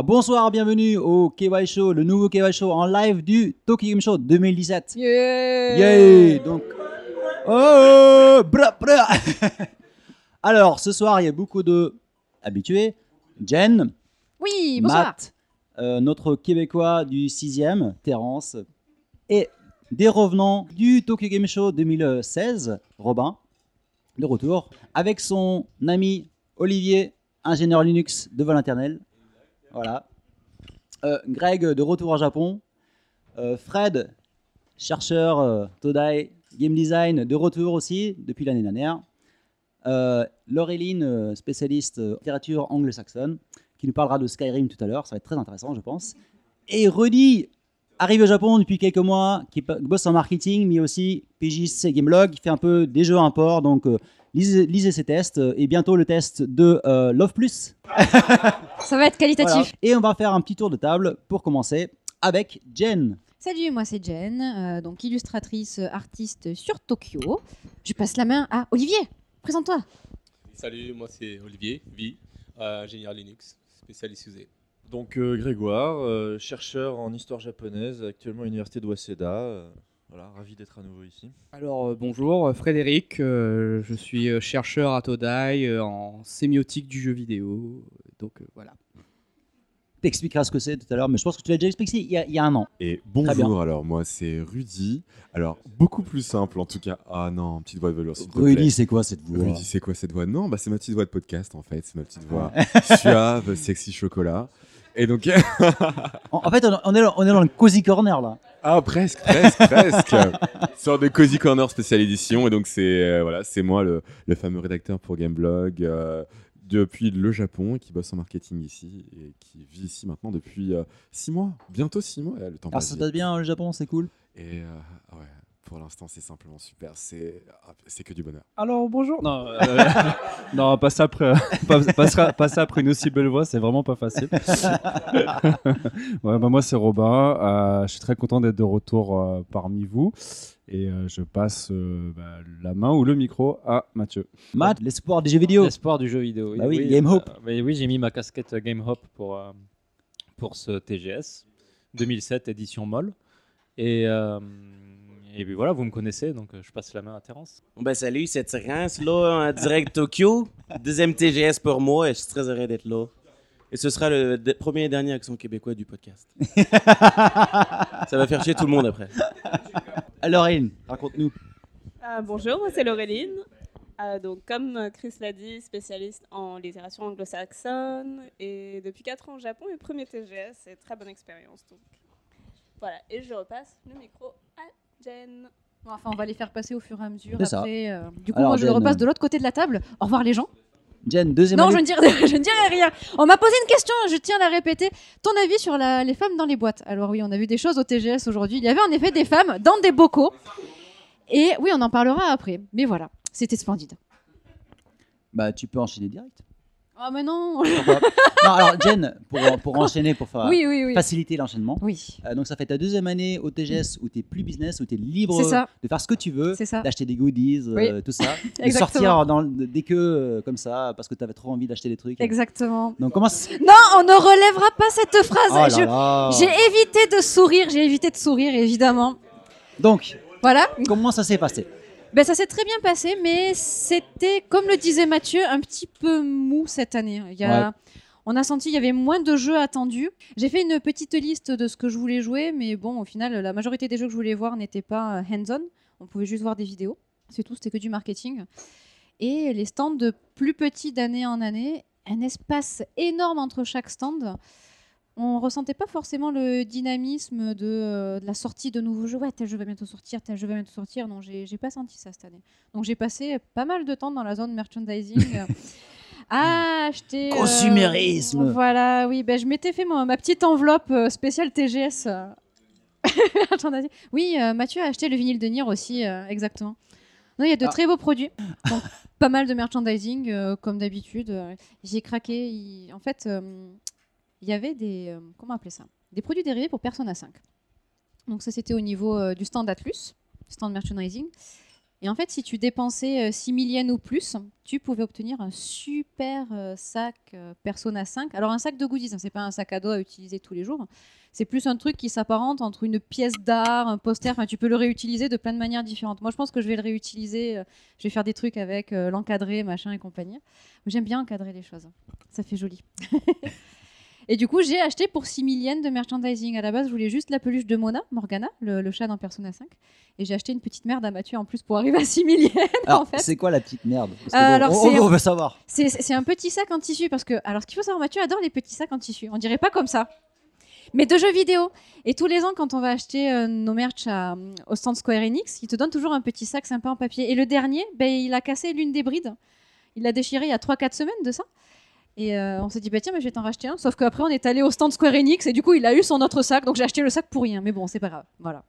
Ah, bonsoir, bienvenue au KY Show, le nouveau KY Show en live du Tokyo Game Show 2017. Yeah Yay Donc, oh, bra, bra. Alors, ce soir, il y a beaucoup de habitués. Jen, Oui, bonsoir. Matt, euh, notre Québécois du 6e, Terence, et des revenants du Tokyo Game Show 2016, Robin, de retour, avec son ami Olivier, ingénieur Linux de vol internel. Voilà. Euh, Greg, de retour au Japon. Euh, Fred, chercheur euh, Todai Game Design, de retour aussi depuis l'année dernière. Euh, Laureline, spécialiste littérature anglo-saxonne, qui nous parlera de Skyrim tout à l'heure. Ça va être très intéressant, je pense. Et Rudy, arrive au Japon depuis quelques mois, qui bosse en marketing, mais aussi PJC Gameblog, qui fait un peu des jeux import. Donc, lisez, lisez ses tests. euh, Et bientôt le test de euh, Love Plus. Ça va être qualitatif. Voilà. Et on va faire un petit tour de table pour commencer avec Jen. Salut, moi c'est Jen, euh, donc illustratrice, euh, artiste sur Tokyo. Je passe la main à Olivier. Présente-toi. Salut, moi c'est Olivier, V, euh, ingénieur Linux, spécialiste usé. Donc euh, Grégoire, euh, chercheur en histoire japonaise, actuellement à l'université de Waseda. Voilà, ravi d'être à nouveau ici. Alors euh, bonjour, euh, Frédéric, euh, je suis chercheur à Todai euh, en sémiotique du jeu vidéo. Donc euh, voilà. T'expliqueras ce que c'est tout à l'heure, mais je pense que tu l'as déjà expliqué il y a, il y a un an. Et bonjour, alors moi c'est Rudy. Alors beaucoup plus simple en tout cas. Ah non, petite voix de velours. s'il te plaît. Rudy, c'est quoi cette voix Rudy, c'est quoi cette voix? Non, bah c'est ma petite voix de podcast en fait. C'est ma petite voix suave, sexy chocolat. Et donc, En, en fait, on, on est, on est dans le cozy corner là. Ah presque, presque, presque. Sorte de cozy corner spécial édition. Et donc c'est euh, voilà, c'est moi le, le fameux rédacteur pour Gameblog euh, depuis le Japon qui bosse en marketing ici et qui vit ici maintenant depuis 6 mois, bientôt 6 mois. Le temps Alors passe ça se passe bien le Japon, c'est cool. Et euh, ouais, pour l'instant, c'est simplement super. C'est ah, c'est que du bonheur. Alors bonjour. Non, euh, non, passer après, pas- passer, passer après une aussi belle voix, c'est vraiment pas facile. ouais, bah moi c'est Robin. euh, je suis très content d'être de retour euh, parmi vous et euh, je passe euh, bah, la main ou le micro à Mathieu. Matt, l'espoir des jeux vidéo. L'espoir du jeu vidéo. Bah oui, Game Hope. euh, mais oui, j'ai mis ma casquette Game Hop pour, euh, pour ce TGS 2007 édition molle. Et, euh, et puis voilà, vous me connaissez, donc euh, je passe la main à Terence. Bon, Ben salut, c'est Terence, là, en direct Tokyo. Deuxième TGS pour moi et je suis très heureux d'être là. Et ce sera le premier et dernier accent québécois du podcast. Ça va faire chier tout le monde après. Alors, Aline, raconte-nous. Ah, bonjour, moi c'est Laureline. Donc, comme euh, Chris l'a dit, spécialiste en littérature anglo-saxonne et depuis 4 ans au Japon et premier TGS, c'est très bonne expérience. Donc voilà, et je repasse le micro Bon, enfin, on va les faire passer au fur et à mesure. Après, euh, du coup, Alors, moi je Jen, repasse euh, de l'autre côté de la table. Au revoir les gens. Jen, deuxième Non, je ne, dirai, je ne dirai rien. On m'a posé une question, je tiens à la répéter. Ton avis sur la- les femmes dans les boîtes? Alors oui, on a vu des choses au TGS aujourd'hui. Il y avait en effet des femmes dans des bocaux. Et oui, on en parlera après. Mais voilà, c'était splendide. Bah, tu peux enchaîner direct. Oh mais non alors Jen, pour, pour enchaîner, pour faire, Oui, oui, oui. faciliter l'enchaînement. Oui, euh, donc ça fait ta deuxième année au TGS où tu es plus business, où tu es libre de faire ce que tu veux, d'acheter des goodies, euh, tout ça, de sortir dans, le- dès que euh, comme ça parce que tu avais trop envie d'acheter des trucs. Exactement. Donc comment ça- Non, on ne relèvera pas cette phrase. Oh. J'ai évité de sourire, j'ai évité de sourire, évidemment. Donc Voilà. comment ça s'est passé? Ben, ça s'est très bien passé, mais c'était, comme le disait Mathieu, un petit peu mou cette année. Il y a, Ouais. On a senti qu'il y avait moins de jeux attendus. J'ai fait une petite liste de ce que je voulais jouer, mais bon, au final, la majorité des jeux que je voulais voir n'étaient pas euh, hands-on. On pouvait juste voir des vidéos. C'est tout, c'était que du marketing. Et les stands de plus petits d'année en année, un espace énorme entre chaque stand. On ressentait pas forcément le dynamisme de, euh, de la sortie de nouveaux jeux. Ouais, tel jeu va bientôt sortir, tel jeu va bientôt sortir. Non, j'ai pas senti ça cette année. Donc j'ai passé pas mal de temps dans la zone merchandising euh, à acheter. euh, Consumérisme. Voilà, oui, ben, je m'étais fait ma petite enveloppe spéciale TGS. oui, euh, Mathieu a acheté le vinyle de Nier aussi, exactement. Non, il y a de Ah. très beaux produits. Donc, pas mal de merchandising, comme d'habitude. J'ai craqué. il- En fait, il y avait des. euh, comment appeler ça? Des produits dérivés pour Persona 5. Donc, ça, c'était au niveau euh, du stand Atlus, stand merchandising. Et en fait, si tu dépensais 6 000 yens ou plus, tu pouvais obtenir un super euh, sac Persona 5. Alors un sac de goodies, hein, c'est pas un sac à dos à utiliser tous les jours. C'est plus un truc qui s'apparente entre une pièce d'art, un poster. Enfin, tu peux le réutiliser de plein de manières différentes. Moi, je pense que je vais le réutiliser. Je vais faire des trucs avec l'encadré, machin et compagnie. J'aime bien encadrer les choses. Ça fait joli. Et du coup, j'ai acheté pour 6 000 yens de merchandising. À la base, je voulais juste la peluche de Mona, Morgana, le, le chat dans Persona 5. Et j'ai acheté une petite merde à Mathieu en plus pour arriver à 6 000 yens. Alors, en fait. c'est quoi la petite merde? Parce que Euh, bon, alors, on, c'est- on veut savoir. C'est c'est un petit sac en tissu parce que, alors ce qu'il faut savoir, Mathieu adore les petits sacs en tissu. On dirait pas comme ça, mais de jeux vidéo. Et tous les ans, quand on va acheter euh, nos merch à- au stand Square Enix, ils te donnent toujours un petit sac sympa en papier. Et le dernier, ben, il a cassé l'une des brides. Il l'a déchiré il y a 3-4 semaines de ça. Et euh, on s'est dit, bah tiens, mais je vais t'en racheter un. Sauf qu'après, on est allé au stand Square Enix et du coup, il a eu son autre sac. Donc j'ai acheté le sac pour rien. Mais bon, c'est pas grave. Voilà.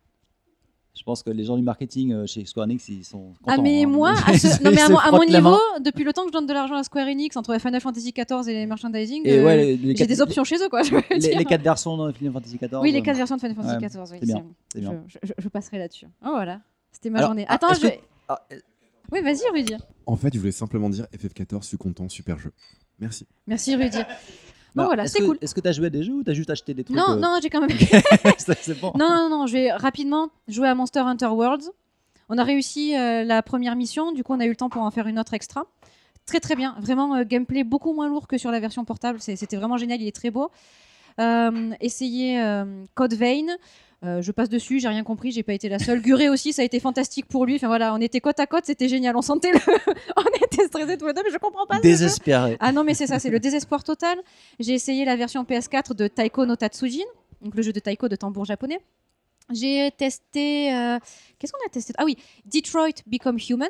Je pense que les gens du marketing euh, chez Square Enix, ils sont contents. Ah mais hein. moi, à, ce- non, mais mon, à niveau, depuis le temps que je donne de l'argent à Square Enix entre Final Fantasy XIV et les merchandising, euh, ouais, les- les j'ai quatre- des options chez eux quoi. Je veux les, dire. les quatre versions dans Final Fantasy XIV. Oui, les quatre versions de Final Fantasy ouais, XIV. oui, c'est bien, bien. je- je- je passerai là-dessus. Oh voilà, c'était ma Alors, journée. ah, Attends, je. que- ah, Oui, vas-y Rudy. En fait, je voulais simplement dire FF14, je suis content, super jeu. Merci. Merci Rudy. Bon voilà, est-ce c'est que- cool. Est-ce que tu as joué à des jeux ou tu as juste acheté des trucs Non, euh, non, j'ai quand même. c'est c'est bon. Non, non, non, je vais rapidement jouer à Monster Hunter Worlds. On a réussi euh, la première mission, du coup on a eu le temps pour en faire une autre extra. Très très bien, vraiment euh, gameplay beaucoup moins lourd que sur la version portable, C'est- c'était vraiment génial, il est très beau. Essayez Code Vein, Euh, je passe dessus, j'ai rien compris, j'ai pas été la seule. Guré aussi, ça a été fantastique pour lui. Enfin voilà, on était côte à côte, c'était génial. On sentait le, on était stressés tous les deux, mais je comprends pas. Désespéré. Ah non, mais c'est ça, c'est le désespoir total. J'ai essayé la version PS4 de Taiko no Tatsujin, donc le jeu de taiko de tambour japonais. J'ai testé. euh, Qu'est-ce qu'on a testé? Ah oui, Detroit Become Human,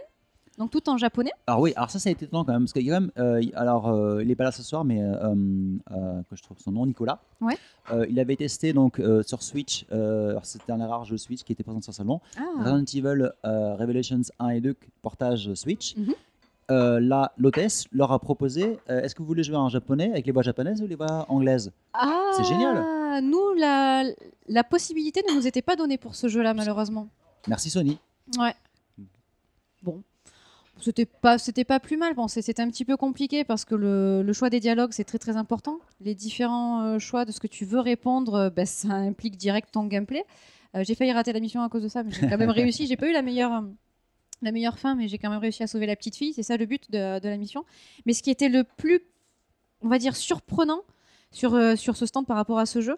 donc tout en japonais? Alors oui, alors ça, ça a été étonnant quand même, parce qu'il y a quand même, euh, alors euh, il est pas là ce soir, mais euh, que je trouve son nom, Nicolas. Ouais. Il avait testé donc sur Switch, c'était un des rares jeux Switch qui était présent sur salon. Ah. Resident Evil Revelations 1 et 2 portage Switch. Euh, là, l'hôtesse leur a proposé euh, est-ce que vous voulez jouer en japonais avec les voix japonaises ou les voix anglaises? Ah, C'est génial. Nous, la, la possibilité ne nous était pas donnée pour ce jeu-là, malheureusement. Merci Sony. Ouais. C'était pas, c'était pas plus mal. C'est- c'était un petit peu compliqué parce que le, le choix des dialogues, c'est très très important. Les différents euh, choix de ce que tu veux répondre, euh, ben, ça implique direct ton gameplay. Euh, j'ai failli rater la mission à cause de ça, mais j'ai quand même réussi. J'ai pas eu la meilleure, euh, la meilleure fin, mais j'ai quand même réussi à sauver la petite fille. C'est ça le but de, de la mission. Mais ce qui était le plus, on va dire, surprenant sur, sur ce stand par rapport à ce jeu,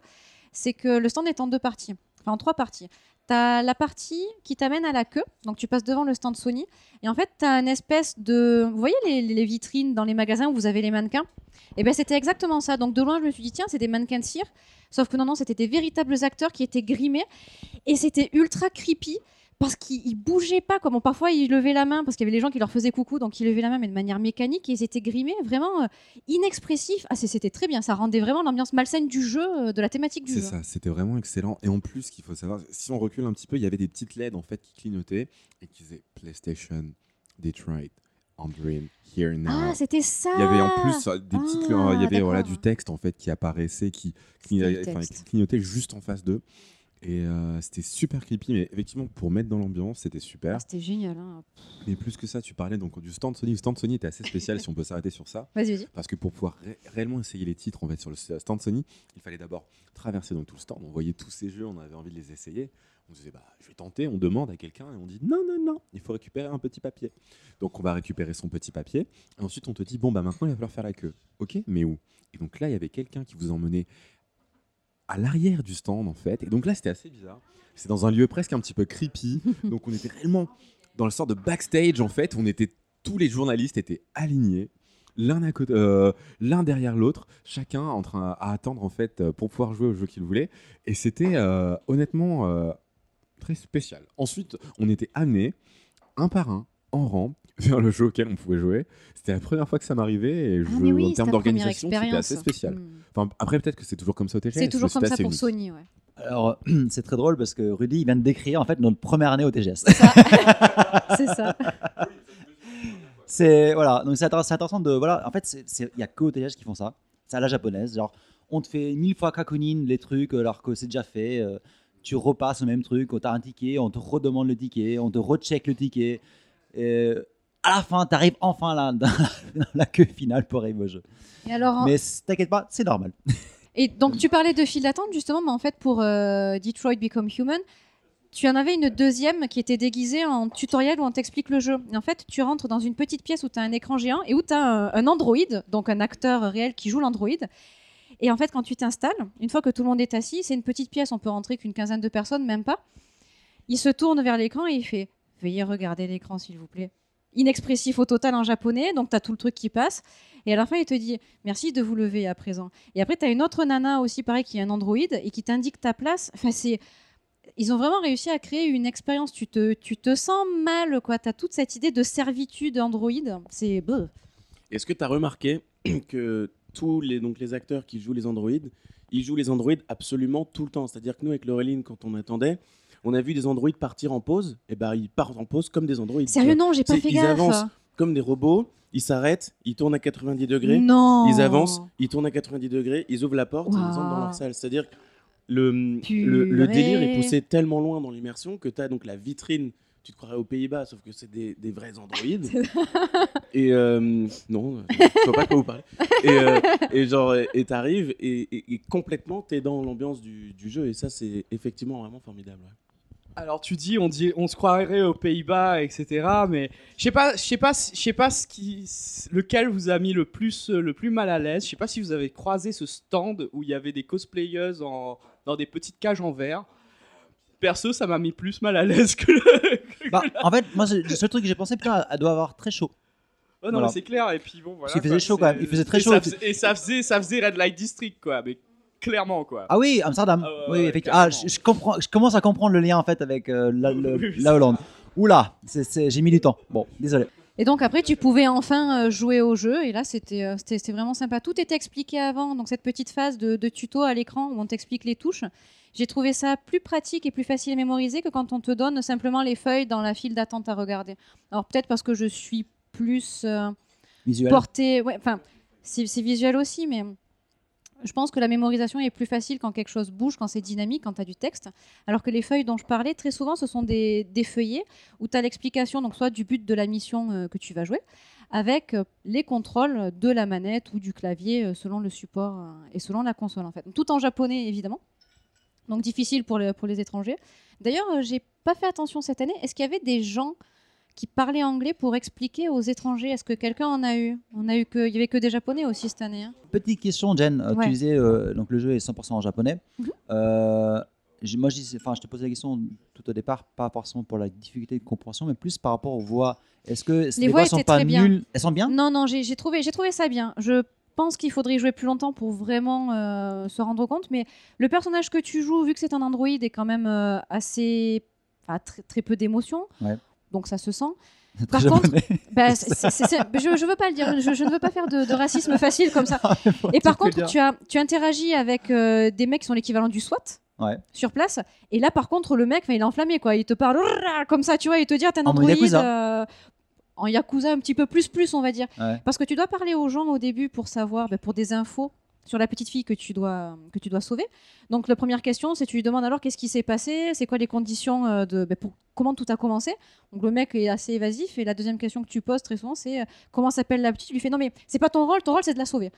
c'est que le stand est en deux parties, enfin en trois parties. Tu as la partie qui t'amène à la queue, donc tu passes devant le stand Sony, et en fait tu as une espèce de... Vous voyez les, vitrines dans les magasins où vous avez les mannequins? Et bien c'était exactement ça. Donc de loin je me suis dit, tiens, c'est des mannequins de cire, sauf que non, non, c'était des véritables acteurs qui étaient grimés, et c'était ultra creepy. Parce qu'ils ils bougeaient pas, comme on- parfois ils levaient la main, parce qu'il y avait les gens qui leur faisaient coucou, donc ils levaient la main, mais de manière mécanique, et ils étaient grimés, vraiment euh, inexpressifs. Ah, c'est- c'était très bien, ça rendait vraiment l'ambiance malsaine du jeu, euh, de la thématique du C'est jeu. ça, c'était vraiment excellent. Et en plus, qu'il faut savoir, si on recule un petit peu, il y avait des petites LED en fait qui clignotaient et qui disaient PlayStation, Detroit, On Dream, Here Now. Ah, c'était ça Il y avait en plus euh, des petites, Ah, il y avait voilà du texte en fait qui apparaissait, qui clignotait juste en face d'eux. Et euh, c'était super creepy, mais effectivement pour mettre dans l'ambiance, c'était super. Ah, C'était génial. hein. Mais plus que ça, tu parlais donc du stand Sony. Le stand Sony était assez spécial si on peut s'arrêter sur ça. Vas-y, vas-y. Parce que pour pouvoir ré- réellement essayer les titres en fait, sur le stand Sony, il fallait d'abord traverser donc tout le stand. On voyait tous ces jeux, on avait envie de les essayer. On disait, bah, je vais tenter. On demande à quelqu'un et on dit, non, non, non, il faut récupérer un petit papier. Donc on va récupérer son petit papier. Et ensuite, on te dit, bon, bah maintenant, il va falloir faire la queue. Ok, mais où? Et donc là, il y avait quelqu'un qui vous emmenait à l'arrière du stand en fait. Et donc là, c'était assez bizarre. C'est dans un lieu presque un petit peu creepy. donc on était réellement dans le sort de backstage en fait. On était tous les journalistes étaient alignés l'un à côté, euh, l'un derrière l'autre, chacun en train à attendre en fait pour pouvoir jouer au jeu qu'il voulait. Et c'était euh, honnêtement euh, très spécial. Ensuite, on était amenés un par un en rang vers le jeu auquel on pouvait jouer. C'était la première fois que ça m'arrivait et je- Ah, oui, en termes d'organisation, c'était assez spécial. Hmm. Enfin, après, peut-être que c'est toujours comme ça au TGS. C'est toujours comme ça pour unique. Sony, ouais. Alors, c'est très drôle parce que Rudy il vient de décrire en fait notre première année au TGS. C'est ça. c'est voilà, donc c'est intéressant, de voilà. En fait, il y a que au TGS qui font ça. C'est à la japonaise, genre on te fait mille fois kakunin les trucs alors que c'est déjà fait. euh, tu repasses le même truc, on t'a un ticket, on te redemande le ticket, on te recheck le ticket. Et à la fin, t'arrives enfin là dans la, dans la queue finale pour arriver au jeu. Et alors, en- Mais t'inquiète pas, c'est normal. Et donc, tu parlais de file d'attente, justement, mais en fait, pour euh, Detroit Become Human, tu en avais une deuxième qui était déguisée en tutoriel où on t'explique le jeu. Et en fait, tu rentres dans une petite pièce où tu as un écran géant et où tu as un, un androïde, donc un acteur réel qui joue l'androïde. Et en fait, quand tu t'installes, une fois que tout le monde est assis, c'est une petite pièce, on peut rentrer qu'une quinzaine de personnes, même pas. Il se tourne vers l'écran et il fait Veuillez regarder l'écran, s'il vous plaît. Inexpressif au total en japonais, donc tu as tout le truc qui passe. Et à la fin, il te dit Merci de vous lever à présent. Et après, tu as une autre nana aussi, pareil, qui est un androïde et qui t'indique ta place. Enfin, c'est. Ils ont vraiment réussi à créer une expérience. Tu te, tu te sens mal, quoi. Tu as toute cette idée de servitude androïde. C'est. Est-ce que tu as remarqué que tous les, donc les acteurs qui jouent les androïdes, ils jouent les androïdes absolument tout le temps C'est-à-dire que nous, avec Laureline, quand on attendait, on a vu des androïdes partir en pause, et ben ils partent en pause comme des androïdes. Sérieux, non, j'ai pas fait Ils gaffe. avancent comme des robots, ils s'arrêtent, ils tournent à 90 degrés, Non. ils avancent, ils tournent à 90 degrés, ils ouvrent la porte ils entrent dans leur salle. C'est-à-dire que le, le, délire est poussé tellement loin dans l'immersion que tu as donc la vitrine. Tu te croirais aux Pays-Bas, sauf que c'est des, des vrais androïdes. et euh, non, je vois pas de quoi vous parlez. Et, euh, et genre, et t'arrives et, et, et complètement t'es dans l'ambiance du, du jeu et ça c'est effectivement vraiment formidable. ouais. Alors tu dis, on dit, on se croirait aux Pays-Bas, etc. Mais je sais pas, je sais pas, je sais pas ce qui, lequel vous a mis le plus, le plus mal à l'aise. Je sais pas si vous avez croisé ce stand où il y avait des cosplayeuses en, dans des petites cages en verre. Perso, ça m'a mis plus mal à l'aise que. Le... Bah, en fait, moi, le seul truc que j'ai pensé, putain, elle doit avoir très chaud. Oh non, Voilà. mais c'est clair. Et puis bon, voilà. Parce qu'il faisait quoi, chaud quand même, il faisait très et chaud. Ça faisait, et ça faisait, ça faisait Red Light District, quoi. Mais clairement, quoi. Ah oui, Amsterdam. Ah oui, ouais, effectivement. Ah, je, je comprends, je commence à comprendre le lien en fait avec euh, la, le- Oui, oui, la Hollande. Oula, j'ai mis du temps. Bon, désolé. Et donc après, tu pouvais enfin euh, jouer au jeu. Et là, c'était euh, c'était vraiment sympa. Tout était expliqué avant. Donc cette petite phase de, de tuto à l'écran où on t'explique les touches. J'ai trouvé ça plus pratique et plus facile à mémoriser que quand on te donne simplement les feuilles dans la file d'attente à regarder. Alors peut-être parce que je suis plus euh, Visuel. portée... Ouais, enfin, c'est visuel aussi, mais je pense que la mémorisation est plus facile quand quelque chose bouge, quand c'est dynamique, quand tu as du texte. Alors que les feuilles dont je parlais, très souvent, ce sont des, des feuillets où tu as l'explication, donc soit du but de la mission euh, que tu vas jouer, avec euh, les contrôles de la manette ou du clavier euh, selon le support et selon la console, en fait. Tout en japonais, évidemment. Donc difficile pour les, pour les étrangers. D'ailleurs, j'ai pas fait attention cette année. Est-ce qu'il y avait des gens qui parlaient anglais pour expliquer aux étrangers Est-ce que quelqu'un en a eu? On a eu que, il y avait que des japonais aussi cette année. hein. Petite question, Jen. Euh, Ouais. Tu disais euh, donc le jeu est 100% en japonais. Mhm. Euh, moi, je, dis- enfin, je te posais la question tout au départ, pas forcément pour la difficulté de compréhension, mais plus par rapport aux voix. Est-ce que les, voix voix sont pas nulles? Elles sont bien? Non, non, j'ai trouvé, j'ai trouvé ça bien. Je pense qu'il faudrait y jouer plus longtemps pour vraiment euh, se rendre compte. Mais le personnage que tu joues, vu que c'est un Android, est quand même euh, assez. Enfin, très, très peu d'émotions. Ouais. Donc ça se sent. Par contre, bah, je, je veux pas le dire. Je, je ne veux pas faire de, de racisme facile comme ça. Et par contre, tu, as, tu interagis avec euh, des mecs qui sont l'équivalent du SWAT Ouais. sur place. Et là, par contre, le mec, il est enflammé, quoi. Il te parle comme ça, tu vois. Il te dit, ah, t'es un. Yakuza. euh, en Yakuza, un petit peu plus, plus, on va dire. Ouais. Parce que tu dois parler aux gens au début pour savoir, ben, pour des infos sur la petite fille que tu dois, que tu dois sauver. Donc, la première question, c'est tu lui demandes alors qu'est-ce qui s'est passé, c'est quoi les conditions euh, de. ben, pour, comment tout a commencé. Donc, le mec est assez évasif. Et la deuxième question que tu poses très souvent, c'est euh, comment s'appelle la petite Tu lui fais non, mais c'est pas ton rôle, ton rôle, c'est de la sauver.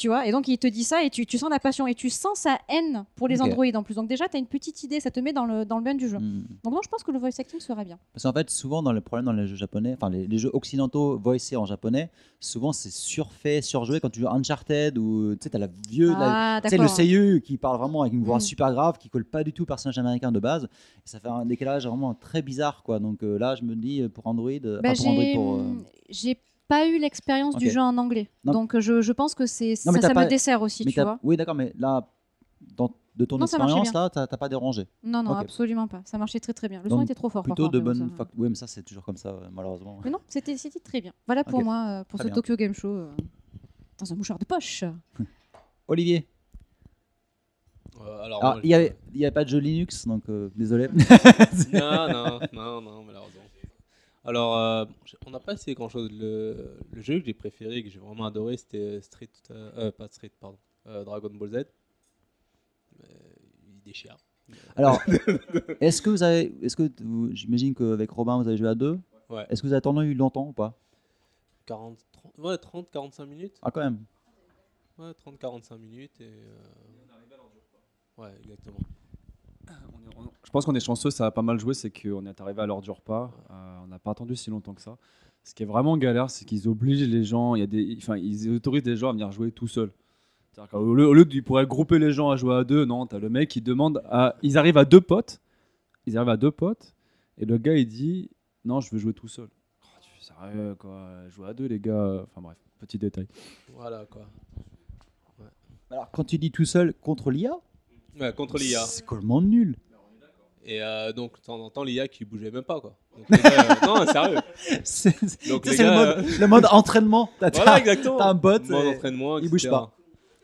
Tu vois, et donc il te dit ça et tu, tu sens la passion et tu sens sa haine pour les Ok. androïdes en plus. Donc déjà, tu as une petite idée, ça te met dans le, dans le bain du jeu. Hmm. Donc non, je pense que le voice acting sera bien. Parce qu'en fait, souvent dans les problèmes dans les jeux japonais, enfin les, les jeux occidentaux voicés en japonais, souvent c'est surfait, surjoué quand tu joues Uncharted ou tu sais, t'as la vieux, la- Ah, tu sais, le seiyuu qui parle vraiment avec une voix Mm. super grave, qui colle pas du tout au personnage américain de base. Et ça fait un décalage vraiment très bizarre, quoi. Donc euh, là, je me dis euh, pour Android, euh, Bah, pour Android, j'ai pour, euh, j'ai pas eu l'expérience du jeu en anglais. Non. Donc je, je pense que c'est ça, ça pas- me dessert aussi, mais tu vois. Oui, d'accord, mais là, dans- de ton Non, expérience, là, t'as pas dérangé. Non, non, absolument pas. Ça marchait très très bien. Le son était trop fort. par Plutôt de bonnes. Oui, mais ça, c'est toujours comme ça, malheureusement. Mais non, c'était très bien. Voilà pour moi, euh, pour Très ce bien. Tokyo Game Show. euh, dans un mouchoir de poche. Olivier, Euh, alors, Ah, il n'y avait, avait pas de jeu Linux, donc euh, désolé. non, non, non, non, malheureusement. Alors, euh, on n'a pas essayé grand chose. Le, le jeu que j'ai préféré, que j'ai vraiment adoré, c'était Street. euh, euh, pas Street, pardon. euh, Dragon Ball Z. Euh, il déchire. Alors, est-ce que vous avez, est-ce que vous- j'imagine qu'avec Robin vous avez joué à deux Ouais. Est-ce que vous avez attendu longtemps ou pas? 40, 30, ouais, 30, 45 minutes. Ah, quand même. Ouais, 30, 45 minutes et. euh, Ouais, exactement. Je pense qu'on est chanceux, ça a pas mal joué, c'est qu'on est arrivé à l'heure du repas. euh, on n'a pas attendu si longtemps que ça. Ce qui est vraiment galère, c'est qu'ils obligent les gens, il y a des, enfin, ils autorisent les gens à venir jouer tout seuls. Qu'au lieu, au lieu qu'ils pourraient grouper les gens à jouer à deux, non, t'as le mec qui demande à, ils arrivent à deux potes, ils arrivent à deux potes, et le gars il dit, non, je veux jouer tout seul. Oh, tu fais sérieux quoi, jouer à deux les gars. Enfin bref, petit détail. Voilà quoi. Alors, quand tu dis tout seul contre l'IA, Ouais, contre l'IA. c'est complètement nul. Et euh, donc, de temps en temps, l'IA qui bougeait même pas quoi. Donc, les gars, euh, non, sérieux. C'est Donc, c'est les le, gars, mode, le mode entraînement. T'as Voilà, exactement. t'as un bot, Mode et entraînement, il bouge pas.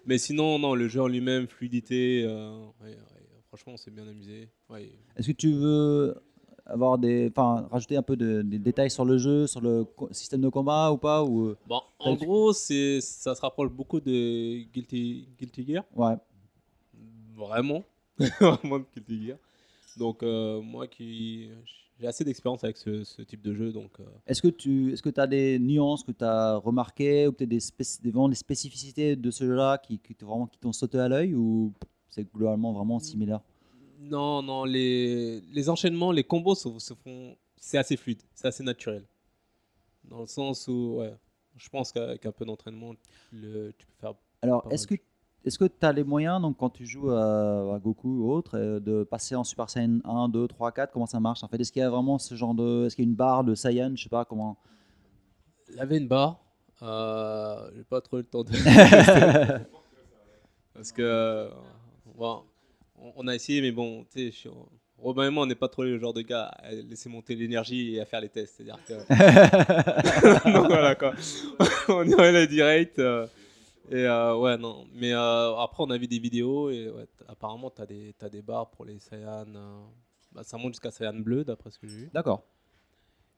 Mais sinon, non, le jeu en lui-même, fluidité, euh, ouais, ouais, franchement, on s'est bien amusé. Ouais. Est-ce que tu veux avoir des, enfin, rajouter un peu de, des détails sur le jeu, sur le co- système de combat ou pas ou Bon, en gros, c'est, ça se rapproche beaucoup de Guilty, Guilty Gear. Ouais. Vraiment. Vraiment de Guilty Gear. Donc, euh, moi qui. J'ai assez d'expérience avec ce, ce type de jeu, donc. euh, Est-ce que tu est-ce que as des nuances que tu as remarquées ou peut-être des, des, vraiment des spécificités de ce jeu-là qui, qui, t'ont vraiment, qui t'ont sauté à l'œil ou c'est globalement vraiment similaire? Non, non, les, les enchaînements, les combos se, se font. C'est assez fluide, c'est assez naturel. Dans le sens où, ouais, je pense qu'avec un peu d'entraînement, tu peux faire. Alors, est-ce que est-ce que tu as les moyens, donc quand tu joues à, à Goku ou autre, euh, de passer en Super Saiyan 1, 2, 3, 4 Comment ça marche en fait? Est-ce qu'il y a vraiment ce genre de. Est-ce qu'il y a une barre de Saiyan? Je sais pas comment. Il y avait une barre. Euh, J'ai pas trop eu le temps de. Parce que. euh, bon, on- a essayé, mais bon, tu sais, Robin et moi, on n'est pas trop le genre de gars à laisser monter l'énergie et à faire les tests. C'est-à-dire que. Donc voilà quoi. on y allait direct. euh, et euh, ouais, non. Mais euh, après, on a vu des vidéos et ouais, apparemment, tu as des, t'as des barres pour les Saiyan. euh, bah, ça monte jusqu'à Saiyan bleu, d'après ce que j'ai vu. D'accord.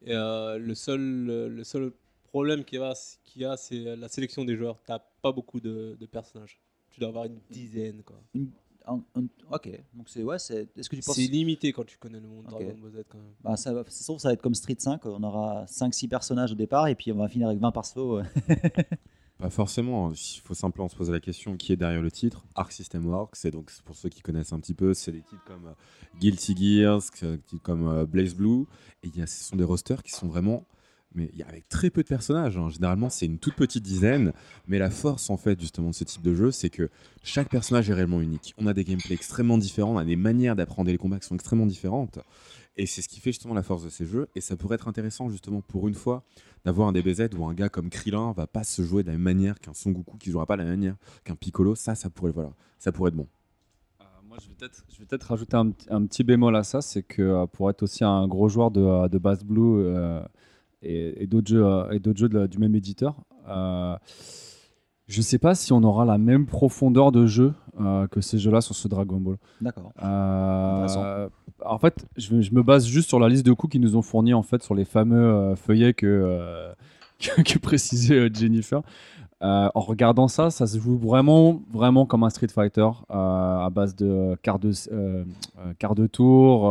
Et euh, le, seul, le seul problème qu'il y a, qu'il y a, c'est la sélection des joueurs. Tu pas beaucoup de, de personnages. Tu dois avoir une dizaine. Quoi. Une- un- un- ok, donc c'est ouais, c'est. Est-ce que tu penses C'est limité quand tu connais le monde Ok. Dragon Ball Z quand même. Bah, ça, va- c'est sûr ça va être comme Street 5, on aura 5-6 personnages au départ et puis on va finir avec 20 persos. euh. Pas forcément. Il faut simplement se poser la question qui est derrière le titre. Arc System Works, c'est donc pour ceux qui connaissent un petit peu, c'est des titres comme euh, Guilty Gears, des titres comme euh, Blaze Blue. Et y ce sont des rosters qui sont vraiment, mais il y a avec très peu de personnages. hein. Généralement, c'est une toute petite dizaine. Mais la force en fait justement de ce type de jeu, c'est que chaque personnage est réellement unique. On a des gameplays extrêmement différents, on a des manières d'apprendre les combats qui sont extrêmement différentes. Et c'est ce qui fait justement la force de ces jeux. Et ça pourrait être intéressant justement pour une fois d'avoir un DBZ où un gars comme Krillin va pas se jouer de la même manière qu'un Son Goku qui jouera pas de la même manière qu'un Piccolo. Ça, ça pourrait, voilà, ça pourrait être bon. Moi, je vais peut-être, peut-être rajouter un, petit- bémol à ça, c'est que euh, pour être aussi un gros joueur de, euh, de Bass Blue euh, et, d'autres jeux, euh, et jeux du même éditeur, euh, je sais pas si on aura la même profondeur de jeu euh, que ces jeux-là sur ce Dragon Ball. D'accord. Euh, en fait, je, me- je me base juste sur la liste de coups qu'ils nous ont fournis en fait sur les fameux euh, feuillets que, que, que précisait Jennifer. Euh, en regardant ça, ça se joue vraiment, vraiment comme un Street Fighter euh, à base de quart de, euh, quart de tour,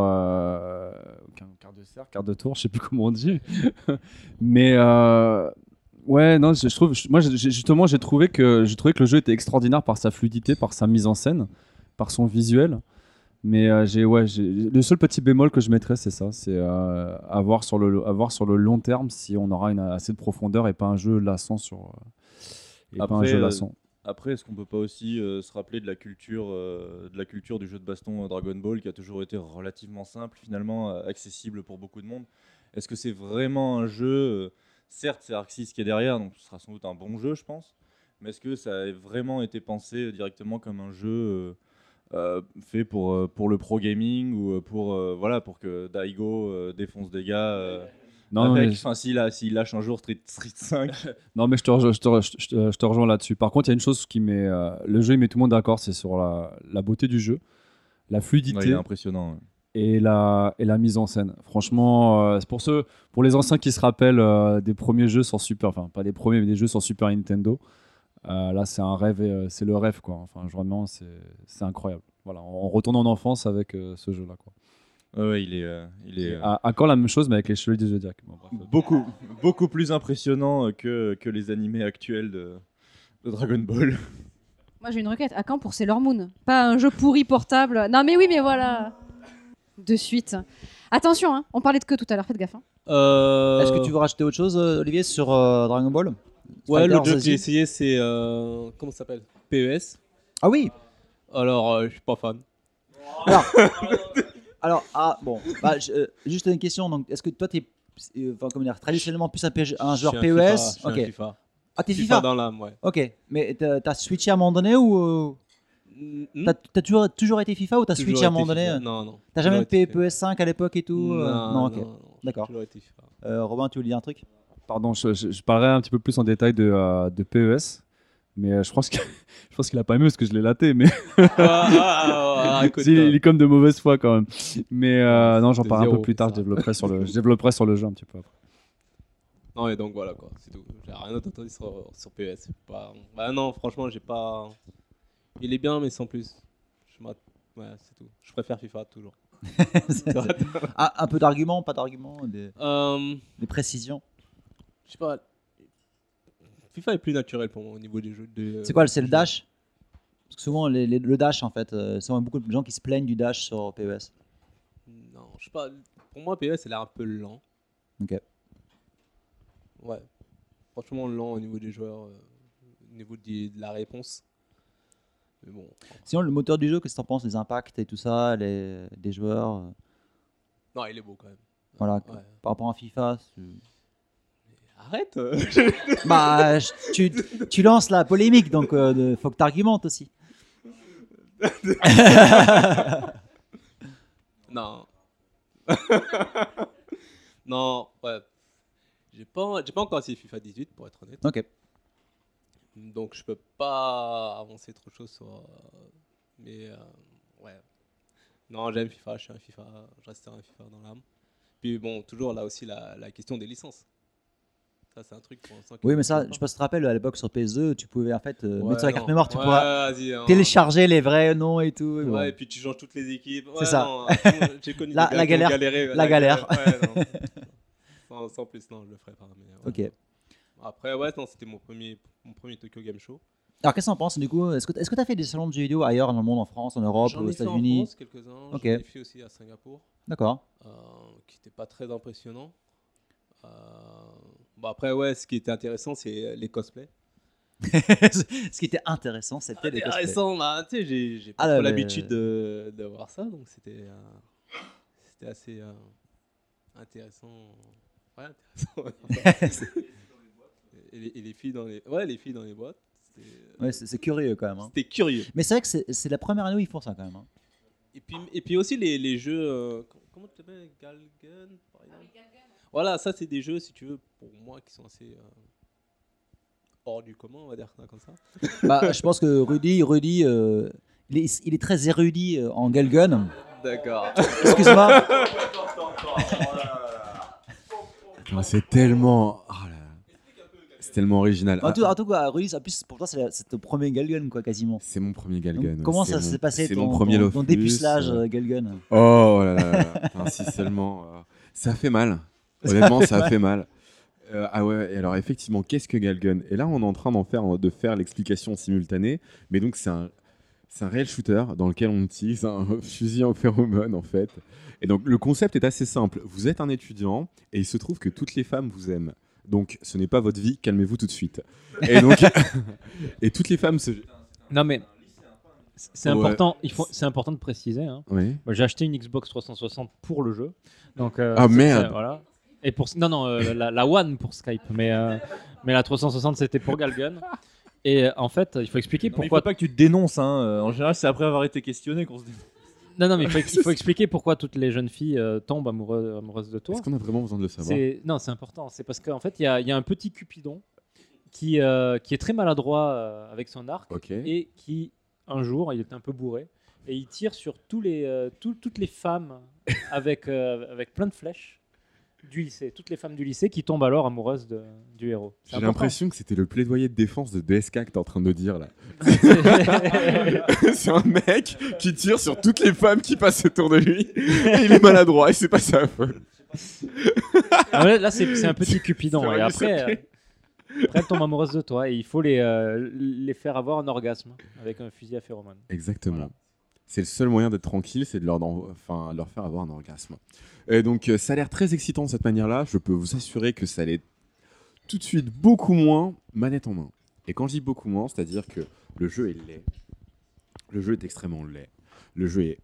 quart de cercle, quart de tour, je sais plus comment on dit. Mais ouais, non, je, je trouve, moi justement, j'ai trouvé que j'ai trouvé que le jeu était extraordinaire par sa fluidité, par sa mise en scène, par son visuel. Mais euh, j'ai ouais, le seul petit bémol que je mettrais, c'est ça, c'est euh, à voir sur le à voir sur le long terme si on aura une, assez de profondeur et pas un jeu lassant sur euh, et pas un jeu euh, lassant. après, est-ce qu'on peut pas aussi se rappeler de la culture, de la culture du jeu de baston Dragon Ball qui a toujours été relativement simple, finalement accessible pour beaucoup de monde? Est-ce que c'est vraiment un jeu Certes, c'est Arc 6 qui est derrière, donc ce sera sans doute un bon jeu, je pense. Mais est-ce que ça a vraiment été pensé directement comme un jeu euh, euh, fait pour, euh, pour le pro gaming ou pour, euh, voilà, pour que Daigo défonce des gars Non, avec, mais- enfin, s'il a- s'il lâche un jour Street, Street 5 Non, mais je te, rejoins- je te, re- je te- je te rejoins là-dessus. Par contre, il y a une chose qui met euh, le jeu, il met tout le monde d'accord, c'est sur la, la beauté du jeu, la fluidité. Ouais, il est impressionnant. ouais. Et la, et la mise en scène. Franchement, euh, c'est pour ceux, pour les anciens qui se rappellent euh, des premiers jeux sur Super, enfin pas des premiers, mais des jeux sur Super Nintendo. euh, là, c'est un rêve, euh, c'est le rêve quoi. Enfin, vraiment, c'est incroyable. Voilà, on retourne en enfance avec euh, ce jeu-là quoi. Ouais, il est, euh, il est. Euh, à- Encore la même chose, mais avec les chevaliers du Zodiac. Bon, bref. beaucoup, beaucoup plus impressionnant que, que les animés actuels de, de Dragon Ball. Moi, j'ai une requête. À quand pour Sailor Moon? Pas un jeu pourri portable? Non, mais oui, mais voilà. De suite. Attention, hein, on parlait de que tout à l'heure, faites gaffe. hein. Euh, Est-ce que tu veux rajouter autre chose, euh, Olivier, sur euh, Dragon Ball? Ouais, le jeu que j'ai essayé, c'est. euh, Comment ça s'appelle? PES. Ah oui Alors, euh, je suis pas fan. Alors, ah bon, bah, je- euh, juste une question. Donc, est-ce que toi, tu es enfin, comment dire, traditionnellement plus un, PG un Je joueur suis un FIFA, PES je suis un Ok. FIFA. Ah, t'es FIFA FIFA, dans l'âme, ouais. Ok, mais t'as t'as switché à un moment donné ou. euh, T'as toujours, toujours été FIFA ou t'as switché à un moment donné FIFA. euh Non, non. T'as jamais été PES5 à l'époque et tout euh, Non, ok. non, non, j'ai D'accord. toujours été FIFA. Euh, Robin, tu voulais dire un truc? Pardon, je, je- je parlerai un petit peu plus en détail de, euh, de PES. Mais euh, je pense qu'il a pas aimé parce que je l'ai laté. Mais Ah, ah, ah, Si, il est comme de mauvaise foi quand même. Mais euh, non, j'en parlerai un peu plus tard. Je développerai, sur le, je développerai sur le jeu un petit peu après. Non, et donc voilà quoi, c'est tout. J'ai rien d'autre entendu sur, sur PES. Pas... Bah non, franchement, j'ai pas. Il est bien, mais sans plus. Je ouais, c'est tout. Je préfère FIFA toujours. Ah, Un peu d'arguments, pas d'arguments, des, Euh, des précisions. je sais pas. FIFA est plus naturel pour moi au niveau des jeux. de- C'est quoi, c'est le dash? Parce que souvent, les- les- le dash, en fait, euh, souvent beaucoup de gens qui se plaignent du dash sur PES. Non, je sais pas. Pour moi, PES, il a l'air un peu lent. Ok. Ouais. Franchement, lent au niveau des joueurs, euh, au niveau de la réponse. Mais bon. Sinon, le moteur du jeu, qu'est-ce que t'en penses Les impacts et tout ça, les, des joueurs euh, Non, il est beau quand même. Voilà, Ouais. par rapport à FIFA. Arrête euh. bah, je- tu, tu lances la polémique, donc euh, faut que t'argumentes aussi. Non. non, ouais. J'ai pas, j'ai pas encore essayé FIFA 18 pour être honnête. Ok. Donc je peux pas avancer trop de choses sur. euh, Mais euh, ouais. Non, j'aime FIFA, je suis un FIFA, je resterai un FIFA dans l'âme. Puis bon, toujours là aussi la, la question des licences. Ça, c'est un truc pour l'instant. Oui, mais ça, je sais pas si tu te rappelles, à l'époque sur PS2, tu pouvais en fait euh, Ouais, mettre sur la carte mémoire, tu Ouais, pourras vas-y, hein. télécharger les vrais noms et tout. Ouais, bon. et puis tu changes toutes les équipes. C'est ça. J'ai connu La- galère. galéré, La galère. Ouais, non. sans, sans plus, non, je le ferai pas. mais. Ok. Après, ouais, c'était mon premier, mon premier Tokyo Game Show. Alors, qu'est-ce que t'en penses du coup? Est-ce que tu as fait des salons de jeux vidéo ailleurs dans le monde, en France, en Europe, J'en aux ai fait en États-Unis? France quelques-uns. Ok. J'en ai fait aussi à Singapour. D'accord. euh, qui n'était pas très impressionnant. Euh, bon, après, ouais, ce qui était intéressant, c'est les cosplays. Ce qui était intéressant, c'était les cosplays. Intéressant, bah, tu sais, j'ai pas Ah, l'habitude de, de voir ça, donc c'était euh, assez euh, intéressant. Ouais, intéressant. et, les, et les filles dans les, ouais, les filles dans les boîtes. Ouais, c'est curieux quand même. hein. C'était curieux. Mais c'est vrai que c'est c'est la première année où ils font ça quand même. hein. Et puis, et puis aussi les, les jeux. euh, com- comment tu t'appelles par exemple Voilà, ça c'est des jeux, si tu veux, pour moi qui sont assez. euh, hors du commun, on va dire comme ça. Bah, je pense que Rudy, Rudy euh, il, est, il est très érudit euh, en Galgun. D'accord. Excuse-moi. Ah, c'est tellement. oh là là. C'est tellement original. En tout, Ah, en tout cas, en plus, pour toi, c'est ton premier Galgun, quoi, quasiment. c'est mon premier Galgun. Donc, comment ça s'est passé C'est ton, mon premier ton- ton dépucelage euh, Galgun Oh là là là si seulement. euh, Ça fait mal. Honnêtement, ça a fait mal. Euh, ah ouais, et alors effectivement, qu'est-ce que Galgun Et là, on est en train d'en faire, de faire l'explication simultanée. Mais donc, c'est un, c'est un réel shooter dans lequel on utilise un fusil en phéromone, en fait. Et donc, le concept est assez simple. Vous êtes un étudiant et il se trouve que toutes les femmes vous aiment. Donc, ce n'est pas votre vie, calmez-vous tout de suite. Et donc, et toutes les femmes se. Non mais c'est Ouais. important, il faut, c'est important de préciser. hein. Oui. Moi, J'ai acheté une Xbox 360 pour le jeu. Donc, euh, Ah, merde. Voilà. Et pour non non euh, la, la One pour Skype, mais euh, mais la 360 c'était pour Galgun. Et en fait, il faut expliquer Non, mais il pourquoi. faut pas que tu te dénonces. Hein. En général, c'est après avoir été questionné qu'on se dénonce. Non non mais il faut, il faut expliquer pourquoi toutes les jeunes filles euh, tombent amoureuses, amoureuses de toi. Est-ce qu'on a vraiment besoin de le savoir C'est- Non, c'est important. C'est parce qu'en fait, il y, a- il y a un petit Cupidon qui, euh, qui est très maladroit euh, avec son arc Ok. et qui, un jour, il est un peu bourré et il tire sur tous les, euh, tout- toutes les femmes avec, euh, avec plein de flèches. Du lycée, toutes les femmes du lycée qui tombent alors amoureuses de- du héros. J'ai l'impression que c'était le plaidoyer de défense de DSK que t'es en train de dire là. c'est un mec qui tire sur toutes les femmes qui passent autour de lui. Et il est maladroit et c'est pas sa faute. Ah ouais, là, c'est un petit cupidon. Et après, euh, après, elle tombe amoureuse de toi et il faut les, euh, les faire avoir un orgasme avec un fusil à phéromone. Exactement. C'est le seul moyen d'être tranquille, c'est de leur, faire avoir un orgasme. Et donc, euh, ça a l'air très excitant de cette manière-là. Je peux vous assurer que ça l'est tout de suite beaucoup moins manette en main. Et quand je dis beaucoup moins, c'est-à-dire que le jeu est laid. Le jeu est extrêmement laid. Le jeu est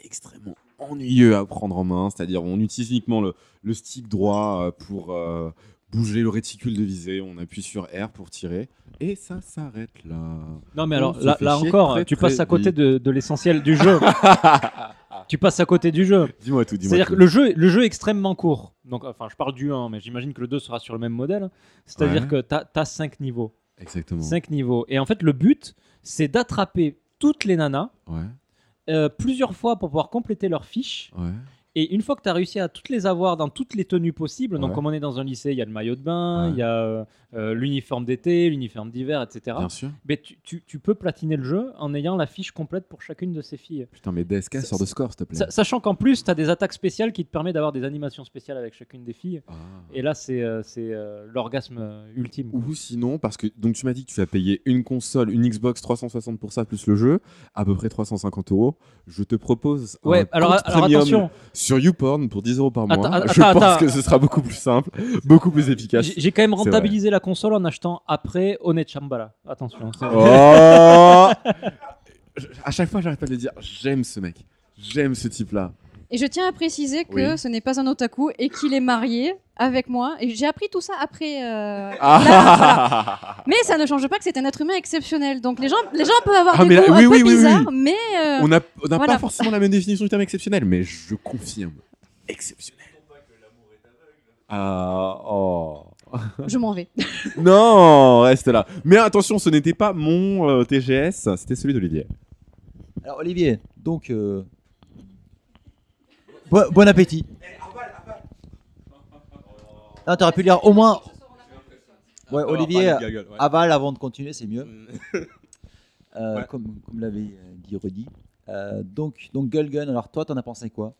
extrêmement ennuyeux à prendre en main. C'est-à-dire, on utilise uniquement le, le stick droit euh, pour euh, bouger le réticule de visée. On appuie sur R pour tirer. Et ça s'arrête là. Non, mais alors là, encore, très, tu très passes à côté de, de l'essentiel du jeu. tu passes à côté du jeu. Dis-moi tout, dis-moi C'est-à-dire que le jeu, le jeu est extrêmement court. Donc, enfin, je parle du 1, mais j'imagine que le 2 sera sur le même modèle. C'est-à-dire Ouais. que tu as, 5 niveaux. Exactement. 5 niveaux. Et en fait, le but, c'est d'attraper toutes les nanas Ouais, euh, plusieurs fois pour pouvoir compléter leurs fiches. ouais. Et une fois que tu as réussi à toutes les avoir dans toutes les tenues possibles, donc Ouais. comme on est dans un lycée, il y a le maillot de bain, il Ouais. y a euh, euh, l'uniforme d'été, l'uniforme d'hiver, etc. Bien sûr. Mais tu, tu- tu peux platiner le jeu en ayant la fiche complète pour chacune de ces filles. Putain, mais DSK sort de score, s'il te plaît. Sa- Sachant qu'en plus, tu as des attaques spéciales qui te permettent d'avoir des animations spéciales avec chacune des filles. Ah. Et là, c'est euh, l'orgasme ultime. Ou sinon, parce que donc tu m'as dit que tu vas payer une console, une Xbox 360 pour ça, plus le jeu, à peu près 350 euros. Je te propose Ouais, un alors- compte alors attention. sur YouPorn pour 10 euros par mois. Attends, attends, je pense attends. que ce sera beaucoup plus simple, beaucoup plus efficace. J'ai quand même rentabilisé la console en achetant après Honnête Chambala. Attention. c'est- Oh À chaque fois, j'arrête pas de le dire. J'aime ce mec. J'aime ce type-là. Et je tiens à préciser que Oui. ce n'est pas un otaku et qu'il est marié avec moi. Et j'ai appris tout ça après. euh, Ah. là, voilà. Mais ça ne change pas que c'est un être humain exceptionnel. Donc les gens, les gens peuvent avoir Ah, des mais là- oui, un oui, peu oui, oui. bizarres, mais euh, On n'a on n'a voilà. pas forcément la même définition du terme exceptionnel, mais je confirme. Exceptionnel. Ah, oh. je m'en vais. Non, reste là. Mais attention, ce n'était pas mon euh, TGS, c'était celui d'Olivier. Alors Olivier, donc euh, bon, bon appétit. Ah, t'aurais pu lire au moins. Ouais, Olivier, avale avant de continuer, c'est mieux. Mm. Euh, Ouais. Comme, comme l'avait euh, dit Rudy. Euh, donc, donc Gulgun, alors toi, t'en as pensé quoi?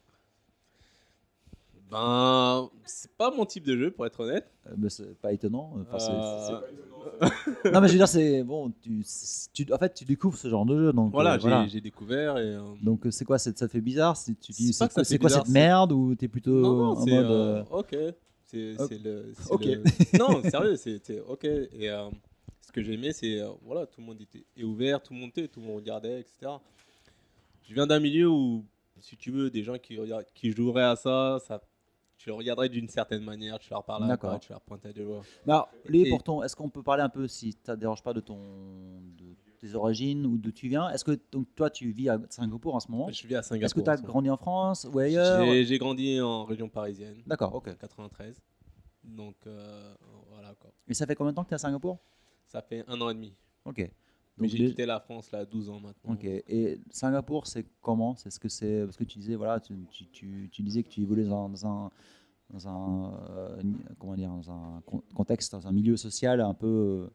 Ben, c'est pas mon type de jeu, pour être honnête. Euh, bah, C'est pas étonnant. Enfin, c'est- Euh, c'est- Non, mais je veux dire, c'est bon. Tu, c'est- tu- en fait, tu découvres ce genre de jeu, donc voilà, euh, j'ai voilà. j'ai découvert et. euh, Donc euh, c'est quoi c'est- Ça te fait bizarre c'est- Tu dis C'est pas c'est que quoi, ça c'est quoi bizarre, cette c'est- merde ou t'es plutôt Non, non, en c'est mode euh, euh, ok. C'est c'est le. c'est Ok. le- non, sérieux, c'était ok. Et euh, ce que j'ai aimé, c'est euh, voilà, tout le monde était est ouvert, tout le monde était, tout le monde regardait, etc. Je viens d'un milieu où, si tu veux, des gens qui regardent, qui joueraient à ça, ça, le regarderais d'une certaine manière, tu leur parlerais, D'accord. pas, tu leur pointais du doigt. Alors, Olivier, Et- pour ton, est-ce qu'on peut parler un peu si ça te dérange pas de ton de tes origines ou d'où tu viens? Est-ce que donc toi tu vis à Singapour en ce moment? Je vis à Singapour. Est-ce que tu as grandi en France ou ailleurs? J'ai grandi en région parisienne. D'accord, ok. 93. Donc euh, voilà quoi. Et ça fait combien de temps que tu es à Singapour? Ça fait un an et demi. Ok. Mais j'ai les- quitté la France là, 12 ans maintenant. Ok. Et Singapour, c'est comment? C'est ce que c'est parce que tu disais voilà, tu, tu, tu, tu disais que tu évoluais dans, dans un dans un euh, comment dire dans un con- contexte, dans un milieu social un peu euh,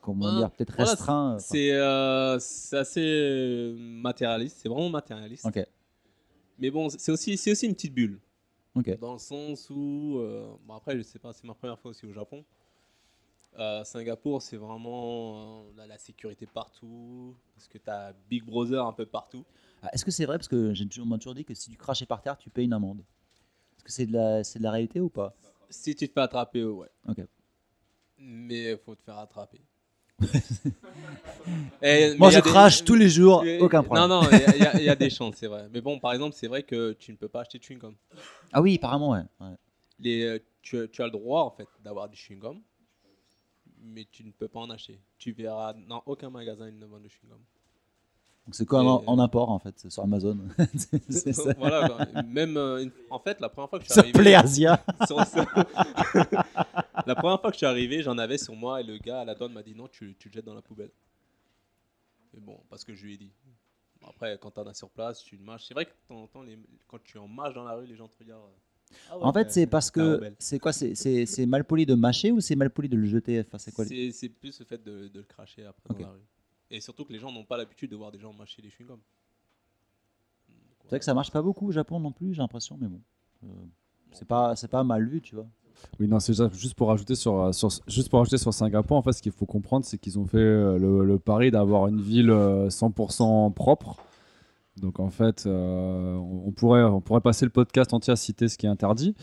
comment dire peut-être voilà, restreint. enfin, C'est euh, assez euh, matérialiste, c'est vraiment matérialiste. Mais bon, c'est aussi, aussi une petite bulle. Dans le sens où, euh, bon après, je sais pas, c'est ma première fois aussi au Japon. Euh, Singapour, c'est vraiment euh, la, la sécurité partout, parce que tu as Big Brother un peu partout. Ah, Est-ce que c'est vrai Parce que j'ai toujours, on toujours dit que si tu crachais par terre, tu payes une amende. Est-ce que c'est de, la, c'est de la réalité ou pas? Si tu te fais attraper, ouais. Ok. Mais il faut te faire attraper. Et- Moi, je des- crache tous les jours, aucun problème. Non, non, il y a- y, y des chances, c'est vrai. Mais bon, par exemple, c'est vrai que tu ne peux pas acheter de chewing-gum. Ah oui, apparemment, ouais. ouais. Les, euh, tu, as- tu as le droit, en fait, d'avoir du chewing-gum, mais tu ne peux pas en acheter. Tu verras dans aucun magasin ils ne vendent de chewing-gum. Donc c'est comme en, Et- en import en fait, c'est sur Amazon. C'est- c'est ça. voilà, quoi. même euh, en fait, la première fois que je suis Ça arrivé. sur la première fois que je suis arrivé, j'en avais sur moi et le gars à la douane m'a dit non, tu, tu le jettes dans la poubelle. Mais bon, parce que je lui ai dit. Après, quand t'en as sur place, tu le marches. C'est vrai que de temps en temps, les- quand tu en marches dans la rue, les gens te regardent. En fait, c'est parce que c'est quoi C'est c'est- c'est mal poli de mâcher ou c'est mal poli de le jeter? Enfin, c'est quoi les- C'est c'est plus le fait de, de le cracher après dans la rue. Et surtout que les gens n'ont pas l'habitude de voir des gens mâcher les chewing-gums. C'est vrai que ça marche pas beaucoup au Japon non plus, j'ai l'impression, mais bon. Euh, c'est pas, c'est pas mal vu, tu vois. Oui, non, c'est juste- pour rajouter sur, euh, sur, juste pour rajouter sur Singapour, en fait, ce qu'il faut comprendre, c'est qu'ils ont fait euh, le, le pari d'avoir une ville euh, 100% propre. Donc, en fait, euh, on, pourrait, on pourrait passer le podcast entier à citer ce qui est interdit.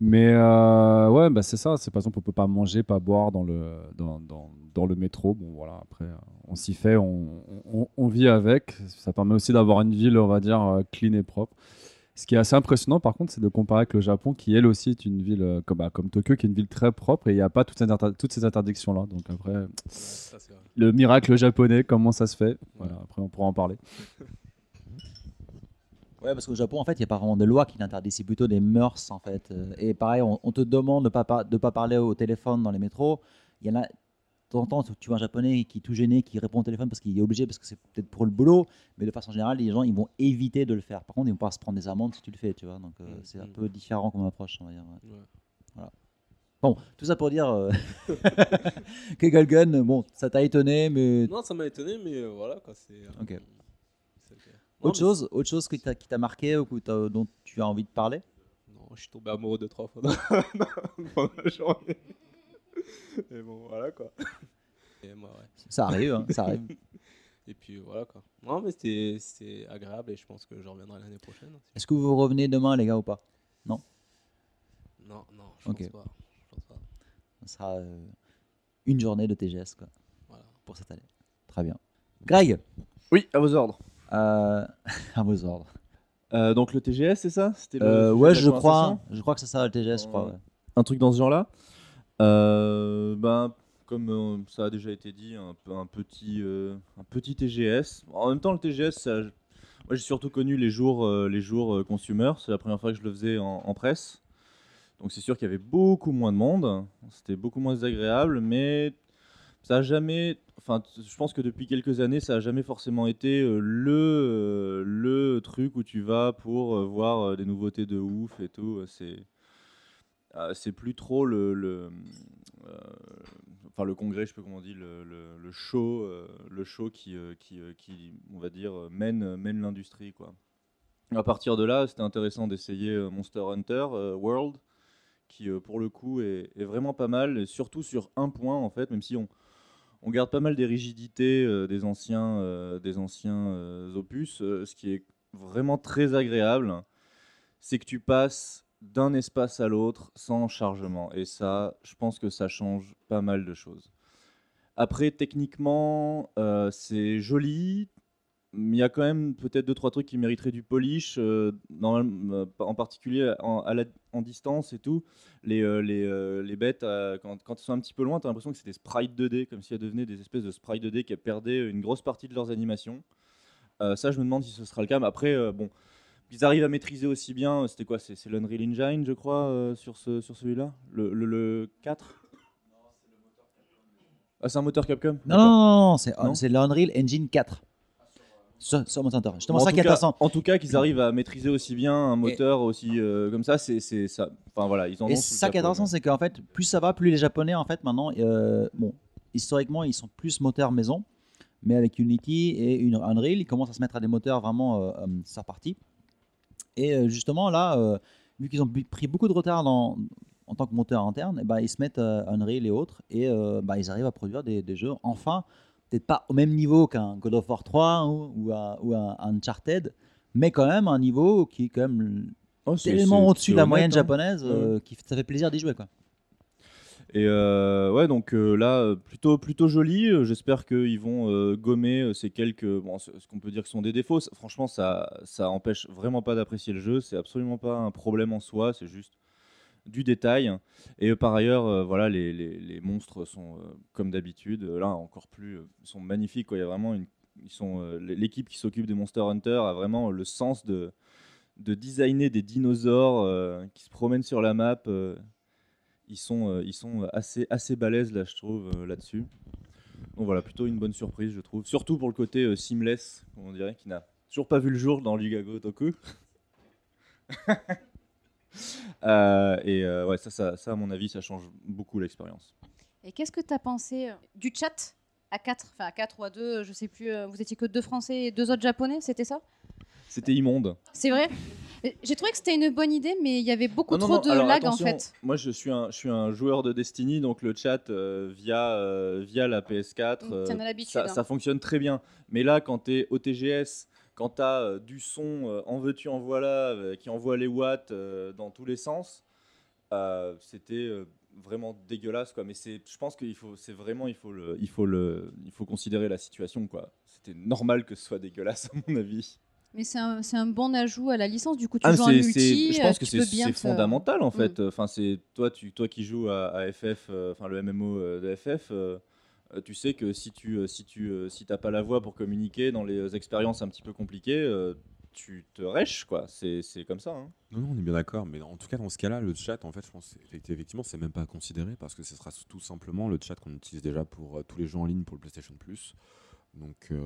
Mais euh, ouais, bah, c'est ça. C'est par exemple, on peut pas manger, pas boire dans le, dans, dans, dans le métro. Bon, voilà, après, euh, on s'y fait, on, on, on vit avec. Ça permet aussi d'avoir une ville, on va dire, euh, clean et propre. Ce qui est assez impressionnant, par contre, c'est de comparer avec le Japon, qui elle aussi est une ville comme, bah, comme Tokyo, qui est une ville très propre et il n'y a pas toutes toutes ces interdictions-là. Donc après, Ça, le miracle japonais, comment ça se fait? Voilà, après on pourra en parler. Ouais, parce qu'au Japon, en fait, il n'y a pas vraiment de loi qui l'interdit, c'est plutôt des mœurs, en fait. Et pareil, on, on te demande de ne pas, par- de pas parler au téléphone dans les métros. Il y en a, de temps en temps, tu vois un japonais qui est tout gêné, qui répond au téléphone parce qu'il est obligé, parce que c'est peut-être pour le boulot, mais de façon générale, les gens, ils vont éviter de le faire. Par contre, ils vont pas se prendre des amendes si tu le fais, tu vois. Donc, euh, Mm, c'est un mm. peu différent comme approche, on va dire. ouais. Ouais. Voilà. Bon, tout ça pour dire euh, que Galgun, bon, ça t'a étonné, mais Non, ça m'a étonné, mais euh, voilà quoi. C'est. Ok. Non, autre chose, autre chose qui t'a qui t'a marqué ou que dont tu as envie de parler? Non, je suis tombé amoureux deux, trois fois dans, dans la journée. Et bon, voilà quoi. Et moi, ouais. Ça arrive, hein, ça arrive. Et puis voilà quoi. Non, mais c'était agréable et je pense que je reviendrai l'année prochaine. Est-ce que vous revenez demain, les gars, ou pas? Non, non, je Ok. pense pas. Je pense pas. Ça sera euh, une journée de TGS quoi, Voilà. pour cette année. Très bien. Greg, Oui, à vos ordres. À vos ordres. Euh, donc le TGS, c'est ça? C'était le Euh, ouais, je crois, je crois que ça le TGS, je crois. Ouais. un truc dans ce genre-là? Euh, ben, comme euh, ça a déjà été dit, un, petit, un petit TGS. En même temps, le TGS, ça- moi j'ai surtout connu les jours, les jours consumer. C'est la première fois que je le faisais en, en presse. Donc c'est sûr qu'il y avait beaucoup moins de monde. C'était beaucoup moins agréable, mais ça a jamais. Enfin, je pense que depuis quelques années, ça a jamais forcément été euh, le, euh, le truc où tu vas pour euh, voir des nouveautés de ouf et tout. C'est c'est plus trop le, le, enfin le congrès, je pas comment dit, le, le, show, le show qui, qui, qui, on va dire, mène, mène l'industrie quoi. À partir de là, c'était intéressant d'essayer Monster Hunter World, qui pour le coup est, vraiment pas mal, surtout sur un point en fait, même si on, on garde pas mal des rigidités euh, des anciens, euh, euh, opus, ce qui est vraiment très agréable, c'est que tu passes d'un espace à l'autre sans chargement. Et ça, je pense que ça change pas mal de choses. Après, techniquement, c'est joli. Mais Il y a quand même peut-être deux trois trucs qui mériteraient du polish, euh, euh, en particulier en, à la- en distance et tout. Les, euh, les, euh, les bêtes, quand, quand elles sont un petit peu loin, tu as l'impression que c'est des sprites 2D, comme si elles devenaient des espèces de sprites 2D qui perdaient une grosse partie de leurs animations. Ça, je me demande si ce sera le cas. Mais après, bon, ils arrivent à maîtriser aussi bien. C'était quoi C'est c'est l'Unreal Engine, je crois, sur, ce, sur celui-là? Le, le, le 4 Ah, c'est un moteur Capcom Non, non, non, non, c'est Non c'est l'Unreal Engine 4. Sur Monster Hunter. Justement, en, ça qui est intéressant. en tout cas, qu'ils arrivent à maîtriser aussi bien un moteur aussi euh, comme ça, c'est ça. Enfin voilà, ils en Et ça qui est intéressant, c'est qu'en fait, plus ça va, plus les Japonais, en fait, maintenant, euh, bon, historiquement, ils sont plus moteurs maison, mais avec Unity et une Unreal, ils commencent à se mettre à des moteurs vraiment euh, euh, party. Et justement, là, vu qu'ils ont pris beaucoup de retard dans, en tant que moteur interne, eh ben, ils se mettent Unreal et autres, et bah, ils arrivent à produire des, des jeux, enfin, peut-être pas au même niveau qu'un God of War 3 ou, ou un, ou un Uncharted, mais quand même un niveau qui est quand même Oh, tellement au-dessus de la honnête, moyenne hein. japonaise euh, qui ça fait plaisir d'y jouer quoi. Et euh, ouais, donc euh, là, plutôt, plutôt joli. Euh, J'espère qu'ils vont euh, gommer ces quelques. Bon, ce ce qu'on peut dire que sont des défauts. Franchement, ça, ça empêche vraiment pas d'apprécier le jeu. C'est absolument pas un problème en soi. C'est juste du détail. Et par ailleurs, euh, voilà, les, les- les monstres sont euh, comme d'habitude. euh, Là, encore plus, sont magnifiques. Quoi. Il y a vraiment une. Ils sont l'équipe qui s'occupe des Monster Hunter a vraiment le sens de de designer des dinosaures qui se promènent sur la map. ils sont, ils sont assez, assez balèzes là, je trouve, là-dessus. Donc voilà, plutôt une bonne surprise, je trouve. Surtout pour le côté seamless, on dirait, qui n'a toujours pas vu le jour dans Ligago Toku. Euh, et euh, ouais, ça, ça, ça, à mon avis, ça change beaucoup l'expérience. Et qu'est-ce que tu as pensé euh, du chat à 4 Enfin, à 4 ou à 2, je sais plus. Vous étiez que deux Français et deux autres Japonais, c'était ça? C'était immonde. C'est vrai? J'ai trouvé que c'était une bonne idée, mais il y avait beaucoup Non, non, trop non, de alors, lag attention, en fait. Moi, je suis un, je suis un joueur de Destiny, donc le chat euh, via, euh, via la PS4, Mm, euh, ça, hein. ça fonctionne très bien. Mais là, quand tu es au TGS, quand tu as du son euh, en veux-tu, en voilà, euh, qui envoie les watts euh, dans tous les sens, euh, c'était euh, vraiment dégueulasse. Quoi. Mais c'est- je pense qu'il faut, c'est vraiment, il faut, le, il, faut le, il faut considérer la situation. quoi. C'était normal que ce soit dégueulasse, à mon avis. Mais c'est un, un bon ajout à la licence. Du coup, tu Ah, joues en multi. je euh, pense que c'est fondamental en Mm. fait. Enfin, c'est toi, tu, toi qui joues à, à FF, euh, enfin le MMO euh, de FF, euh, euh, tu sais que si tu euh, si tu euh, si t'as pas la voix pour communiquer dans les expériences un petit peu compliquées, euh, tu te rèches quoi. C'est comme ça. hein. Non, non, on est bien d'accord, mais en tout cas, dans ce cas-là, le chat, en fait, je pense effecti- effectivement, c'est même pas à considérer parce que ce sera tout simplement le chat qu'on utilise déjà pour euh, tous les jeux en ligne pour le PlayStation Plus. Donc euh,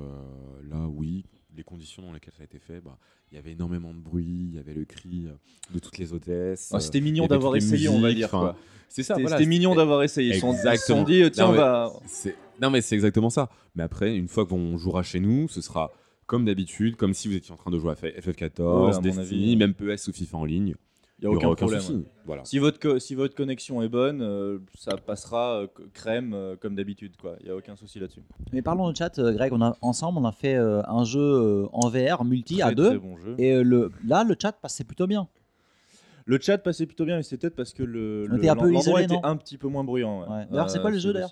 là, oui, les conditions dans lesquelles ça a été fait, bah, il y avait énormément de bruit, il y avait le cri euh, de toutes les hôtesses. Ah, euh, C'était y mignon d'avoir essayé, on va musiques, dire. C'est ça, C'était voilà, mignon d'avoir essayé. Ils sont- ils se sont Exactement. dit tiens, Non, mais va. c'est- Non, mais c'est exactement ça. Mais après, une fois qu'on jouera chez nous, ce sera comme d'habitude, comme si vous étiez en train de jouer à FF14, Ouais, à mon Destiny, avis. même PS ou FIFA en ligne. Il n'y a aura aucun problème. souci. Voilà. Si votre, si votre connexion est bonne, euh, ça passera euh, crème euh, comme d'habitude. quoi. Il n'y a aucun souci là-dessus. Mais parlons de chat, euh, Greg. On a, ensemble, on a fait euh, un jeu en VR, multi, à deux. très bon jeu. Et euh, le, là, le chat passait plutôt bien. Le chat passait plutôt bien, mais c'est peut-être parce que le, On le- était un peu isolé, était non? un petit peu moins bruyant. ouais. Ouais. D'ailleurs, c'est quoi le jeu, d'ailleurs?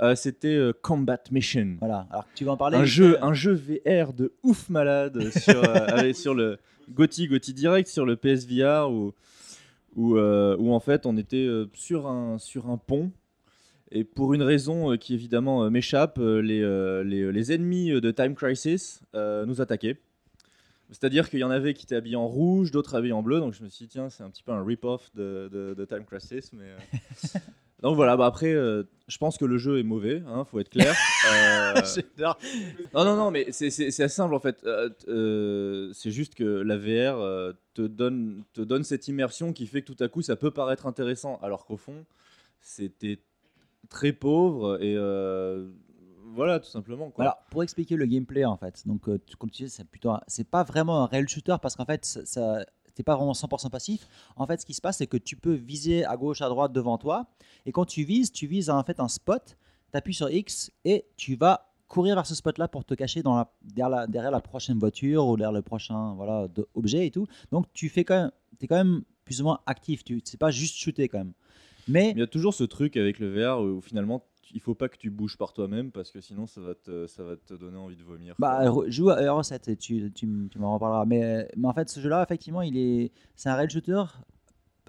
Euh, C'était euh, Combat Mission. Voilà. Alors, tu vas en parler Un jeu, fait. un jeu VR de ouf malade sur, euh, allez, sur le Gotti Gotti Direct sur le PSVR où, où, où en fait on était sur un, sur un pont et pour une raison qui évidemment m'échappe, les, les, les ennemis de Time Crisis euh, nous attaquaient. C'est-à-dire qu'il y en avait qui étaient habillés en rouge, d'autres habillés en bleu, donc je me suis dit tiens c'est un petit peu un rip-off de, de- de Time Crisis. Mais, euh, donc voilà, bah après euh, je pense que le jeu est mauvais, hein, faut être clair. Euh, non, non, non, mais c'est- assez simple en fait. Euh, euh, c'est juste que la VR euh, te, donne, te donne cette immersion qui fait que tout à coup ça peut paraître intéressant, alors qu'au fond c'était très pauvre et euh, voilà tout simplement. Quoi. Alors, pour expliquer le gameplay, en fait, donc, euh, comme tu disais, c'est plutôt, un- c'est pas vraiment un réel shooter parce qu'en fait, ça, ça- pas vraiment 100% passif. En fait, ce qui se passe, c'est que tu peux viser à gauche, à droite, devant toi, et quand tu vises, tu vises en fait un spot. T'appuies sur X et tu vas courir vers ce spot-là pour te cacher dans la, derrière, la, derrière la prochaine voiture ou derrière le prochain voilà de- objet et tout. Donc, tu fais quand même, es quand même plus ou moins actif. Tu, c'est pas juste shooter quand même. Mais Il y a toujours ce truc avec le VR où, finalement tu- il faut pas que tu bouges par toi-même parce que sinon ça va te, ça va te donner envie de vomir. Bah, joue à Euro 7 et tu, tu, tu m'en reparleras. Mais, mais en fait, ce jeu-là, effectivement, il est, c'est un rail shooter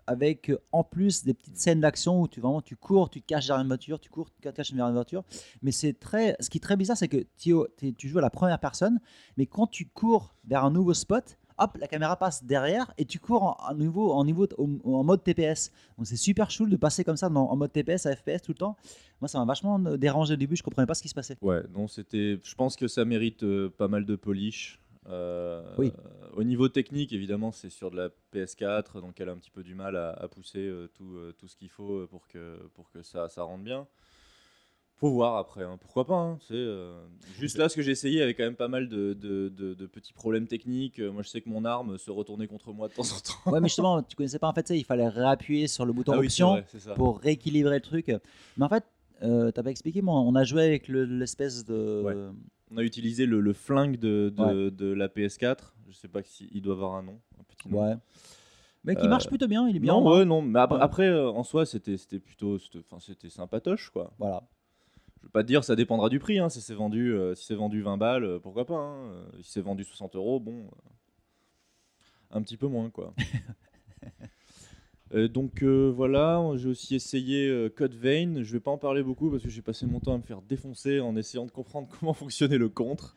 avec euh, en plus des petites scènes d'action où tu vraiment tu cours, tu te caches derrière une voiture, tu cours, tu te caches derrière une voiture. Mais c'est très, ce qui est très bizarre, c'est que tu, tu joues à la première personne, mais quand tu cours vers un nouveau spot, hop, la caméra passe derrière et tu cours en, en niveau, en, niveau, au- en mode TPS. Donc c'est super chou de passer comme ça dans- en mode TPS à FPS tout le temps. Moi, ça m'a vachement euh, dérangé au début, je comprenais pas ce qui se passait. Ouais, non, c'était. Je pense que ça mérite euh, pas mal de polish. Euh, Oui. Au niveau technique, évidemment, c'est sur de la PS4, donc elle a un petit peu du mal à, à pousser tout, tout ce qu'il faut pour que, pour que ça, ça rentre bien. Faut voir après, hein, pourquoi pas. hein, c'est, euh, Juste là, ce que j'ai essayé avait quand même pas mal de, de- de- de petits problèmes techniques. Euh, Moi, je sais que mon arme se retournait contre moi de temps en temps. Ouais, mais justement, tu connaissais pas en fait, il fallait réappuyer sur le bouton Ah oui, option vrai, pour rééquilibrer le truc. Mais en fait, euh, t'as pas expliqué, moi, on a joué avec le- l'espèce de. Ouais. On a utilisé le, le flingue de, la PS4. Je sais pas s'il doit avoir un nom. Un petit nom. Ouais. Mais qui Euh, marche plutôt bien, il est bien. Non, hein. ouais, non. Mais Ouais. après, euh, en soi, c'était plutôt, c'était sympatoche, quoi. Voilà. Je veux pas te dire, ça dépendra du prix. Hein. Si c'est vendu, euh, si c'est vendu 20 balles, euh, pourquoi pas. hein. Euh, Si c'est vendu 60 euros, bon, euh, un petit peu moins, quoi. Donc voilà, j'ai aussi essayé Code Vein. Je vais pas en parler beaucoup parce que j'ai passé mon temps à me faire défoncer en essayant de comprendre comment fonctionnait le contre.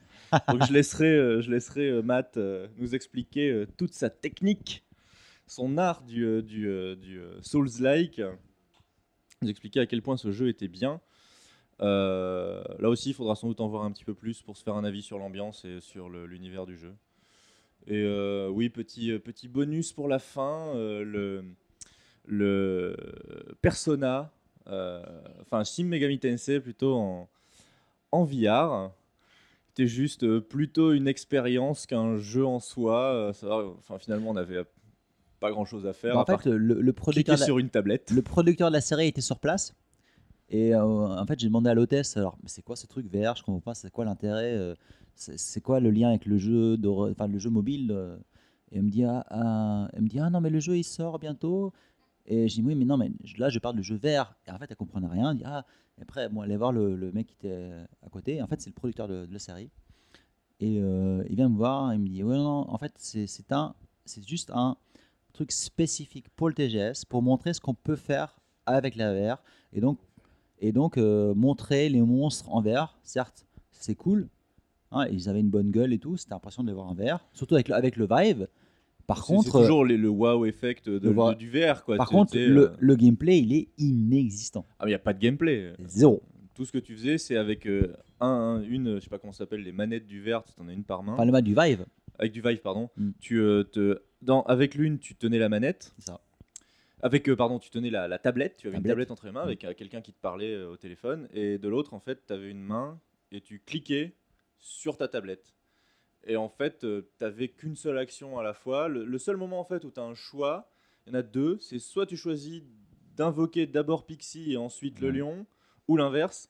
Donc je laisserai, je laisserai Matt nous expliquer toute sa technique, son art du, du, du, Souls-like, nous expliquer à quel point ce jeu était bien. Euh, là aussi, il faudra sans doute en voir un petit peu plus pour se faire un avis sur l'ambiance et sur l'univers du jeu. Et euh, oui, petit, euh, petit bonus pour la fin, euh, le, le Persona, enfin Shin Megami Tensei plutôt en, en VR. C'était juste plutôt une expérience qu'un jeu en soi. enfin, finalement, on n'avait pas grand chose à faire. Bah, en à part fait, le, producteur la- sur une tablette. le producteur de la série était sur place. Et euh, en fait, j'ai demandé à l'hôtesse, alors, mais c'est quoi ce truc VR Je comprends pas, c'est quoi l'intérêt euh, C'est quoi le lien avec le jeu, enfin, le jeu mobile euh? Et elle me dit ah, ah, elle me dit ah non mais le jeu il sort bientôt. Et je dis oui mais non mais là je parle de jeu VR. Et en fait elle comprenait rien. Elle dit ah et après bon elle allait voir le, le mec qui était à côté. En fait c'est le producteur de, la série. Et il vient me voir, il me dit ouais non en fait c'est un c'est juste un truc spécifique pour le TGS pour montrer ce qu'on peut faire avec la VR et donc et donc euh, montrer les monstres en VR. Certes c'est cool. hein, ils avaient une bonne gueule et tout, c'était impressionnant de les voir en VR, surtout avec le, avec le Vive. Par contre, c'est toujours les- le wow effect de, le du VR. Quoi. par contre, le, euh, le gameplay, il est inexistant. Ah, mais il n'y a pas de gameplay. Zéro. Tout ce que tu faisais, c'est avec euh, un, un- une, je sais pas comment ça s'appelle, les manettes du VR, tu en as une par main. Enfin, le du Vive. Avec du Vive, pardon. Mm. Tu, euh, te, dans, avec l'une, tu tenais la manette. C'est ça. Avec, euh, pardon, tu tenais la, la tablette. Tu avais une Tablette. entre les mains avec euh, quelqu'un qui te parlait euh, au téléphone. Et de l'autre, en fait, tu avais une main et tu cliquais sur ta tablette. Et en fait, tu n'avais qu'une seule action à la fois. Le, le seul moment, en fait, où tu as un choix, il y en a deux. C'est soit tu choisis d'invoquer d'abord Pixie et ensuite le Ouais. lion, ou l'inverse.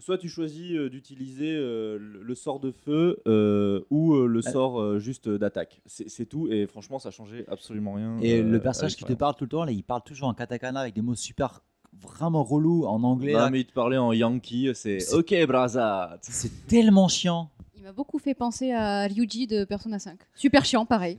Soit tu choisis euh, d'utiliser euh, le, le sort de feu euh, ou euh, le Ouais. sort euh, juste d'ataque. C'est c'est tout. Et franchement, ça changeait absolument rien. Et euh, le personnage qui te parle tout le temps, là, il parle toujours en katakana avec des mots super vraiment relous en anglais. Non, là. mais il te parlait en yankee. C'est C'est- OK, Braza. C'est tellement chiant. Il m'a beaucoup fait penser à Ryuji de Persona 5. Super chiant, pareil.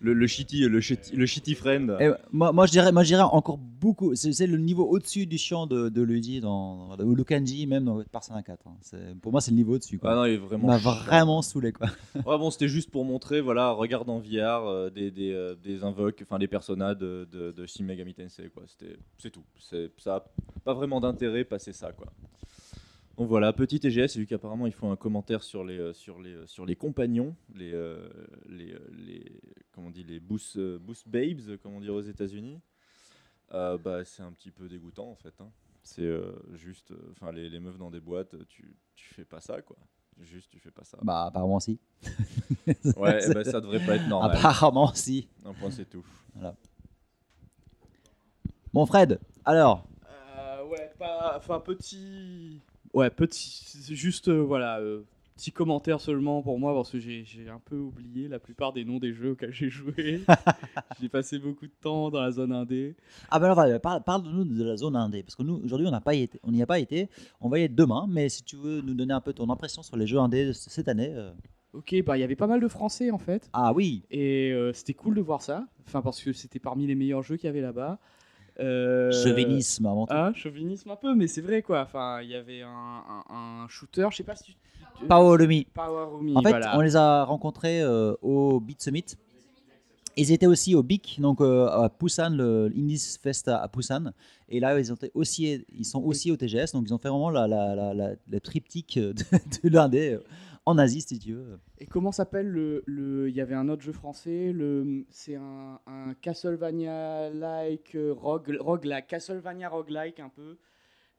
Le, le shitty, le shitty, le shitty friend. Et moi, moi, je dirais, moi, je dirais encore beaucoup. C'est le niveau au-dessus du chiant de, de Luigi dans, ou le kanji même dans Persona 4. hein. Pour moi, c'est le niveau au-dessus. quoi. Ah non, il est vraiment. m'a chiant. vraiment saoulé quoi. Ouais, bon, c'était juste pour montrer, voilà, regarde en VR euh, des, des, euh, des invoques, enfin des personnages de, de, de Shin Megami Tensei, quoi. C'était, c'est tout. C'est, ça a pas vraiment d'intérêt passer ça, quoi. Donc voilà, petit TGS, et vu qu'apparemment il faut un commentaire sur les, euh, sur les, euh, sur les compagnons, les, euh, les, les, comment on dit, les boost, boost babes, comme on dit aux États-Unis. Euh, bah, c'est un petit peu dégoûtant en fait. hein. C'est euh, juste, euh, enfin les, les meufs dans des boîtes, tu, tu fais pas ça, quoi. Juste, tu fais pas ça. Bah, apparemment, si. Ouais, ben, ça devrait pas être normal. Apparemment, si. Un point, c'est tout. Bon, Fred, alors, Euh, ouais, pas. Enfin, petit. Ouais, petit. Juste, euh, voilà. euh, petit commentaire seulement pour moi, parce que j'ai un peu oublié la plupart des noms des jeux auxquels j'ai joué. j'ai passé beaucoup de temps dans la zone indé. Ah ben alors, voilà, parle, parle-nous de la zone indé, parce que nous, aujourd'hui, on n'a pas été, on n'y a pas été, on va y être demain, mais si tu veux nous donner un peu ton impression sur les jeux indés cette année. euh, Ok, bah il y avait pas mal de français en fait. Ah oui, Et euh, c'était cool de voir ça. Enfin, parce que c'était parmi les meilleurs jeux qu'il y avait là-bas. Euh, chauvinisme avant tout. Ah, chauvinisme un peu, mais c'est vrai quoi. Enfin, il y avait un, un- un shooter, je sais pas si tu. Power Lumi. Power Rumi, En fait, voilà. on les a rencontrés euh, au Beat Summit. Ils étaient aussi au BIC, donc euh, à Busan, le Indies Fest à, Busan. Et là, ils, ont aussi, ils sont aussi au TGS, donc ils ont fait vraiment la, la, la, la- le triptyque de, de l'indé euh, en Asie, si tu veux. Et comment s'appelle le, le. Il y avait un autre jeu français, le. C'est un, Castlevania-like euh, rogue, roguelike, Castlevania roguelike un peu,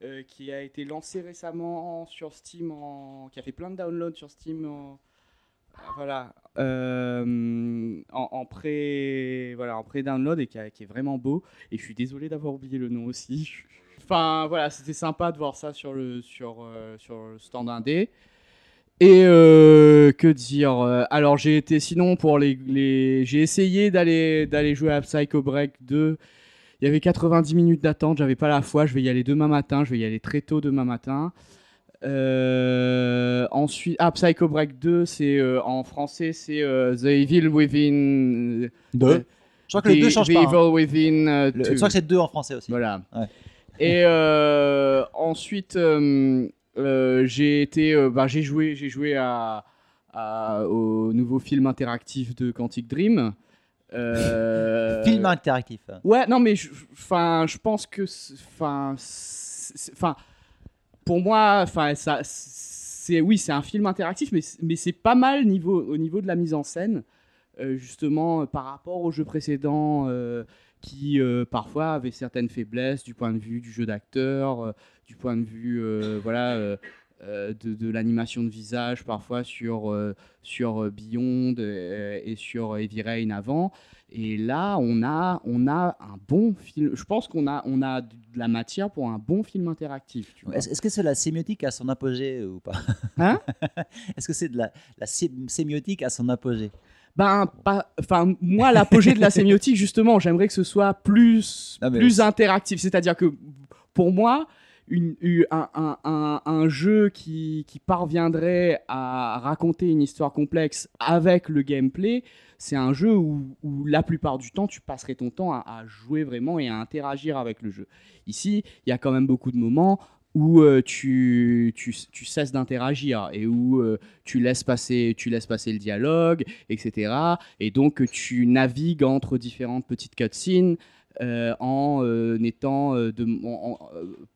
euh, qui a été lancé récemment sur Steam, en, qui a fait plein de downloads sur Steam. en- ah, voilà, euh, en, pré, voilà, en pré-download et qui est vraiment beau. Et je suis désolé d'avoir oublié le nom aussi. Enfin voilà, c'était sympa de voir ça sur le sur euh, sur le stand indé. Et euh, que dire euh, Alors j'ai été sinon pour les, les j'ai essayé d'aller d'aller jouer à Psycho Break 2. Il y avait 90 minutes d'attente, j'avais pas la foi, je vais y aller demain matin, je vais y aller très tôt demain matin. Euh, ensuite, ah, Psycho Break 2, c'est euh, en français, c'est euh, The Evil Within. Deux. euh, Je crois que le The- 2 change The pas. hein. Evil Within. Le- je crois que c'est deux en français aussi. Voilà. Ouais. Et euh, ensuite, j'ai été, euh, bah, j'ai joué, j'ai joué à, à- au nouveau film interactif de Quantic Dream. Euh, Film interactif. Ouais, non, mais je- enfin, je pense que, enfin, enfin, pour moi, enfin, ça, c'est oui, c'est un film interactif, mais c'est- mais c'est pas mal niveau au niveau de la mise en scène. euh, justement euh, par rapport aux jeux précédents euh, qui euh, parfois avaient certaines faiblesses du point de vue du jeu d'acteur, euh, du point de vue euh, voilà, de, de l'animation de visage parfois sur, sur Beyond et sur Heavy Rain avant. Et là, on a, on a un bon film. Je pense qu'on a, on a de la matière pour un bon film interactif. Est-ce est-ce que c'est la sémiotique à son apogée ou pas? Hein? Est-ce que c'est de la, la sé- sémiotique à son apogée? Ben, pas, enfin, moi, l'apogée de la sémiotique, justement, j'aimerais que ce soit plus, plus c'est- interactif. C'est-à-dire que, pour moi, une, une- un, un- un- un jeu qui, qui parviendrait à raconter une histoire complexe avec le gameplay, c'est un jeu où, où la plupart du temps, tu passerais ton temps à, à jouer vraiment et à interagir avec le jeu. Ici, il y a quand même beaucoup de moments où euh, tu, tu, tu cesses d'interagir et où euh, tu, laisses passer, tu laisses passer le dialogue, etc. Et donc, tu navigues entre différentes petites cutscenes euh, en étant. de, en- en-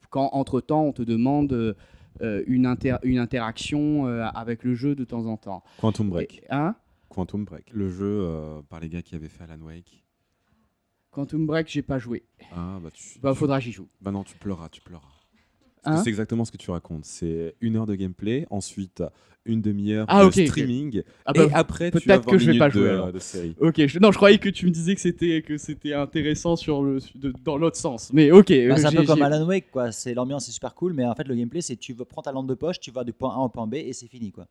quand, entre-temps, on te demande une, inter- une interaction avec le jeu de temps en temps. Quantum Break. Et- hein? Quantum Break. Le jeu par les gars qui avaient fait Alan Wake. Quantum Break, j'ai pas joué. Ah, bah tu. Bah, tu- faudra que j'y joue. Bah non, tu pleuras, tu pleuras. Hein c'est exactement ce que tu racontes. C'est une heure de gameplay, ensuite une demi-heure Ah, de streaming, Ah bah, et après peut-être 20 que je vais pas jouer, de, de série. Ok, je, non, je croyais que tu me disais que c'était que c'était intéressant sur le de- dans l'autre sens. Mais ok. Bah, euh, C'est un peu comme Alan Wake, quoi. C'est l'ambiance est super cool, mais en fait le gameplay c'est tu prends ta lampe de poche, tu vas du point A au point B et c'est fini, quoi.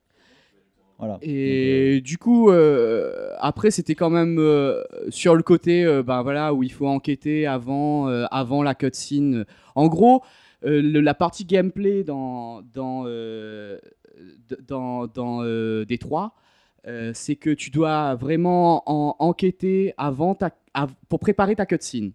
Voilà. Et du coup, euh, après, c'était quand même euh, sur le côté, euh, ben voilà, où il faut enquêter avant, euh, avant la cutscene. En gros, euh, le- la partie gameplay dans dans euh, dans, dans euh, Détroit, euh, c'est que tu dois vraiment en- enquêter avant pour préparer ta cutscene.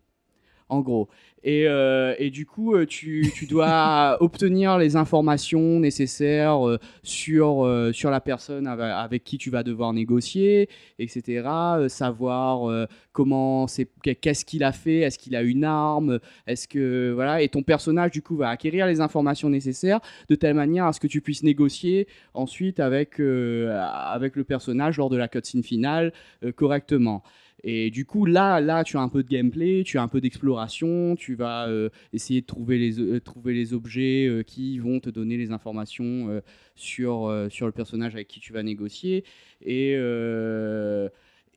En gros. Et, euh, du coup, euh, tu, dois obtenir les informations nécessaires euh, sur, sur la personne avec, qui tu vas devoir négocier, etc. Savoir comment c'est, qu'est-ce qu'il a fait, est-ce qu'il a une arme, est-ce que voilà. Et ton personnage du coup va acquérir les informations nécessaires de telle manière à ce que tu puisses négocier ensuite avec avec le personnage lors de la cutscene finale correctement. Et du coup, là, là, tu as un peu de gameplay, tu as un peu d'exploration, tu vas euh, essayer de trouver les, euh, trouver les objets euh, qui vont te donner les informations sur, sur le personnage avec qui tu vas négocier. Et,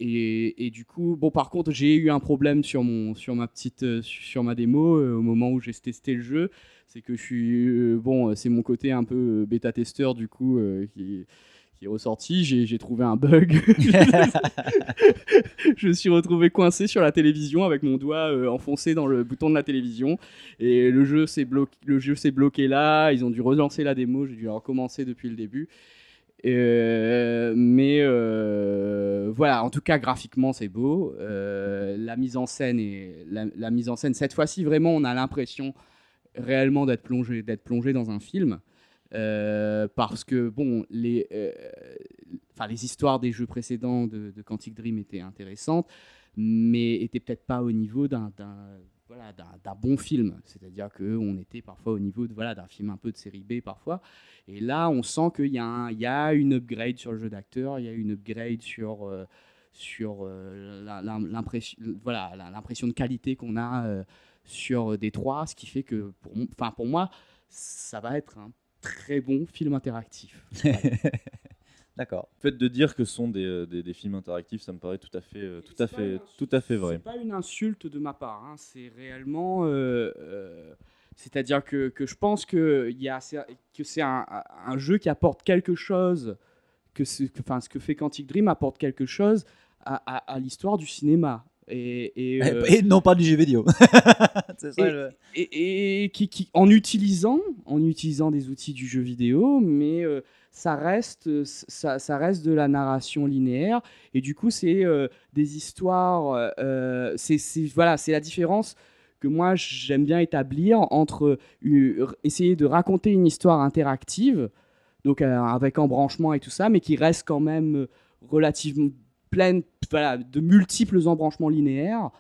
et, et du coup, bon, par contre, j'ai eu un problème sur, mon, sur ma petite, sur ma démo au moment où j'ai testé le jeu. C'est que je suis, bon, c'est mon côté un peu bêta-testeur du coup qui qui est ressorti, j'ai trouvé un bug. je suis retrouvé coincé sur la télévision avec mon doigt euh, enfoncé dans le bouton de la télévision et le jeu s'est bloqué, bloqué là. Ils ont dû relancer la démo, j'ai dû recommencer depuis le début. Euh, mais euh, voilà, en tout cas graphiquement c'est beau. La mise en scène et la mise en scène cette fois-ci vraiment on a l'impression réellement d'être plongé d'être plongé dans un film. Euh, parce que bon, les, euh, les histoires des jeux précédents de, de Quantic Dream étaient intéressantes, mais étaient peut-être pas au niveau d'un voilà, bon film. C'est-à-dire qu'on était parfois au niveau de, voilà, d'un film un peu de série B parfois. Et là, on sent qu'il y, y a une upgrade sur le jeu d'acteur, il y a une upgrade sur, euh, sur l'impression voilà, de qualité qu'on a sur Détroit, ce qui fait que pour, pour moi, ça va être un très bon film interactif. D'accord. Le fait de dire que ce sont des, euh, des, des films interactifs, ça me paraît tout à fait, euh, tout à fait, tout à fait vrai. C'est pas une insulte de ma part, hein, c'est réellement. euh, euh, C'est-à-dire que, que je pense que, il y a, c'est- que c'est un, un jeu qui apporte quelque chose, que, ce, que, enfin, ce que fait Quantic Dream apporte quelque chose à, à- à l'histoire du cinéma. Et, et, euh, Et non pas du jeu vidéo. Ça, et, le- et- et qui, qui- en utilisant en utilisant des outils du jeu vidéo mais euh, ça reste ça, ça reste de la narration linéaire et du coup c'est euh, des histoires c'est voilà c'est la différence que moi j'aime bien établir entre essayer de raconter une histoire interactive donc avec embranchement et tout ça mais qui reste quand même relativement pleine voilà, de multiples embranchements linéaires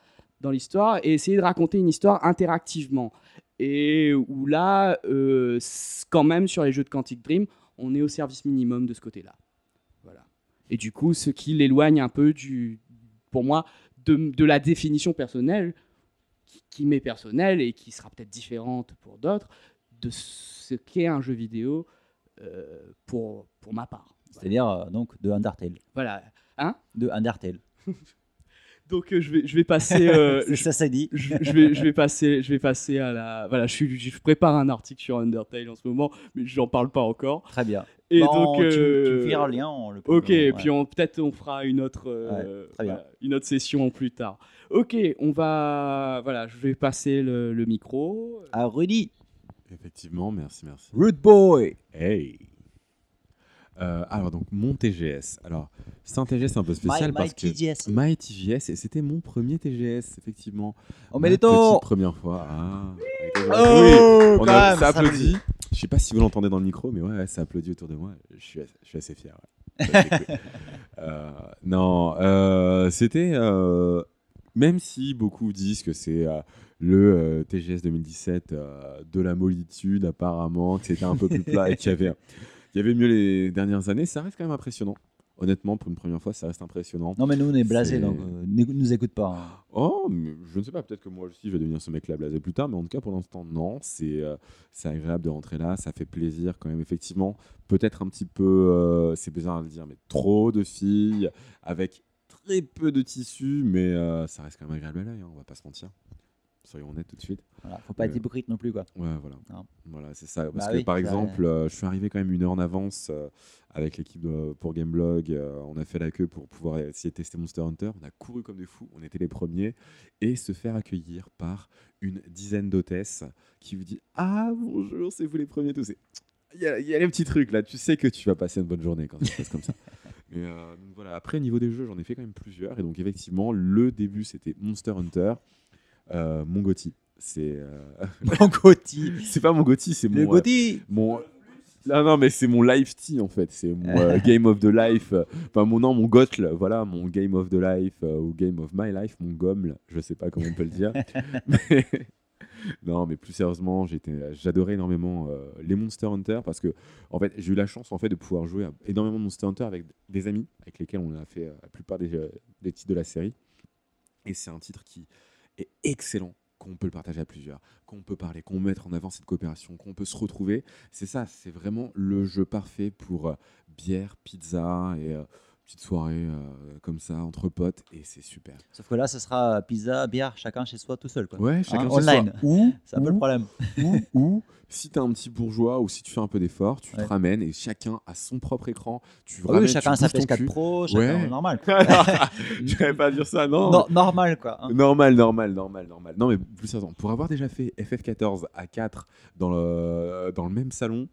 dans l'histoire et essayer de raconter une histoire interactivement. Et où là, euh, quand même, sur les jeux de Quantic Dream, on est au service minimum de ce côté-là. Voilà. Et du coup, ce qui l'éloigne un peu du, pour moi, de, de la définition personnelle, qui, qui m'est personnelle et qui sera peut-être différente pour d'autres, de ce qu'est un jeu vidéo euh, pour, pour ma part. C'est-à-dire euh, donc de Undertale. Voilà. Hein De Undertale. Donc euh, je vais je vais passer euh, ça, c'est dit. je, je vais je vais passer je vais passer à la voilà je suis je prépare un article sur Undertale en ce moment mais j'en parle pas encore Très bien. et Bon, donc tu, tu euh, feras le lien. on le Ok, ouais. et puis peut-être on fera une autre, euh, Ouais, très bien. voilà, une autre session plus tard. Ok, on va, voilà, je vais passer le, le micro. À Rudy. Effectivement, merci, merci. Rude Boy. Hey Euh, alors donc mon TGS. Alors c'est un TGS un peu spécial My- parce my que TGS. My TGS et c'était mon premier TGS effectivement. On Ma met les première fois. Ah. Oh, Oui, on a- même, ça applaudit. Je sais pas si vous l'entendez dans le micro, mais ouais, ça applaudit autour de moi. Je suis, assez- je suis assez fier. ouais. Cool. Euh, non, euh, c'était même si beaucoup disent que c'est le euh, TGS 2017 euh, de la molitude apparemment, que c'était un peu plus plat et qu'il y avait, il y avait mieux les dernières années, ça reste quand même impressionnant. Honnêtement, pour une première fois, ça reste impressionnant. Non, mais nous, on est blasés, donc euh, n'écoute- nous écoute pas. hein. Oh, mais je ne sais pas, peut-être que moi aussi je vais devenir ce mec-là blasé plus tard, mais en tout cas pour l'instant, non. C'est euh, agréable de rentrer là, ça fait plaisir quand même, effectivement. Peut-être un petit peu, euh, c'est bizarre à le dire, mais trop de filles avec très peu de tissu, mais euh, ça reste quand même agréable à l'œil, hein, on va pas se mentir. Soyons honnêtes tout de suite. Voilà, faut pas être Euh, hypocrite non plus, quoi. Ouais, voilà. Non. Voilà, c'est ça. Parce Bah que oui, par ça- exemple, euh, je suis arrivé quand même une heure en avance euh, avec l'équipe pour Gameblog. euh, on a fait la queue pour pouvoir essayer de tester Monster Hunter. On a couru comme des fous. On était les premiers. Et se faire accueillir par une dizaine d'hôtesses qui vous dit Ah, bonjour, c'est vous les premiers. Tout c'est. Il y, a, il y a les petits trucs là. Tu sais que tu vas passer une bonne journée quand ça se passe comme ça. Et, donc voilà. Après, niveau des jeux, j'en ai fait quand même plusieurs. Et donc, effectivement, le début, c'était Monster Hunter. Euh, mon Gotti. C'est. euh, Mon Gotti. c'est pas mon Gotti, c'est mon. Le euh, Gotti. mon non non mais c'est mon life tea en fait c'est mon euh, game of the life euh, enfin mon nom mon gotle voilà mon game of the life euh, ou game of my life mon gomme je sais pas comment on peut le dire Mais- non mais plus sérieusement j'adorais énormément euh, les Monster Hunter parce que en fait j'ai eu la chance en fait de pouvoir jouer à énormément de Monster Hunter avec des amis avec lesquels on a fait euh, la plupart des, euh, des titres de la série et c'est un titre qui excellent qu'on peut le partager à plusieurs, qu'on peut parler, qu'on peut mettre en avant cette coopération, qu'on peut se retrouver. C'est ça, c'est vraiment le jeu parfait pour euh, bière, pizza et euh, petite soirée euh, comme ça entre potes et c'est super. Sauf que là, ce sera pizza, bière, chacun chez soi tout seul. Quoi. Ouais, chacun Hein, chez soi. online. Ou, C'est un peu le problème. ou, ou si t'es un petit bourgeois ou si tu fais un peu d'effort, tu Ouais. te ramènes et chacun a son propre écran. Tu Ah oui, ramènes, chacun tu sa bouges ton PS4 cul. Pro, chacun Ouais. normal. Je vais pas dire ça, non. No- normal, quoi. hein. Normal, normal, normal, normal. Non, mais plus sérieusement, pour avoir déjà fait FF14 à 4 dans le, dans le même salon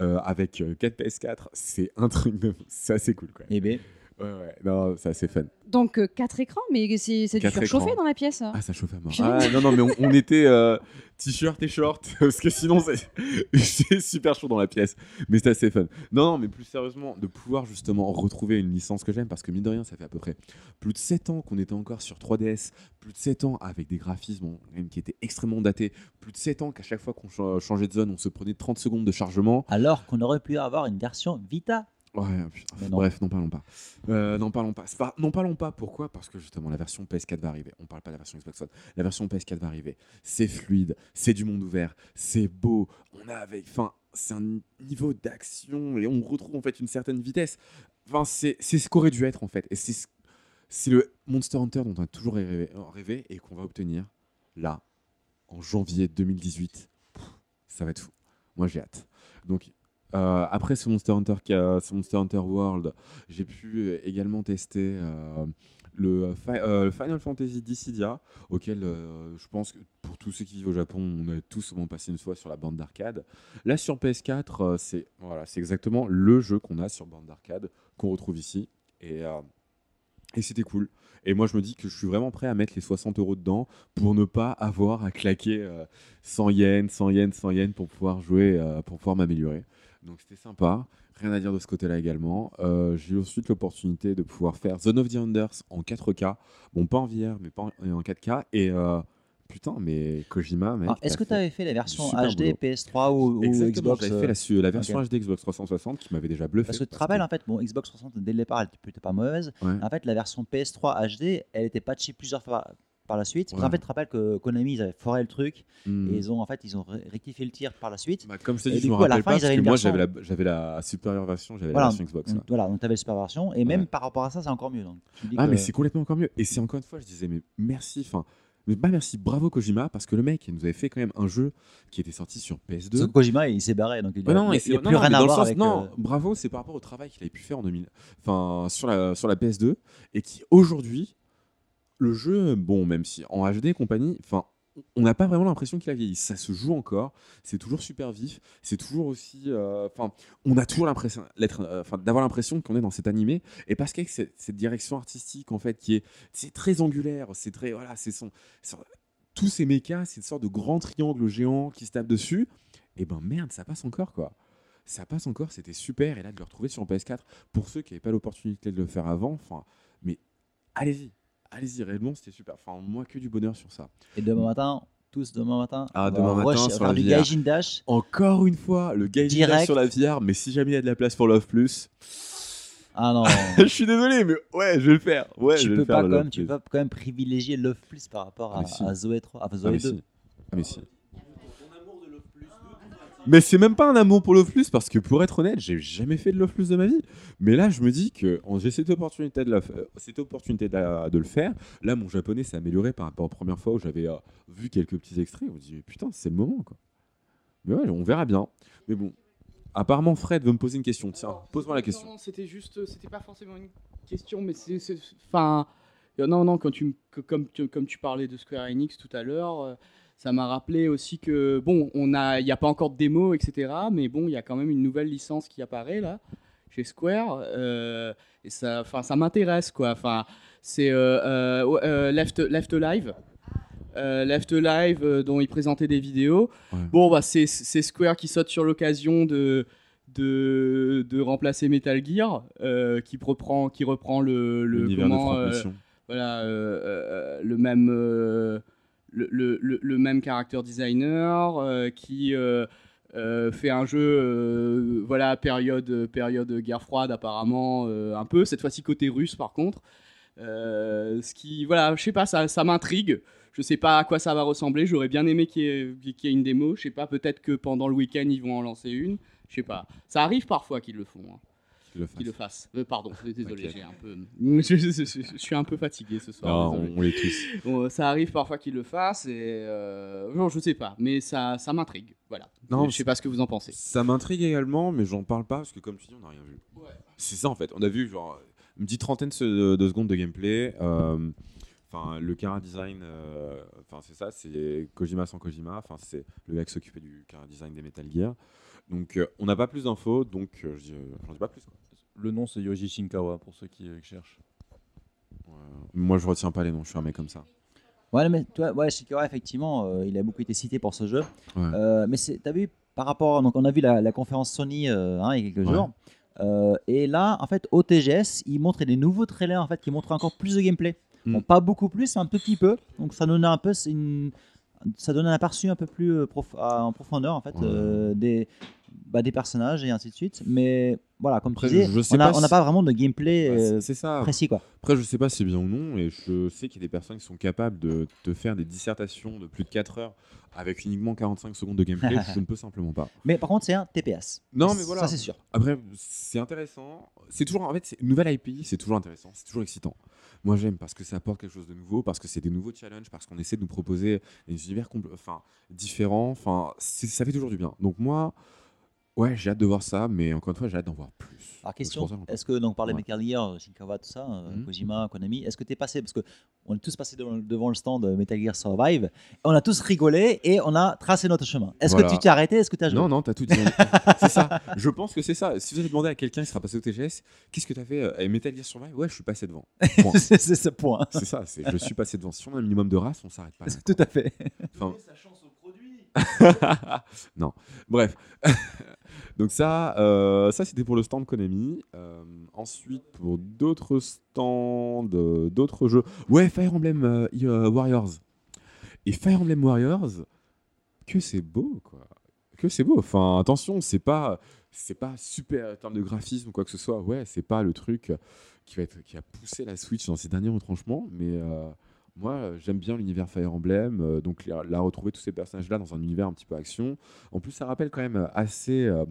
euh, avec 4 PS4, c'est un truc de. C'est assez cool, quoi. Eh ben, Ouais, ouais, non, c'est assez fun. Donc, euh, quatre écrans, mais c'est c'est dû Quatre faire chauffer écrans. dans la pièce. Ah, ça chauffe à mort. Ah, non, non, mais on, on était euh, t-shirt et short, parce que sinon, c'est c'est super chaud dans la pièce. Mais c'était assez fun. Non, non, mais plus sérieusement, de pouvoir justement retrouver une licence que j'aime, parce que mine de rien, ça fait à peu près plus de 7 ans qu'on était encore sur 3DS, plus de 7 ans avec des graphismes bon, même qui étaient extrêmement datés, plus de 7 ans qu'à chaque fois qu'on cha- changeait de zone, on se prenait 30 secondes de chargement. alors qu'on aurait pu avoir une version Vita. Ouais, putain. Mais non. Bref, n'en parlons pas. Euh, n'en parlons pas. N'en parlons pas. Pourquoi? Parce que justement, la version PS4 va arriver. On parle pas de la version Xbox One. La version PS4 va arriver. C'est fluide, c'est du monde ouvert, c'est beau. On a avec, enfin, c'est un niveau d'action et on retrouve en fait une certaine vitesse. Enfin, c'est ce qu'aurait dû être en fait. Et c'est ce- c'est le Monster Hunter dont on a toujours rêvé, rêvé et qu'on va obtenir là en janvier 2018. Pff, Ça va être fou. Moi, j'ai hâte. Donc, euh, après ce Monster Hunter, World, j'ai pu euh, également tester euh, le Fi- Final Fantasy Dissidia, auquel je pense que pour tous ceux qui vivent au Japon, on a tous au moins passé une fois sur la bande d'arcade. Là, sur PS4, euh, c'est voilà, exactement le jeu qu'on a sur bande d'arcade, qu'on retrouve ici. Et, et c'était cool. Et moi, je me dis que je suis vraiment prêt à mettre les 60 euros dedans pour ne pas avoir à claquer euh, 100 yens, 100 yens, 100 yens pour pouvoir jouer, pour pouvoir m'améliorer. Donc c'était sympa. Rien à dire de ce côté-là également. Euh, j'ai eu ensuite l'opportunité de pouvoir faire Zone of the Enders en 4K. Bon, pas en VR, mais pas en, en 4K. Et euh, putain, mais Kojima, mec. Alors, Est-ce que tu avais fait la version HD boulot. PS3 ou, ou Xbox j'avais euh, fait la, la version. HD Xbox 360 qui m'avait déjà bluffé. Parce que tu te rappelles, en fait, bon, Xbox 360, dès le départ, elle était pas mauvaise. Ouais. En fait, la version PS3 HD, elle était patchée plusieurs fois par la suite. Ouais. qu'en fait, tu te rappelles que Konami, ils avaient foré le truc Hmm. et ils ont, en fait, ils ont rectifié le tir par la suite. Bah, comme je me rappelle pas parce que une moi version- j'avais la, la supérieure version, j'avais Voilà, la version Xbox. donc, voilà, donc tu avais la super version. Et Ouais. même par rapport à ça, c'est encore mieux. Donc, dis Ah, que- mais c'est complètement encore mieux. Et c'est encore une fois, je disais, mais merci. Enfin, mais pas merci, bravo Kojima, parce que le mec il nous avait fait quand même un jeu qui était sorti sur PS2. Parce que Kojima, il s'est barré. Donc il Ouais, non, il- et il c'est- n'y a non, plus non, rien à voir sens- avec. non, euh, bravo, c'est par rapport au travail qu'il avait pu faire en 2000, enfin sur la sur la PS2 et qui aujourd'hui le jeu, bon, même si en HD et compagnie, enfin, on n'a pas vraiment l'impression qu'il a vieilli. Ça se joue encore, c'est toujours super vif, c'est toujours aussi, euh, enfin, on a toujours l'impression euh, d'avoir l'impression qu'on est dans cet animé. Et parce qu'avec cette, cette direction artistique en fait, qui est, c'est très angulaire, c'est très, voilà, c'est son, tous ces mechas, c'est une sorte de grand triangle géant qui se tape dessus. Et ben merde, ça passe encore quoi. Ça passe encore, c'était super. Et là, de le retrouver sur PS4, pour ceux qui n'avaient pas l'opportunité de le faire avant, enfin, mais allez-y, allez-y, réellement, c'était super. Enfin, moi, que du bonheur sur ça. Et demain matin, tous demain matin, Ah, demain matin, rush- sur la du. Gaijin Dash. Encore une fois, le gaijin Direct. dash sur la VR, mais si jamais il y a de la place pour Love Plus, Ah non, je suis désolé, mais ouais, je vais le faire. Ouais, je tu vais peux le faire, pas le quand même, tu peux quand même privilégier Love Plus par rapport Ah, à, si. à Zoé 3, enfin Ah, Zoé mais 2. si. Ah, mais si. Mais c'est même pas un amour pour Love Plus parce que pour être honnête, j'ai jamais fait de Love Plus de ma vie. Mais là, je me dis que j'ai cette opportunité de, la euh, cette opportunité de, le faire. Là, mon japonais s'est amélioré par rapport aux premières fois où j'avais euh, vu quelques petits extraits. On me dit, mais putain, c'est le moment quoi. Mais ouais, on verra bien. Mais bon, apparemment, Fred veut me poser une question. Tiens, pose-moi la question. Non, c'était juste, c'était pas forcément une question, mais c'est, enfin, euh, non, non, quand tu, comme, tu, comme tu parlais de Square Enix tout à l'heure, euh, ça m'a rappelé aussi que bon, il n'y a pas encore de démo, etc. Mais bon, il y a quand même une nouvelle licence qui apparaît là chez Square, euh, et ça, ça m'intéresse quoi. Enfin, c'est euh, euh, Left, Left Alive. Euh, Left Alive euh, dont il présentait des vidéos. Ouais. Bon, bah, c'est, Square qui saute sur l'occasion de, de, de remplacer Metal Gear, euh, qui reprend, qui reprend le, le de comment, Mission. voilà, le même, le, même character designer euh, qui euh, euh, fait un jeu, voilà, période, période guerre froide apparemment, un peu, cette fois-ci côté russe par contre. Ce qui, voilà, je sais pas, ça, ça m'intrigue. Je sais pas à quoi ça va ressembler. J'aurais bien aimé qu'il y, ait- y ait une démo. Je sais pas, peut-être que pendant le week-end ils vont en lancer une. Je sais pas. Ça arrive parfois qu'ils le font. hein le fasse. qu'il le fasse. Euh, pardon, désolé, j'ai un peu, je, je- je- je suis un peu fatigué ce soir. Non, on, les tous. Bon, ça arrive parfois qu'il le fasse et euh, non, je sais pas, mais ça, ça m'intrigue. Voilà. Non, je sais pas ce que vous en pensez. Ça m'intrigue également, mais j'en parle pas parce que, comme tu dis, on n'a rien vu. C'est ça en fait. On a vu genre une petite trentaine de, de secondes de gameplay. euh, Enfin, le Kara design, euh, enfin c'est ça, c'est Kojima sans Kojima. Enfin, c'est le gars qui s'occupait du Kara design des Metal Gear. Donc, euh, on n'a pas plus d'infos, donc euh, euh, j'en dis pas plus. quoi. Le nom, c'est Yoji Shinkawa, pour ceux qui, euh, cherchent. Ouais. Moi, je retiens pas les noms. Je suis un mec comme ça. Ouais, mais toi, ouais, Shikara, effectivement, euh, il a beaucoup été cité pour ce jeu. Ouais. Euh, mais c'est- t'as vu par rapport, donc on a vu la, la conférence Sony euh, hein, il y a quelques Ouais. jours. Euh, et là, en fait, au TGS, ils montraient des nouveaux trailers en fait qui montrent encore plus de gameplay. Mm. Bon, pas beaucoup plus, mais un tout petit peu. Donc ça donnait un peu, une, ça donne un aperçu un peu plus euh, prof- à- en profondeur en fait Ouais. euh, des, bah, des personnages et ainsi de suite. Mais voilà, comme tu disais, on n'a pas si- vraiment de gameplay Bah, euh, ça. précis quoi. Après, je sais pas si c'est bien ou non, et je sais qu'il y a des personnes qui sont capables de te faire des dissertations de plus de 4 heures avec uniquement 45 secondes de gameplay. je ne peux simplement pas. Mais par contre, c'est un TPS. Non, mais voilà. Ça c'est sûr. Après, c'est intéressant. C'est toujours, en fait, c'est une nouvelle IP, c'est toujours intéressant, c'est toujours excitant. Moi, j'aime parce que ça apporte quelque chose de nouveau, parce que c'est des nouveaux challenges, parce qu'on essaie de nous proposer des univers enfin, différents. Enfin, ça fait toujours du bien. Donc moi, ouais, j'ai hâte de voir ça, mais encore une fois, j'ai hâte d'en voir plus. Alors question, qu'on- est-ce que donc par les Ouais. Metal Gear, Shinkawa, tout ça, euh, Mhm. Kojima, Konami, est-ce que tu es passé parce que on est tous passés devant, devant le stand de Metal Gear Survive, on a tous rigolé et on a tracé notre chemin. Est-ce Voilà. que tu t'es arrêté Est-ce que tu as joué? Non, non, t'as tout dit. c'est ça. Je pense que c'est ça. Si vous allez demander à quelqu'un qui sera passé au TGS, qu'est-ce que t'as fait euh, Metal Gear Survive? Ouais, je suis passé devant. Point. c'est ce point. c'est ça. Je suis passé devant. Si on a un minimum de race, on s'arrête pas. Tout à fait. Enfin- non. Bref. Donc ça, euh, ça c'était pour le stand Konami. Euh, ensuite, pour d'autres stands, euh, d'autres jeux. Ouais, Fire Emblem Warriors. Et Fire Emblem Warriors, que c'est beau, quoi. Que c'est beau. Enfin, attention, c'est pas, c'est pas super en termes de graphisme ou quoi que ce soit. Ouais, c'est pas le truc qui va être, qui a poussé la Switch dans ses derniers retranchements, mais moi, euh, j'aime bien l'univers Fire Emblem, euh, donc la, retrouver tous ces personnages-là dans un univers un petit peu action. En plus, ça rappelle quand même assez euh,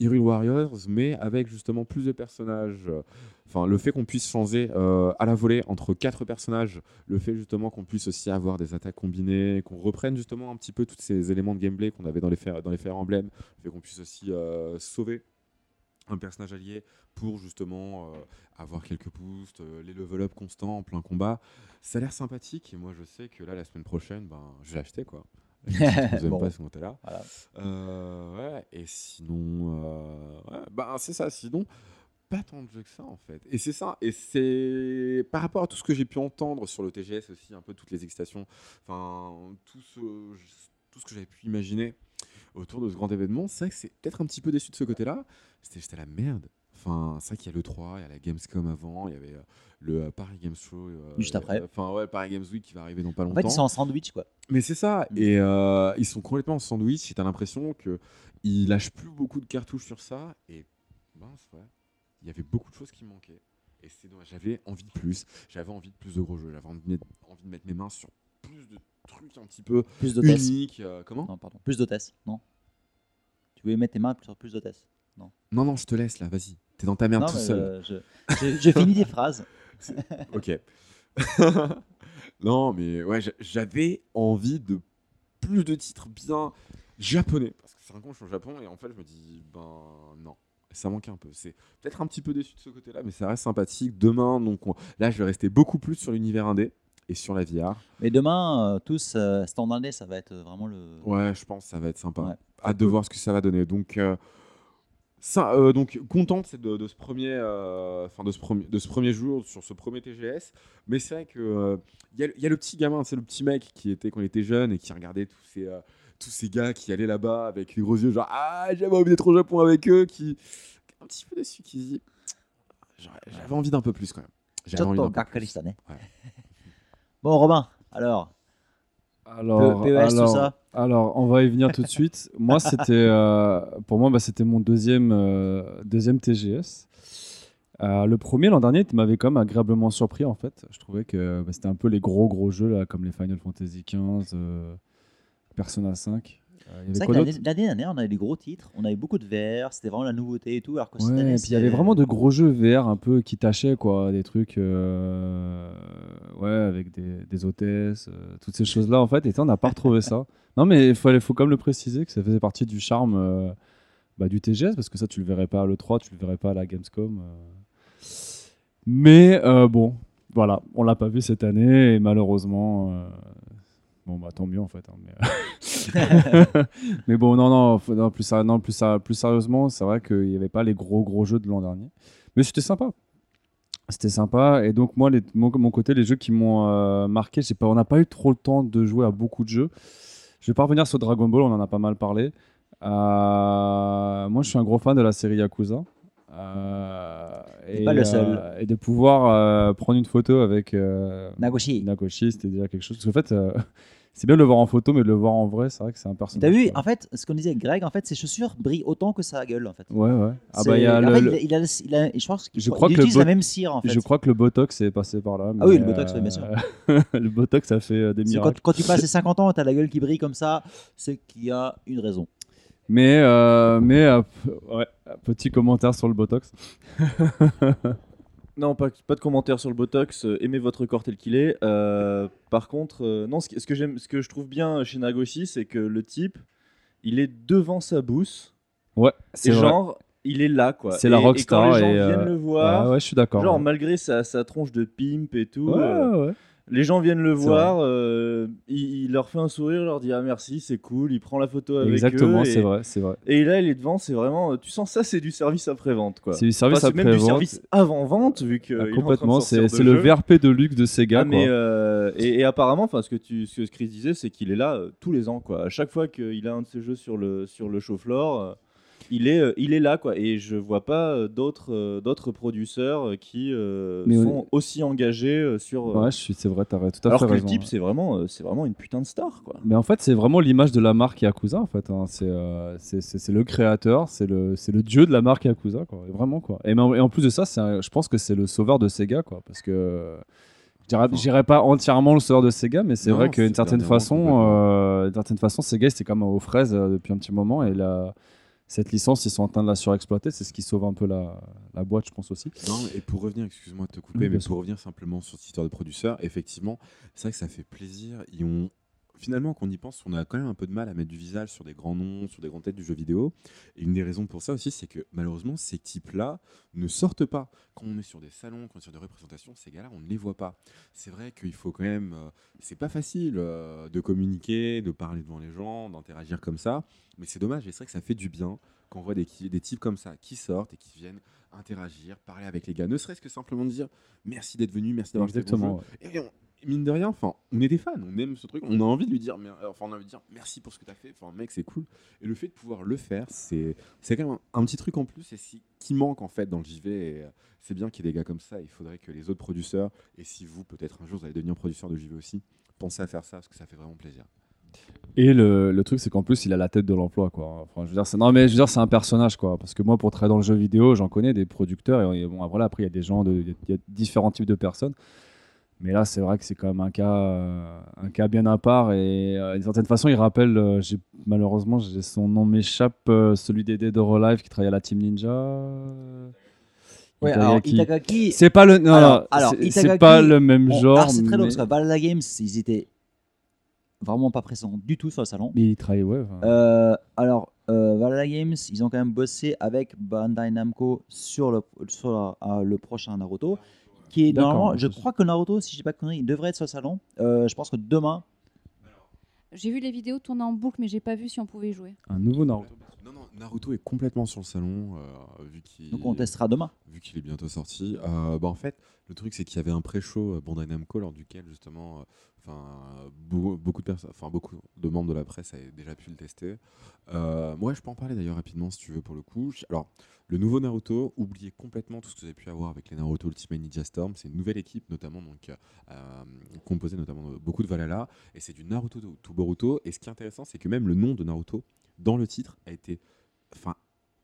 Hyrule Warriors, mais avec justement plus de personnages. euh, Enfin, le fait qu'on puisse changer euh, à la volée entre quatre personnages, le fait justement qu'on puisse aussi avoir des attaques combinées, qu'on reprenne justement un petit peu tous ces éléments de gameplay qu'on avait dans les Fire, dans les Fire Emblem, le fait qu'on puisse aussi euh, sauver un personnage allié pour justement euh, avoir quelques boosts, euh, les level up constants en plein combat. Ça a l'air sympathique et moi je sais que là la semaine prochaine, ben, je vais acheter quoi. Je vous aime Bon. pas ce moment là. Voilà. Euh, ouais, et sinon, euh, ouais, bah, c'est ça. Sinon, pas tant de jeux que ça en fait. Et c'est ça. Et c'est par rapport à tout ce que j'ai pu entendre sur le TGS aussi, un peu toutes les excitations, enfin tout ce, tout ce que j'avais pu imaginer autour de ce grand événement, c'est vrai que c'est peut-être un petit peu déçu de ce côté-là. C'était juste à la merde. Enfin, c'est vrai qu'il y a le 3, il y a la Gamescom avant, il y avait euh, le euh, Paris Games Show. euh, Juste après. Enfin, ouais, Paris Games Week qui va arriver dans pas En longtemps. fait, ils sont en sandwich, quoi. Mais c'est ça, Mm. et ils sont complètement en sandwich. Et t'as l'impression que ils lâchent plus beaucoup de cartouches sur ça. Et mince, ouais, il y avait beaucoup de choses qui me manquaient. Et c'est dommage. J'avais envie de plus. J'avais envie de plus de gros jeux. J'avais envie de mettre mes mains sur plus de trucs un petit peu Plus uniques. euh, comment Non, pardon. Plus d'hôtesse, non Tu voulais mettre tes mains sur plus d'hôtesse Non. Non, non, je te laisse là. Vas-y. T'es dans ta merde Non, tout seul. euh, je, je, je finis des phrases. Ok. non, mais ouais, j'a- j'avais envie de plus de titres bien japonais. Parce que c'est un con, je suis au Japon et en fait, je me dis, ben non. Ça manquait un peu. C'est peut-être un petit peu déçu de ce côté-là, mais ça reste sympathique. Demain, donc, on- là, je vais rester beaucoup plus sur l'univers indé et sur la VR. Mais demain, euh, tous, euh, stand année, ça va être vraiment le. Ouais, je pense que ça va être sympa. Ouais. Hâte de voir ce que ça va donner. Donc, euh, ça, euh, donc contente de, de ce premier, euh, enfin de ce premier, de ce premier jour sur ce premier TGS. Mais c'est vrai que euh, il y, a- il y a le petit gamin, c'est le petit mec qui était quand il était jeune et qui regardait tous ces, euh, tous ces gars qui allaient là-bas avec les gros yeux, genre ah j'avais envie d'être au Japon avec eux, qui un petit peu déçu, qui dit j'aurais- j'avais envie d'un peu plus quand même. J'avais envie d'un peu plus. Ouais. Bon, Robin, alors, Alors, PES, tout alors, ça alors, on va y venir tout de suite. Moi, c'était, euh, pour moi, bah, c'était mon deuxième, euh, deuxième TGS. Euh, le premier l'an dernier, m'avait quand même agréablement surpris en fait. Je trouvais que bah, c'était un peu les gros gros jeux là, comme les Final Fantasy XV, Persona 5. Euh, c'est vrai que l'année dernière, on avait des gros titres, on avait beaucoup de VR, c'était vraiment la nouveauté et tout. Alors que cette Ouais, année, et puis il y avait vraiment de gros jeux VR un peu qui tâchaient, quoi. Des trucs, euh, ouais, avec des, des hôtesses, euh, toutes ces choses-là, en fait. Et ça, on n'a pas retrouvé ça. Non, mais il faut, faut quand même le préciser que ça faisait partie du charme euh, bah, du TGS, parce que ça, tu le verrais pas à l'E3, tu le verrais pas à la Gamescom. Mais bon, voilà, on l'a pas vu cette année, et malheureusement. Euh, Bon, bah tant mieux en fait. hein, mais, mais bon, non, non, non, plus, non, plus, plus sérieusement, c'est vrai qu'il n'y avait pas les gros, gros jeux de l'an dernier. Mais c'était sympa. C'était sympa. Et donc, moi, les, mon, mon côté, les jeux qui m'ont euh, marqué, pas, on n'a pas eu trop le temps de jouer à beaucoup de jeux. Je vais pas revenir sur Dragon Ball, on en a pas mal parlé. Euh, moi, je suis un gros fan de la série Yakuza. Euh, T'es pas le seul. et de pouvoir euh, prendre une photo avec euh, Nagoshi. Nagoshi, c'était déjà quelque chose. Parce qu'en fait, euh, c'est bien de le voir en photo, mais de le voir en vrai, c'est vrai que c'est un personnage. T'as vu, en fait, ce qu'on disait avec Greg, en fait, ses chaussures brillent autant que sa gueule, en fait. Ouais, ouais. Ah bah, il y a le- il a, il a- il a- je pense qu'il utilise la même cire, en fait. Je crois que le Botox est passé par là. Ah oui, le Botox, oui, bien sûr. euh, le Botox, ça fait euh, des miracles. quand, quand tu passes les 50 ans t'as la gueule qui brille comme ça, c'est qu'il y a une raison. Mais, euh, mais euh, ouais, petit commentaire sur le Botox. Non, pas, pas de commentaire sur le Botox. euh, aimez votre corps tel qu'il est. Euh, par contre, euh, non, ce, que- ce que j'aime, ce que je trouve bien chez Nagoshi, c'est que le type, il est devant sa bousse. Ouais, c'est genre, il est là, quoi. C'est la rockstar Et quand les gens et, viennent le voir, ouais, ouais, je suis d'accord, Genre, ouais. malgré sa, sa tronche de pimp et tout, Ouais, ouais. Les gens viennent le voir, euh, il, il leur fait un sourire, leur dit ah merci, c'est cool, il prend la photo avec eux. Exactement, c'est vrai, c'est vrai. Et là, il est devant, c'est vraiment, tu sens ça, c'est du service après-vente, quoi. C'est du service Enfin, c'est même du service avant-vente, vu que Ah, complètement, c'est le jeu. VRP de luxe de Sega. Ah, mais, quoi. euh, et, et apparemment, enfin, ce que tu, ce que Chris disait, c'est qu'il est là euh, tous les ans, quoi. À chaque fois qu'il a un de ses jeux sur le sur le show floor, euh, il est, euh, il est là quoi. Et je vois pas euh, d'autres, euh, d'autres producteurs qui euh, Mais sont aussi engagés sur. Ouais, c'est vrai, t'as tout à fait alors que raison. le type, ouais. c'est vraiment, c'est vraiment une putain de star quoi. Mais en fait, c'est vraiment l'image de la marque Yakuza. En fait, hein. c'est, euh, c'est, le créateur, c'est le, c'est le dieu de la marque Yakuza, quoi. Et Vraiment quoi. Et, en- et en plus de ça, un- je pense que c'est le sauveur de Sega, quoi, parce que dirais pas entièrement le sauveur de Sega, mais c'est vrai qu'une certaine façon, euh, d'une certaine façon, Sega c'était comme aux fraises depuis un petit moment, et la, cette licence, ils sont en train de la surexploiter. C'est ce qui sauve un peu la, la boîte, je pense aussi. Non, et pour revenir, excuse-moi de te couper, Oui, mais pour revenir simplement sur cette histoire de producteur, effectivement, c'est vrai que ça fait plaisir. Ils ont finalement, quand on y pense, on a quand même un peu de mal à mettre du visage sur des grands noms, sur des grandes têtes du jeu vidéo. Et une des raisons pour ça aussi, c'est que malheureusement, ces types-là ne sortent pas. Quand on est sur des salons, quand on est sur des représentations, ces gars-là, on ne les voit pas. C'est vrai qu'il faut quand même. euh, c'est pas facile euh, de communiquer, de parler devant les gens, d'interagir comme ça. Mais c'est dommage, et c'est vrai que ça fait du bien quand on voit des, types comme ça qui sortent et qui viennent interagir, parler avec les gars, ne serait-ce que simplement dire merci d'être venu, merci d'avoir fait Exactement. jeu. Et on- mine de rien, enfin, on est des fans, on aime ce truc, on a envie de lui dire, enfin, on a envie de dire merci pour ce que tu as fait, enfin, mec, c'est cool. Et le fait de pouvoir le faire, c'est, c'est quand même un, petit truc en plus et si- qui manque en fait dans le JV. Euh, c'est bien qu'il y ait des gars comme ça. Il faudrait que les autres producteurs, et si vous, peut-être un jour, vous allez devenir producteur de JV aussi, pensez à faire ça parce que ça fait vraiment plaisir. Et le, le truc, c'est qu'en plus, il a la tête de l'emploi, quoi. Enfin, je veux dire, c'est, non, mais je veux dire, c'est un personnage, quoi. Parce que moi, pour travailler dans le jeu vidéo, j'en connais des producteurs. Et, bon, après, il y a des gens, il y, a différents types de personnes. Mais là, c'est vrai que c'est quand même un cas, euh, un cas bien à part. Et euh, d'une certaine façon, il rappelle, euh, malheureusement, son nom m'échappe, euh, celui des Dead or Alive qui travaille à la Team Ninja. Ouais, alors, Itagaki. C'est pas le, non, Alors- alors, c'est, pas le même on- genre. c'est très mais- parce que Valhalla Games, ils étaient vraiment pas présents du tout sur le salon. Mais il travaille, ouais. enfin. Alors, Valhalla Games, ils ont quand même bossé avec Bandai Namco sur le, sur la- le prochain Naruto. Qui est normalement, je crois que Naruto, si je dis pas de conneries, il devrait être sur le salon. Euh, je pense que demain, J'ai vu les vidéos tourner en boucle, mais j'ai pas vu si on pouvait y jouer. Un nouveau Naruto. Non, non, Naruto est complètement sur le salon, euh, vu qu'il donc on testera demain. vu qu'il est bientôt sorti. Euh, bah, en fait, le truc, c'est qu'il y avait un pré-show Bandai Namco lors duquel, justement, enfin, beaucoup, de personnes, enfin, beaucoup de membres de la presse avaient déjà pu le tester. Euh, moi, je peux en parler d'ailleurs rapidement si tu veux pour le coup. Alors, le nouveau Naruto, oubliez complètement tout ce que vous avez pu avoir avec les Naruto Ultimate Ninja Storm. C'est une nouvelle équipe, notamment donc euh, composée notamment de beaucoup de Valhalla, et c'est du Naruto to to Boruto. Et ce qui est intéressant, c'est que même le nom de Naruto dans le titre a été,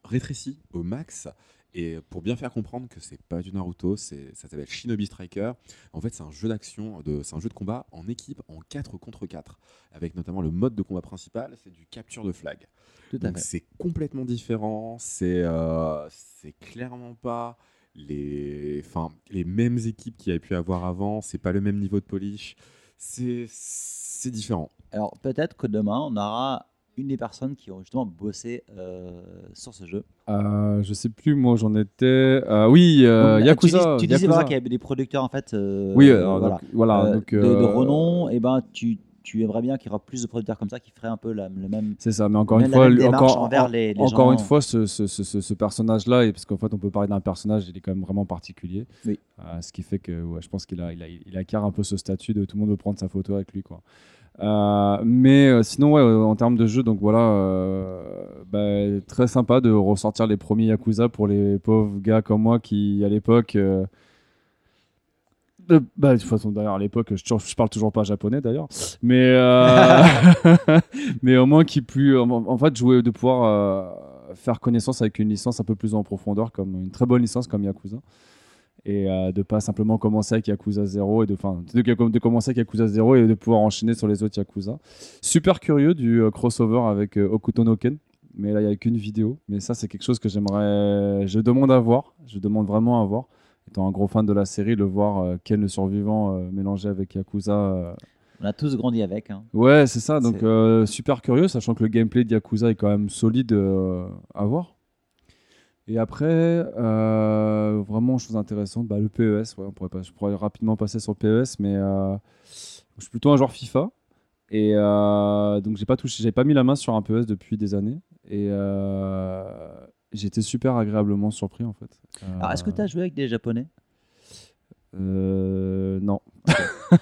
rétréci au max. Et pour bien faire comprendre que c'est pas du Naruto, c'est ça s'appelle Shinobi Striker. En fait, c'est un jeu d'action, de, c'est un jeu de combat en équipe en 4 contre 4, avec notamment le mode de combat principal, c'est du capture de flag. Tout à Donc fait. c'est complètement différent, c'est euh, c'est clairement pas les, enfin, les mêmes équipes qu'il y avait pu avoir avant, c'est pas le même niveau de polish, c'est c'est différent. Alors peut-être que demain, on aura une des personnes qui ont justement bossé euh, sur ce jeu. Euh, je sais plus, moi j'en étais. euh, oui, Donc, tu Yakuza. dis- Tu, disais voilà, qu'il y avait des producteurs en fait. Oui, voilà. donc, voilà, donc, de, de renom. Et ben tu, tu aimerais bien qu'il y aura plus de producteurs comme ça qui feraient un peu la, le même. C'est ça, mais encore une fois, encore, envers en- les, les encore gens. une fois, ce, ce, ce, personnage-là, et parce qu'en fait, on peut parler d'un personnage, il est quand même vraiment particulier. Oui. Ce qui fait que ouais, je pense qu'il a, il a, il acquiert un peu ce statut de tout le monde veut prendre sa photo avec lui. Quoi. Euh, mais euh, sinon, ouais, euh, en termes de jeu, donc voilà, bah, très sympa de ressortir les premiers Yakuza pour les pauvres gars comme moi qui, à l'époque. bah, de toute façon, d'ailleurs, à l'époque, je, je parle toujours pas japonais d'ailleurs, mais mais au moins qui plus, en, en fait, jouer de pouvoir faire connaissance avec une licence un peu plus en profondeur, comme une très bonne licence comme Yakuza, et euh, de pas simplement commencer avec Yakuza 0 et de, enfin, de, de commencer avec Yakuza 0 et de pouvoir enchaîner sur les autres Yakuza. Super curieux du euh, crossover avec euh, Okuto no Ken. Mais là, il n'y a qu'une vidéo. Mais ça, c'est quelque chose que j'aimerais. Je demande à voir. Je demande vraiment à voir étant un gros fan de la série, le voir euh, Ken le survivant euh, mélangé avec Yakuza. On a tous grandi avec. hein. Ouais, c'est ça. Donc super curieux, sachant que le gameplay de Yakuza est quand même solide à voir. Et après, euh, vraiment chose intéressante, bah, le PES. Ouais, on pourrait pas, je pourrais rapidement passer sur le PES, mais euh, je suis plutôt un joueur FIFA. Et euh, donc j'ai pas touché, j'ai pas mis la main sur un PES depuis des années. Et été super agréablement surpris en fait. Alors est-ce que tu as joué avec des japonais? Euh, non.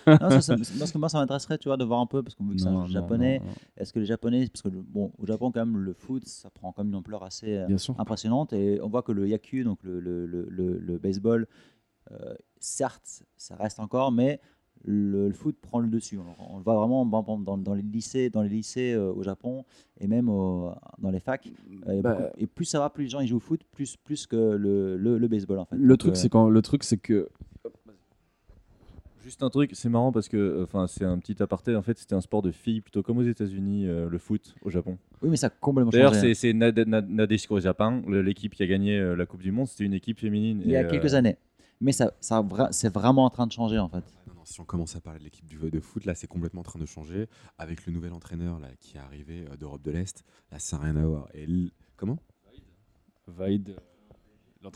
Non, ça, ça- parce que moi, ça m'intéresserait, tu vois, de voir un peu, parce qu'on vu que c'est un japonais. Est-ce que les japonais, parce que le- bon, au Japon quand même, le foot, ça prend quand même une ampleur assez euh, impressionnante, et on voit que le yaku, donc le, le, le, baseball, euh, certes, ça reste encore, mais le, le foot prend le dessus. On, on le voit vraiment dans, dans- dans les lycées, dans les lycées euh, au Japon et même au- dans les facs. Euh, Bah, beaucoup- et plus ça va, plus les gens ils jouent au foot, plus plus que le, le, le baseball en fait. Le Donc, truc, euh, c'est quand le truc, c'est que Juste un truc, c'est marrant parce que, euh, enfin, c'est un petit aparté. En fait, c'était un sport de filles, plutôt comme aux États-Unis, euh, le foot au Japon. Oui, mais ça a complètement D'ailleurs, changé. hein. c'est Nade- Nadeshiko Japan, le- l'équipe qui a gagné euh, la Coupe du Monde, c'était une équipe féminine. Il y et, a euh, quelques années. Mais ça, ça a vra- c'est vraiment en train de changer en fait. Non, non, si on commence à parler de l'équipe du de foot, là, c'est complètement en train de changer avec le nouvel entraîneur là, qui est arrivé euh, d'Europe de l'Est. Là, ça n'a rien à voir. Et l- comment? Vaid, l'entraîneur-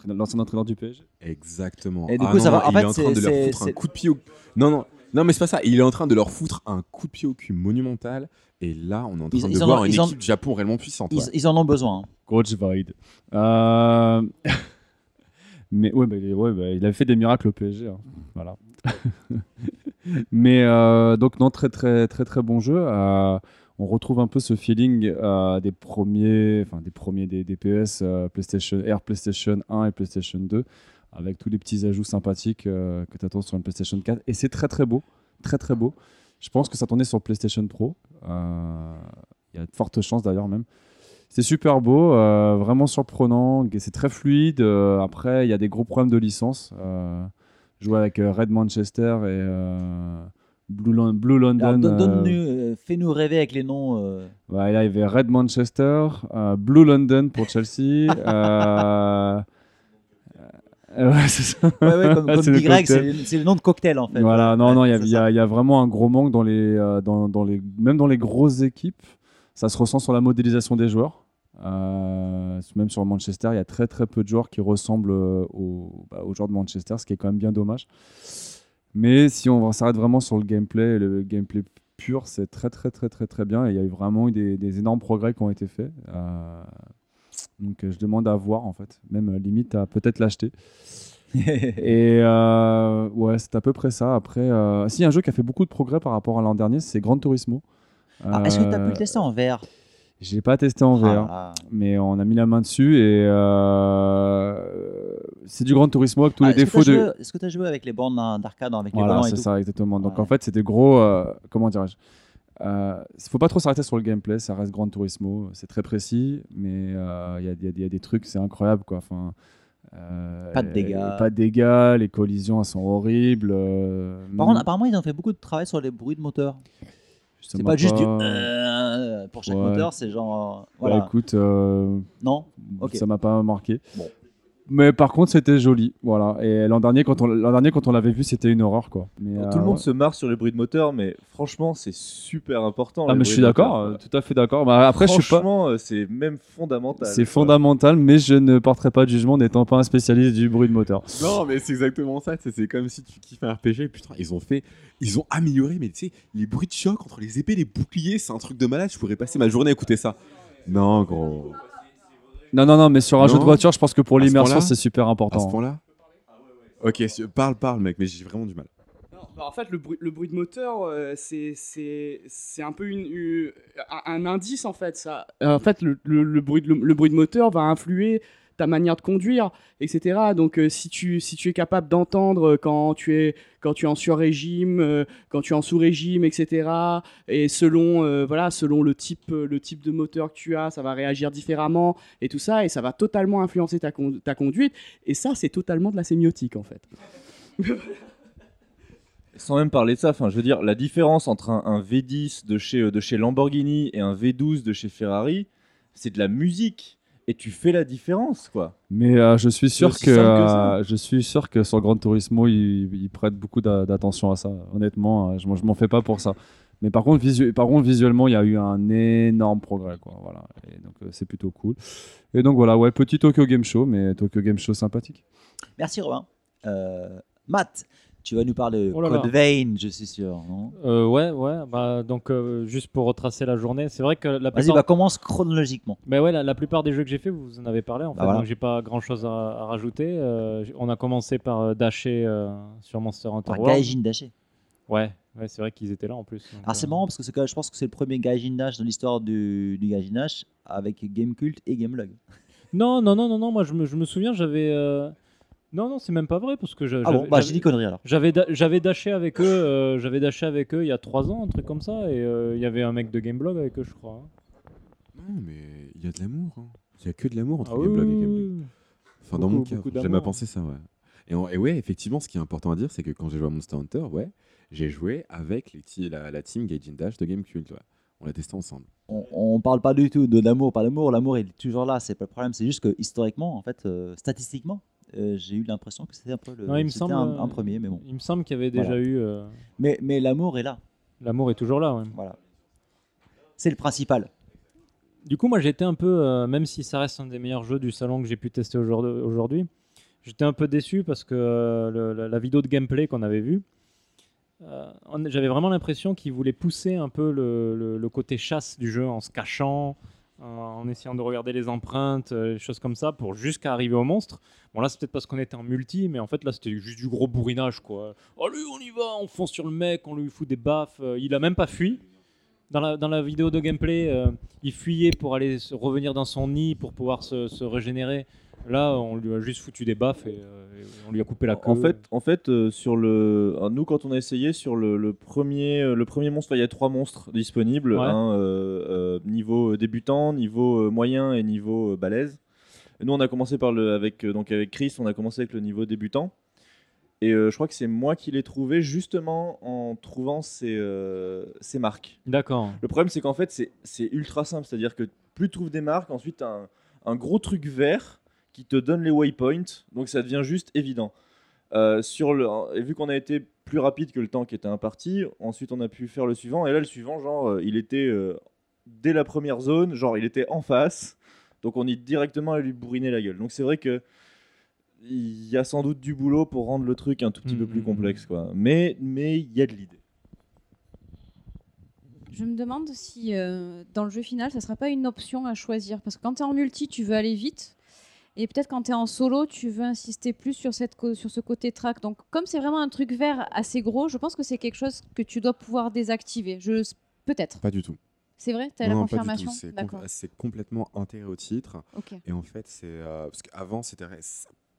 l'ancien entraîneur du PSG. Exactement. Et du Ah coup, non, ça va- en il fait, est en train de leur foutre un coup de pied au. Non, non, non, mais c'est pas ça. Il est en train de leur foutre un coup de pied au cul monumental. Et là, on est en train Ils- de ils en voir une en- équipe du Japon réellement puissante. Ils, ouais. ils en ont besoin. Coach Vaid. Euh, mais ouais, bah, ouais, bah, il a fait des miracles au PSG. hein. Voilà. mais euh, donc non, très très très très bon jeu. Euh, on retrouve un peu ce feeling euh, des premiers, enfin des premiers des, PS euh, PlayStation Air, PlayStation 1 et PlayStation 2, avec tous les petits ajouts sympathiques euh, que tu attends sur une PlayStation 4. Et c'est très très beau, très très beau. Je pense que ça tournait sur PlayStation Pro. Il y a de fortes chances d'ailleurs même. C'est super beau, vraiment surprenant, c'est très fluide. Après, il y a des gros problèmes de licence. Jouer avec Red Manchester et Blue, Lon- Blue London. Euh, euh, fais-nous rêver avec les noms. euh. ouais, là, il y avait Red Manchester, Blue London pour Chelsea. ouais, c'est ça. Ouais, ouais, comme, comme C'est le Big Greg, cocktail. c'est c'est le nom de cocktail en fait. Voilà, non, non, il y, a- y y vraiment un gros manque dans les, dans, dans les, même dans les grosses équipes. Ça se ressent sur la modélisation des joueurs. Euh, même sur Manchester, il y a très très peu de joueurs qui ressemblent aux, bah, aux joueurs de Manchester, ce qui est quand même bien dommage. Mais si on s'arrête vraiment sur le gameplay, le gameplay pur, c'est très très très très très bien. Et il y a eu vraiment eu des, des énormes progrès qui ont été faits. Euh, donc je demande à voir en fait, même euh, limite à peut-être l'acheter. Et euh, ouais, c'est à peu près ça. Après, euh, si un jeu qui a fait beaucoup de progrès par rapport à l'an dernier, c'est Gran Turismo. Ah, Est-ce que tu as pu le tester en VR J'ai pas testé en VR, Ah, ah. mais on a mis la main dessus et euh, c'est du Gran Turismo avec tous Ah, les défauts de. joué- Est-ce que tu as joué avec les bornes d'ar- d'arcade avec les Voilà, c'est tout ça exactement. Donc Ouais. en fait, c'était gros. euh, comment dirais-je euh, faut pas trop s'arrêter sur le gameplay, ça reste Gran Turismo, c'est très précis, mais euh, il y, a- il y a- il y a des trucs, c'est incroyable quoi. Enfin, euh, Pas de dégâts. Pas de dégâts, les collisions elles sont horribles. euh, Par contre, apparemment, ils ont fait beaucoup de travail sur les bruits de moteur. C'est pas juste du euh, pour chaque Ouais. moteur, c'est genre. euh, Bah, voilà. écoute, euh, Non? ça m'a pas marqué. Bon. Mais par contre, c'était joli, voilà. Et l'an dernier, quand on l'an dernier, quand on l'avait vu, c'était une horreur, quoi. Mais, Tout euh, le monde ouais. se marre sur les bruits de moteur, mais franchement, c'est super important. Ah, mais je suis d'accord, euh, tout à fait d'accord. Bah, après, je suis pas. Franchement, euh, c'est même fondamental. C'est fondamental, mais je ne porterai pas de jugement n'étant pas un spécialiste du bruit de moteur. Non, mais c'est exactement ça. C'est comme si tu kiffes un RPG. Putain, ils ont fait, ils ont amélioré. Mais tu sais, les bruits de choc entre les épées les boucliers, c'est un truc de malade. Je pourrais passer ma journée à écouter ça. Non, gros. Non, non, non, mais sur un jeu Non. de voiture, je pense que pour À ce l'immersion, point-là c'est super À important. ce point-là Ok, si- parle, parle, mec, mais j'ai vraiment du mal. Non, bah, en fait, le bruit, le bruit de moteur, euh, c'est c'est c'est un peu une, une- un, un indice en fait. Ça. Euh, en fait, le, le- le bruit de, le, bruit de moteur va influer ta manière de conduire, etc. Donc, euh, si tu si tu es capable d'entendre quand tu es quand tu es en sur-régime, euh, quand tu es en sous-régime, etc. Et selon euh, voilà selon le type euh, le type de moteur que tu as, ça va réagir différemment et tout ça, et ça va totalement influencer ta, ta conduite. Et ça, c'est totalement de la sémiotique en fait. Sans même parler de ça, je veux dire, la différence entre un, un V10 de chez, euh, de chez Lamborghini et un V12 de chez Ferrari, c'est de la musique. Et tu fais la différence, quoi. Mais euh, je suis sûr que, euh, je suis sûr que sur Gran Turismo, ils, ils prêtent beaucoup d'a- d'attention à ça. Honnêtement, euh, je, m'en- je m'en fais pas pour ça. Mais par contre, visu- par contre, visuellement, il y a eu un énorme progrès, quoi. Voilà. Et donc, euh, c'est plutôt cool. Et donc voilà, ouais, petit Tokyo Game Show, mais Tokyo Game Show sympathique. Merci Robin. Euh, Matt, Tu vas nous parler de Oh là là. Code Vein, je suis sûr, non Euh, ouais, ouais. Bah, donc, euh, juste pour retracer la journée, c'est vrai que la Vas-y, plupart... bah commence chronologiquement. Bah ouais, la, la plupart des jeux que j'ai fait, vous en avez parlé en fait, Bah voilà. donc j'ai pas grand chose à, à rajouter. Euh, on a commencé par dasher euh, sur Monster Hunter Par World. Gaijin Dashi. Ouais, ouais c'est vrai qu'ils étaient là en plus. donc, Ah, c'est marrant parce que je pense que c'est le premier Gaijin Dash dans l'histoire du, du Gaijin Dash avec Gamecult et Gamelog. Non, non, non, non, non, moi je me, je me souviens, j'avais. Non, non, c'est même pas vrai parce que j'a- Ah bon, j'avais- bah j'avais- j'ai dit connerie alors. J'avais da- j'avais dashé avec eux, euh, j'avais dashé avec eux il y a 3 ans, un truc comme ça, et euh, il y avait un mec de Gameblog avec eux, je crois. hein. Non, mais il y a de l'amour. hein. Il y a que de l'amour entre Ah Gameblog oui, et Gameblog. Enfin, dans mon cas, beaucoup j'ai jamais d'amour. pensé ça, ouais. Et, et ouais, effectivement, ce qui est important à dire, c'est que quand j'ai joué à Monster Hunter, ouais, j'ai joué avec les la, la team Gaijin Dash de Gamecult. Ouais. On l'a testé ensemble. On, on parle pas du tout de l'amour, pas l'amour. L'amour est toujours là, c'est pas le problème. C'est juste que historiquement, en fait, euh, statistiquement, euh, j'ai eu l'impression que c'était un peu le. Non, il me semble, un, euh, un premier, mais bon. Il me semble qu'il y avait déjà Voilà. eu. euh, Mais, mais l'amour est là. L'amour est toujours là, ouais. Voilà. C'est le principal. Du coup, moi j'étais un peu, euh, même si ça reste un des meilleurs jeux du salon que j'ai pu tester aujourd'hui- j'étais un peu déçu parce que le- la, la vidéo de gameplay qu'on avait vue, j'avais vraiment l'impression qu'il voulait pousser un peu le, le- le côté chasse du jeu en se cachant, en, essayant de regarder les empreintes, euh, des choses comme ça, pour jusqu'à arriver au monstre. Bon là c'est peut-être parce qu'on était en multi, mais en fait là c'était juste du gros bourrinage quoi. Allez on y va, on fonce sur le mec, on lui fout des baffes, euh, il a même pas fui. Dans la, vidéo de gameplay, euh, il fuyait pour aller se revenir dans son nid pour pouvoir se régénérer. Là, on lui a juste foutu des baffes et, euh, et on lui a coupé la queue. En fait, en fait euh, sur le, alors, nous quand on a essayé sur le, le premier, euh, le premier monstre, il y a trois monstres disponibles, Ouais. hein, euh, euh, niveau débutant, niveau euh, moyen et niveau euh, balèze. Et nous on a commencé par le, avec euh, donc avec Chris, on a commencé avec le niveau débutant. Et euh, je crois que c'est moi qui l'ai trouvé justement en trouvant ces, euh, ces marques. D'accord. Le problème, c'est qu'en fait, c'est- ultra simple. C'est-à-dire que plus tu trouves des marques, ensuite, un, un gros truc vert qui te donne les waypoints. Donc, ça devient juste évident. Euh, sur le, et vu qu'on a été plus rapide que le temps qui était imparti, ensuite, on a pu faire le suivant. Et là, le suivant, genre, euh, il était euh, dès la première zone, genre, il était en face. Donc, on est directement à lui bourriner la gueule. Donc, c'est vrai que il y a sans doute du boulot pour rendre le truc un tout petit peu plus complexe, quoi. Mais mais il y a de l'idée. Je me demande si euh, dans le jeu final, ça sera pas une option à choisir. Parce que quand tu es en multi, tu veux aller vite. Et peut-être quand tu es en solo, tu veux insister plus sur, cette sur ce côté track. Donc, comme c'est vraiment un truc vert assez gros, je pense que c'est quelque chose que tu dois pouvoir désactiver. Je... Peut-être. Pas du tout. C'est vrai? Tu as Non, la non, confirmation? C'est com- complètement intégré au titre. Ok. Et en fait, c'est euh, parce qu'avant, c'était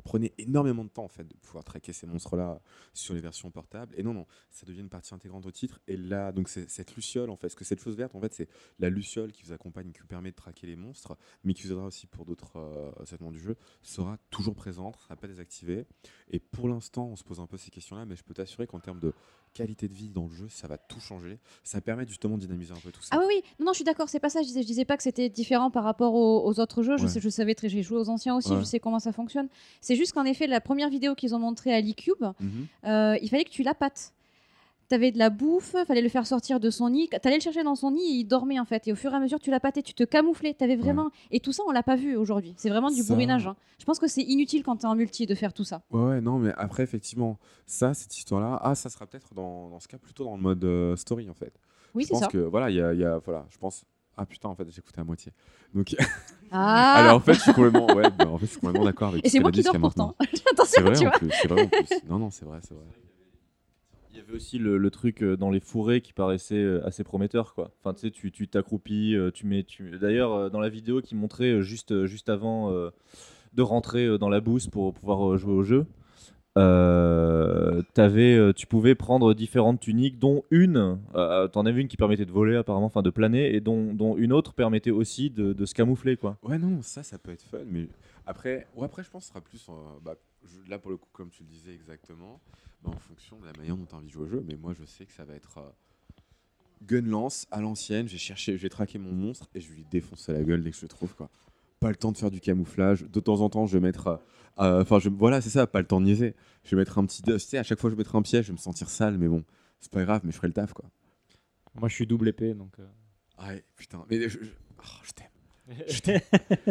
prenait énormément de temps en fait de pouvoir traquer ces monstres-là sur les versions portables. Et non, non, ça devient une partie intégrante au titre. Et là, donc cette luciole en fait, parce que cette chose verte, en fait, c'est la luciole qui vous accompagne, qui vous permet de traquer les monstres, mais qui vous aidera aussi pour d'autres euh, segments du jeu, sera toujours présente, ne sera pas désactivée. Et pour l'instant, on se pose un peu ces questions-là, mais je peux t'assurer qu'en termes de qualité de vie dans le jeu, ça va tout changer. Ça permet justement de dynamiser un peu tout ça. Ah oui, oui, non, non, je suis d'accord, c'est pas ça. Je disais, je disais pas que c'était différent par rapport aux, aux autres jeux. Je, sais, je savais très, j'ai joué aux anciens aussi, Ouais. je sais comment ça fonctionne. C'est juste qu'en effet, la première vidéo qu'ils ont montrée à l'eCube, Mhm. euh, il fallait que tu la pattes. T'avais de la bouffe, fallait le faire sortir de son nid. T'allais le chercher dans son nid et il dormait en fait. Et au fur et à mesure, tu la pâtais, tu te camouflais. T'avais vraiment. Et tout ça, on l'a pas vu aujourd'hui. C'est vraiment du Ça- bourrinage. hein. Je pense que c'est inutile quand t'es en multi de faire tout ça. Ouais, ouais, non, mais après, effectivement, ça, cette histoire-là, ah, ça sera peut-être dans, dans ce cas plutôt dans le mode euh, story, en fait. Oui, je c'est pense ça. que, voilà, a, y a- voilà, je pense. Ah putain, en fait, j'ai écouté à moitié. Donc, Ah alors en fait, je suis complètement, ouais, bah, en fait, je suis complètement d'accord avec. Et ce c'est moi a qui dors pourtant. maintenant. Attention, C'est vrai tu en vois. plus, c'est vrai en plus. Non, non, c'est vrai, c'est vrai. Il y avait aussi le, le truc euh, dans les fourrés qui paraissait euh, assez prometteur quoi. Enfin tu sais tu tu t'accroupis, euh, tu mets tu d'ailleurs dans la vidéo qui montrait juste juste avant euh, de rentrer dans la bouse pour pouvoir jouer au jeu. Euh, euh, tu pouvais prendre différentes tuniques, dont une, euh, t'en avais une qui permettait de voler apparemment, enfin de planer, et dont, dont une autre permettait aussi de, se camoufler quoi. Ouais, non, ça, ça peut être fun, mais après, ou après, je pense que ce sera plus, bah, là pour le coup, comme tu le disais exactement, bah, en fonction de la manière dont tu as envie de jouer au jeu. Mais moi, je sais que ça va être euh, gun lance à l'ancienne. Chercher, je vais traquer mon monstre et je lui défoncer la gueule dès que je le trouve, quoi. Pas le temps de faire du camouflage. De temps en temps, je vais mettre, euh, euh, enfin, voilà, c'est ça, pas le temps de niaiser. Je vais mettre un petit, tu sais, à chaque fois, je vais mettre un piège, je vais me sentir sale, mais bon, c'est pas grave, mais je ferai le taf, quoi. Moi, je suis double épée, donc. euh, Ouais, putain, mais je, je- oh, je t'aime. Je t'aime.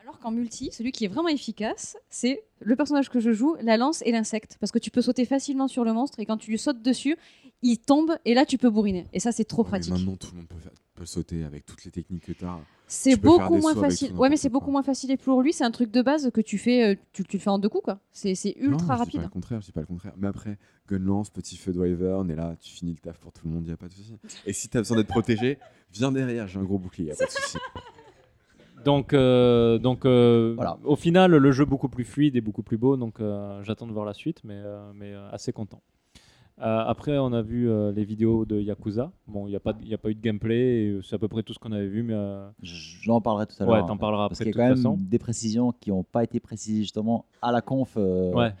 Alors qu'en multi, ulti, celui qui est vraiment efficace, c'est le personnage que je joue, la lance et l'insecte. Parce que tu peux sauter facilement sur le monstre et quand tu lui sautes dessus, il tombe et là tu peux bourriner. Et ça, c'est trop Mais pratique. Maintenant, tout le monde peut, faire- peut sauter avec toutes les techniques que tu as. C'est tu beaucoup moins facile. Ouais, mais c'est beaucoup moins facile et pour lui, c'est un truc de base que tu fais, euh, tu, tu le fais en deux coups quoi. C'est c'est Non, ultra je dis rapide. pas le contraire, je dis pas le contraire. Mais après, gun lance, petit feu de wyvern, et là, tu finis le taf pour tout le monde, y a pas de souci. Et si t'as besoin d'être protégé, viens derrière, j'ai un gros bouclier, y a pas de souci. Donc, euh, donc euh, au final, le jeu beaucoup plus fluide et beaucoup plus beau. Donc, euh, j'attends de voir la suite, mais, euh, mais euh, assez content. Euh, après, on a vu euh, les vidéos de Yakuza. Bon, il n'y a, pas y a pas eu de gameplay, c'est à peu près tout ce qu'on avait vu. Mais, euh, J'en parlerai tout à l'heure. Ouais, en t'en parleras Parce après qu'il de y a quand même façon. des précisions qui n'ont pas été précisées justement à la conf. Ouais, ouais.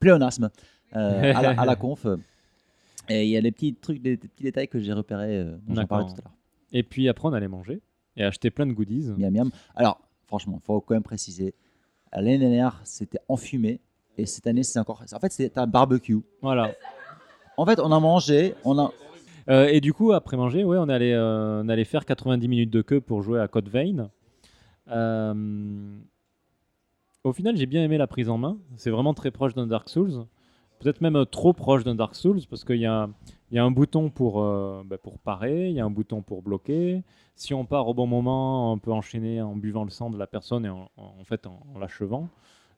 Pléonasme. à, la, à la conf. Et il y a des petits trucs, des, des petits détails que j'ai repérés. dont j'en parlais tout à l'heure. Et puis après, on allait manger et acheter plein de goodies. Miam miam. Alors, franchement, faut quand même préciser. L'année dernière, c'était enfumé. Et cette année, c'est encore. En fait, c'était un barbecue. Voilà. En fait, on a mangé. On a. Euh, et du coup, après manger, ouais, on allait, euh, on allait faire 90 minutes de queue pour jouer à Code Vein. Euh, au final, j'ai bien aimé la prise en main. C'est vraiment très proche d'un Dark Souls. Peut-être même trop proche d'un Dark Souls parce qu'il y, y a un bouton pour, bah, pour parer, il y a un bouton pour bloquer. Si on part au bon moment, on peut enchaîner en buvant le sang de la personne et en, fait en l'achevant.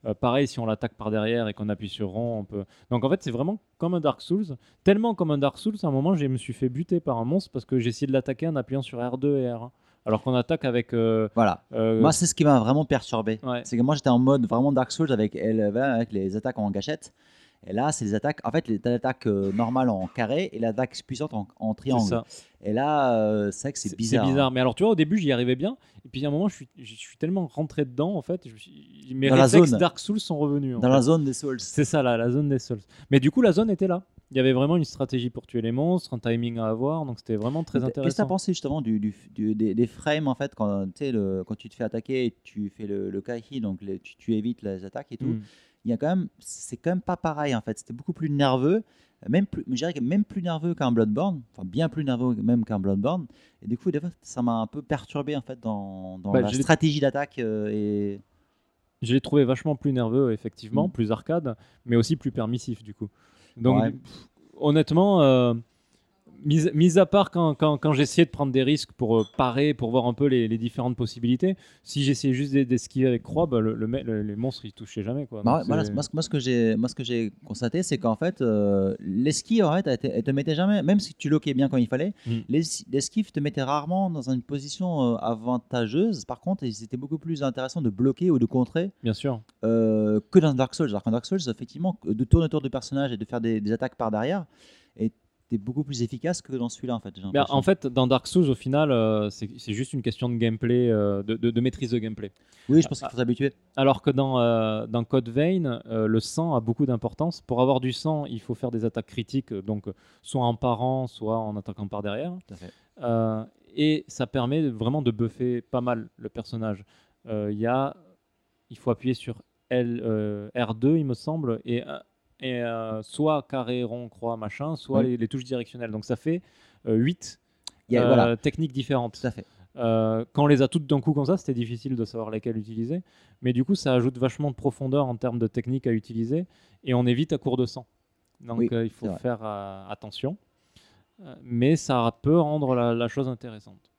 Euh, pareil, si on l'attaque par derrière et qu'on appuie sur rond, on peut. Donc en fait, c'est vraiment comme un Dark Souls. Tellement comme un Dark Souls, à un moment, je me suis fait buter par un monstre parce que j'ai essayé de l'attaquer en appuyant sur R2 et R1. Alors qu'on attaque avec. euh, Voilà. euh, Moi, c'est ce qui m'a vraiment perturbé. Ouais. C'est que moi, j'étais en mode vraiment Dark Souls avec, avec les attaques en gâchette. Et là, c'est les attaques. En fait, l'attaque euh, normale en carré et l'attaque puissante en, en triangle. ça. Et là, euh, c'est vrai que c'est bizarre. C'est bizarre. Mais alors, tu vois, au début, j'y arrivais bien. Et puis, à un moment, je suis, je suis tellement rentré dedans, en fait. je mes Dans la zone. Dark Souls sont revenus. en Dans fait. la zone des Souls. C'est ça, là, la zone des Souls. Mais du coup, la zone était là. Il y avait vraiment une stratégie pour tuer les monstres, un timing à avoir. Donc, c'était vraiment très Qu'est-ce que tu as intéressant. pensé justement du, du- du- des, des frames en fait quand, tu sais, le, quand tu te fais attaquer et tu fais le, le kaihi, donc les- tu, tu évites les attaques et tout. Mm. Il y a quand même, c'est quand même pas pareil en fait. C'était beaucoup plus nerveux, même plus, je dirais même plus nerveux qu'un Bloodborne, enfin bien plus nerveux même qu'un Bloodborne. Et du coup, des fois, ça m'a un peu perturbé en fait dans, dans Bah, la stratégie d'attaque euh, et Je l'ai trouvé vachement plus nerveux, effectivement, Mm. plus arcade, mais aussi plus permissif, du coup. Donc, Ouais. pff, honnêtement, euh, mis, mis à part quand, quand, quand j'essayais de prendre des risques pour euh, parer, pour voir un peu les, les différentes possibilités, si j'essayais juste d'es- d'esquiver avec croix, bah, le, le le- les monstres, ils touchaient jamais. Quoi. Bah, voilà, moi, ce- moi, ce que j'ai, constaté, c'est qu'en fait, euh, l'esquive, en fait, elle te, elle te mettait jamais, même si tu loquais bien quand il fallait, Mm. l'es- l'esquive te mettait rarement dans une position euh, avantageuse. Par contre, c'était beaucoup plus intéressant de bloquer ou de contrer Bien sûr. euh, que dans Dark Souls. Alors qu'en Dark Souls, effectivement, de tourner autour du personnage et de faire des, des attaques par derrière beaucoup plus efficace que dans celui-là, en fait. l'impression. en fait, dans Dark Souls, au final, euh, c'est juste une question de gameplay, euh, de, de- de maîtrise de gameplay. Oui, je pense qu'il faut s'habituer. Alors que dans, euh, dans Code Vein, le sang a beaucoup d'importance. Pour avoir du sang, il faut faire des attaques critiques, donc soit en parant, soit en attaquant par derrière. Tout à fait. Et ça permet vraiment de buffer pas mal le personnage. Il y a, il faut appuyer sur L, euh, R2, il me semble, et, et euh, soit carré, rond, croix, machin, soit Oui. les, les touches directionnelles. Donc ça fait 8 Il y a- voilà. techniques différentes. Fait. Euh, quand on les a toutes d'un coup comme ça, c'était difficile de savoir lesquelles utiliser. Mais du coup, ça ajoute vachement de profondeur en termes de technique à utiliser. Et on évite à court de sang. Donc Oui, euh, il faut faire euh, attention. Euh, mais ça peut rendre la, la chose intéressante.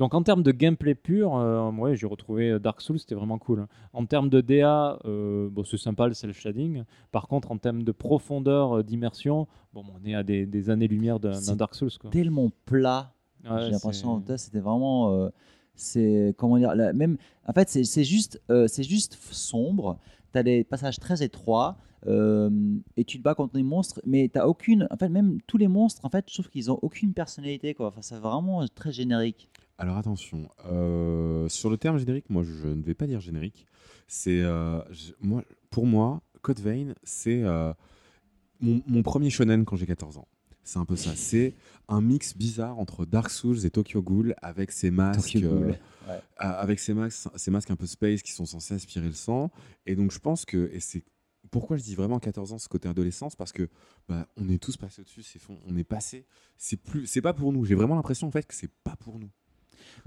Donc en termes de gameplay pur, euh, ouais, j'ai retrouvé Dark Souls, c'était vraiment cool. En termes de DA, euh, bon, c'est sympa le cel shading. Par contre, en termes de profondeur, euh, d'immersion, bon, on est à des, des années-lumière d'un Dark Souls. Quoi. tellement plat. Ouais, J'ai l'impression que c'était vraiment. euh, c'est comment dire la, même en fait c'est juste euh, c'est juste sombre tu as des passages très étroits euh, et tu te bats contre des monstres mais t'as aucune en fait même tous les monstres en fait je trouve qu'ils ont aucune personnalité quoi enfin c'est vraiment très générique Alors attention, euh, sur le terme générique, moi je ne vais pas dire générique. C'est euh, je- moi, pour moi, Code Vein, c'est euh, mon, mon premier shonen quand j'ai 14 ans. C'est un peu ça. C'est un mix bizarre entre Dark Souls et Tokyo Ghoul avec ses masques, Tokyo Ghoul, euh, ouais. avec ces masques, ces masques un peu space qui sont censés aspirer le sang. Et donc je pense que et c'est pourquoi je dis vraiment 14 ans ce côté adolescence parce que bah, on est tous passés au-dessus, c'est fond, on est passé. C'est plus, c'est pas pour nous. J'ai vraiment l'impression en fait que c'est pas pour nous.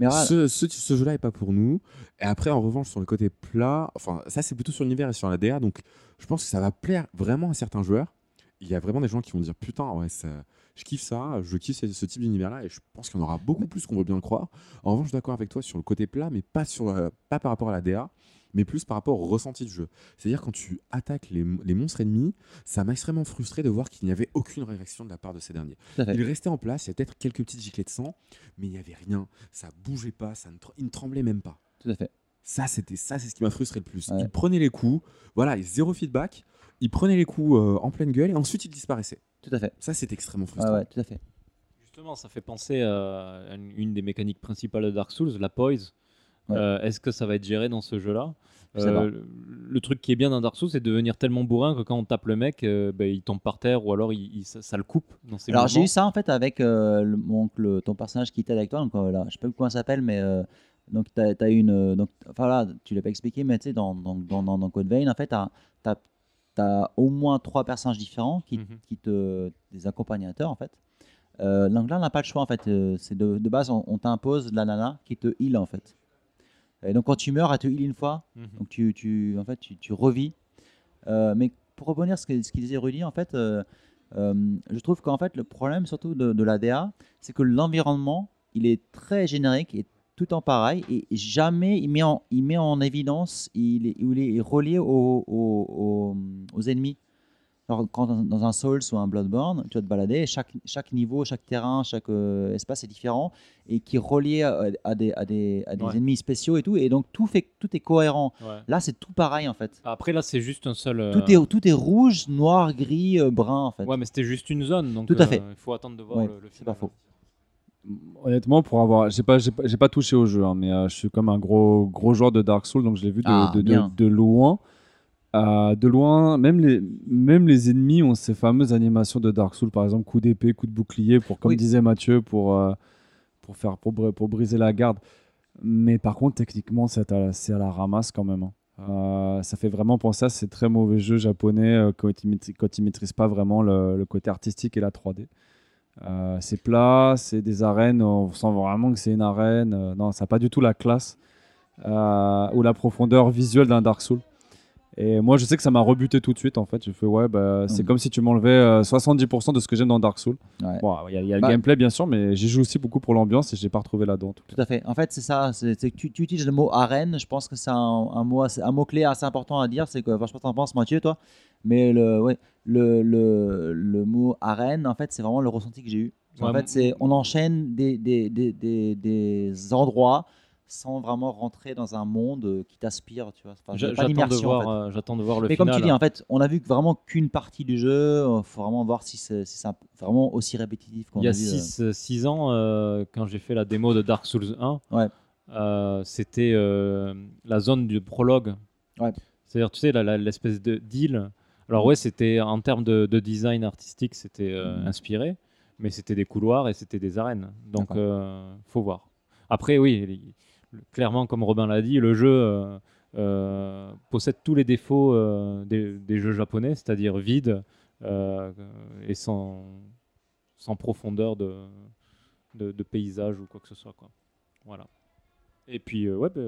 Mais ce, jeu-là est pas pour nous. Et après, en revanche, sur le côté plat, enfin, ça c'est plutôt sur l'univers et sur la DA, donc je pense que ça va plaire vraiment à certains joueurs. Il y a vraiment des gens qui vont dire putain, ouais, je kiffe ça, je kiffe ce, ce type d'univers-là, et je pense qu'il y en aura beaucoup plus qu'on veut bien le croire. En revanche, d'accord avec toi sur le côté plat, mais pas, sur, euh, pas par rapport à la DA, mais plus par rapport au ressenti du jeu. C'est-à-dire quand tu attaques les, les monstres ennemis, ça m'a extrêmement frustré de voir qu'il n'y avait aucune réaction de la part de ces derniers. tout à fait. Il restait en place, il y a peut-être quelques petites giclées de sang, mais il n'y avait rien. Ça bougeait pas, ça ne, il ne tremblait même pas. Tout à fait. Ça, c'était ça, c'est ce qui m'a frustré le plus. Ouais. Il prenait les coups, voilà, zéro feedback. Il prenait les coups euh, en pleine gueule et ensuite il disparaissait. Tout à fait. Ça, c'est extrêmement frustrant. ouais, tout à fait. Justement, ça fait penser à une, une des mécaniques principales de Dark Souls, la poise. Ouais. Euh, Est-ce que ça va être géré dans ce jeu-là pas. le, truc qui est bien dans Dark Souls, c'est de devenir tellement bourrin que quand on tape le mec, euh, ben, il tombe par terre ou alors il, il- ça, ça le coupe dans ses Alors j'ai eu ça en fait avec euh, le- mon ton personnage qui était avec toi. Donc euh, là, je sais pas comment ça s'appelle, mais euh, donc tu as, une. euh, donc, enfin là, tu l'as pas expliqué, mais tu sais, dans, dans, dans, dans, dans Code Vein, en fait, tu as, au moins trois personnages différents qui, Mhm. qui te. des accompagnateurs en fait. Euh, donc là, on n'a pas le choix en fait. Euh, c'est de, de base, on, on t'impose la nana qui te heal en fait. Et donc quand tu meurs, elle te heal une fois. Mhm. Donc tu, tu, en fait, tu, tu revis. Euh, mais pour rebondir ce que- ce qu'il disait Rudy, en fait, euh, euh, je trouve qu'en fait, le problème surtout de, de la DA, c'est que l'environnement, il est très générique et tout en pareil et jamais il met en, il met en évidence, il est, il est relié aux- aux ennemis. Alors, quand dans- un Souls ou un Bloodborne, tu vas te balader, et chaque, chaque niveau, chaque terrain, chaque euh, espace est différent et qui est relié à, à des, à des, à des Ouais. ennemis spéciaux et tout. Et donc, tout, fait, tout est cohérent. Ouais. Là, c'est tout pareil en fait. Après, là, c'est juste un seul. euh, Tout, est, tout est rouge, noir, gris, euh, brun en fait. Ouais, mais c'était juste une zone, donc Tout à euh, fait. il faut attendre de voir Ouais, le, le c'est pas faux. Honnêtement, pour avoir, j'ai pas, j'ai pas, j'ai pas touché au jeu, hein, mais euh, je suis comme un gros, gros joueur de Dark Souls, donc je l'ai vu de, Ah, de, de, bien. de loin. Euh, de loin, même les, même les ennemis ont ces fameuses animations de Dark Souls, par exemple coup d'épée, coup de bouclier, pour, comme Oui. disait Mathieu, pour, euh, pour faire, pour, br- pour briser la garde. Mais par contre, techniquement, c'est à, la- c'est à la ramasse quand même. hein. Euh, ça fait vraiment penser à ces très mauvais jeux japonais quand ils ils maîtrisent pas vraiment le, le côté artistique et la 3D. Euh, c'est plat, c'est des arènes, on sent vraiment que c'est une arène. non, ça n'a pas du tout la classe ou la profondeur visuelle d'un Dark Souls. Et moi, je sais que ça m'a rebuté tout de suite. En fait, je fais ouais, bah, c'est Mhm. comme si tu m'enlevais euh, 70% de ce que j'aime dans Dark Souls. Ouais. Bon, il y a, il y a le Bah- gameplay bien sûr, mais j'y joue aussi beaucoup pour l'ambiance et j'ai pas retrouvé là-dedans. en tout à fait. En fait, c'est ça. C'est tu, tu utilises le mot arène. Je pense que c'est un, un mot, assez- un mot clé assez important à dire. C'est que, enfin, je sais pas ce que t'en penses, Mathieu, toi. Mais le, ouais, le, le, le mot arène, en fait, c'est vraiment le ressenti que j'ai eu. En fait, c'est on enchaîne des, des, des, des, des endroits sans vraiment rentrer dans un monde euh, qui t'aspire, tu vois. Enfin, pas J'attends de, d'immersion, en voir, fait. euh, j'attends de voir le Mais final. comme tu dis, en fait, on a vu vraiment qu'une partie du jeu. Il faut vraiment voir si c'est si vraiment aussi répétitif qu'on Il y a a vu. euh. 6 ans, euh, quand j'ai fait la démo de Dark Souls 1, Ouais. euh, c'était euh, la zone du prologue. Ouais. C'est-à-dire, tu sais, l'espèce de d'île. Alors, ouais, c'était en termes de, de design artistique, c'était euh, Mhm. inspiré, mais c'était des couloirs et c'était des arènes. Donc, euh, faut voir. Après, oui, clairement, comme Robin l'a dit, le jeu euh, euh, possède tous les défauts euh, des, jeux japonais, c'est-à-dire vide et sans, profondeur de, paysage ou quoi que ce soit. Quoi. Voilà. Et puis, ouais, bah,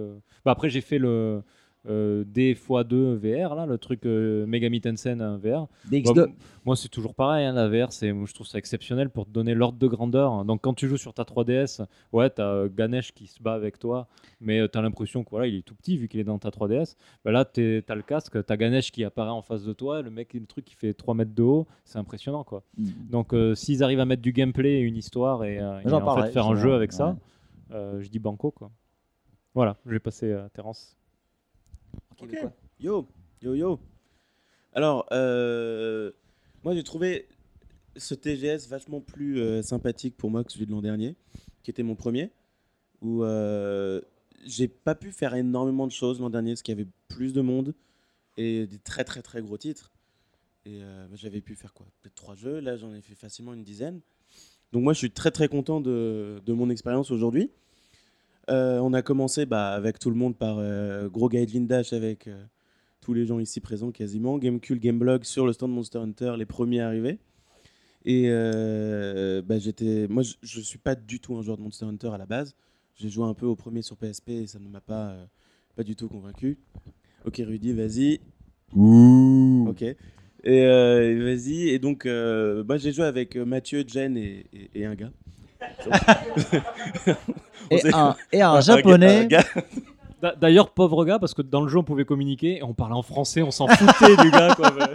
bah après, j'ai fait le euh, D x2 VR, là, le truc euh, Megami Tensei en VR. DX2. Bah, moi, c'est toujours pareil, hein, la VR, c'est, moi, je trouve ça exceptionnel pour te donner l'ordre de grandeur. Donc, quand tu joues sur ta 3DS, ouais, tu as Ganesh qui se bat avec toi, mais tu as l'impression que voilà, il est tout petit vu qu'il est dans ta 3DS. Bah, là, tu as le casque, tu as Ganesh qui apparaît en face de toi, le mec, le truc qui fait 3 mètres de haut, c'est impressionnant, quoi. Mm. Donc, euh, s'ils arrivent à mettre du gameplay et une histoire et, euh, en parlerai, fait faire un jeu avec ça, ouais. euh, je dis banco, quoi. Voilà, je vais passer à Terence. Ok, mais quoi Yo, yo, yo. Alors, euh, moi j'ai trouvé ce TGS vachement plus euh, sympathique pour moi que celui de l'an dernier, qui était mon premier, où euh, j'ai pas pu faire énormément de choses l'an dernier, parce qu'il y avait plus de monde et des très très très gros titres. Et euh, j'avais pu faire quoi? Peut-être trois jeux, là j'en ai fait facilement une dizaine. Donc moi je suis très très content de, de mon expérience aujourd'hui. Euh, on a commencé bah, avec tout le monde par euh, gros Gaijin Dash avec euh, tous les gens ici présents quasiment. Gamecube, Gameblog sur le stand Monster Hunter, les premiers arrivés. Et euh, bah, j'étais, moi je, je suis pas du tout un joueur de Monster Hunter à la base. J'ai joué un peu au premier sur PSP et ça ne m'a pas, pas du tout convaincu. Ok, Rudy, vas-y. Ouh. Ok. Et vas-y. Et donc, moi, j'ai joué avec Mathieu, Jen et, et- et un gars. Et un, et un gars- japonais. D'ailleurs, pauvre gars, parce que dans le jeu, on pouvait communiquer et on parlait en français, on s'en foutait du gars. Quoi.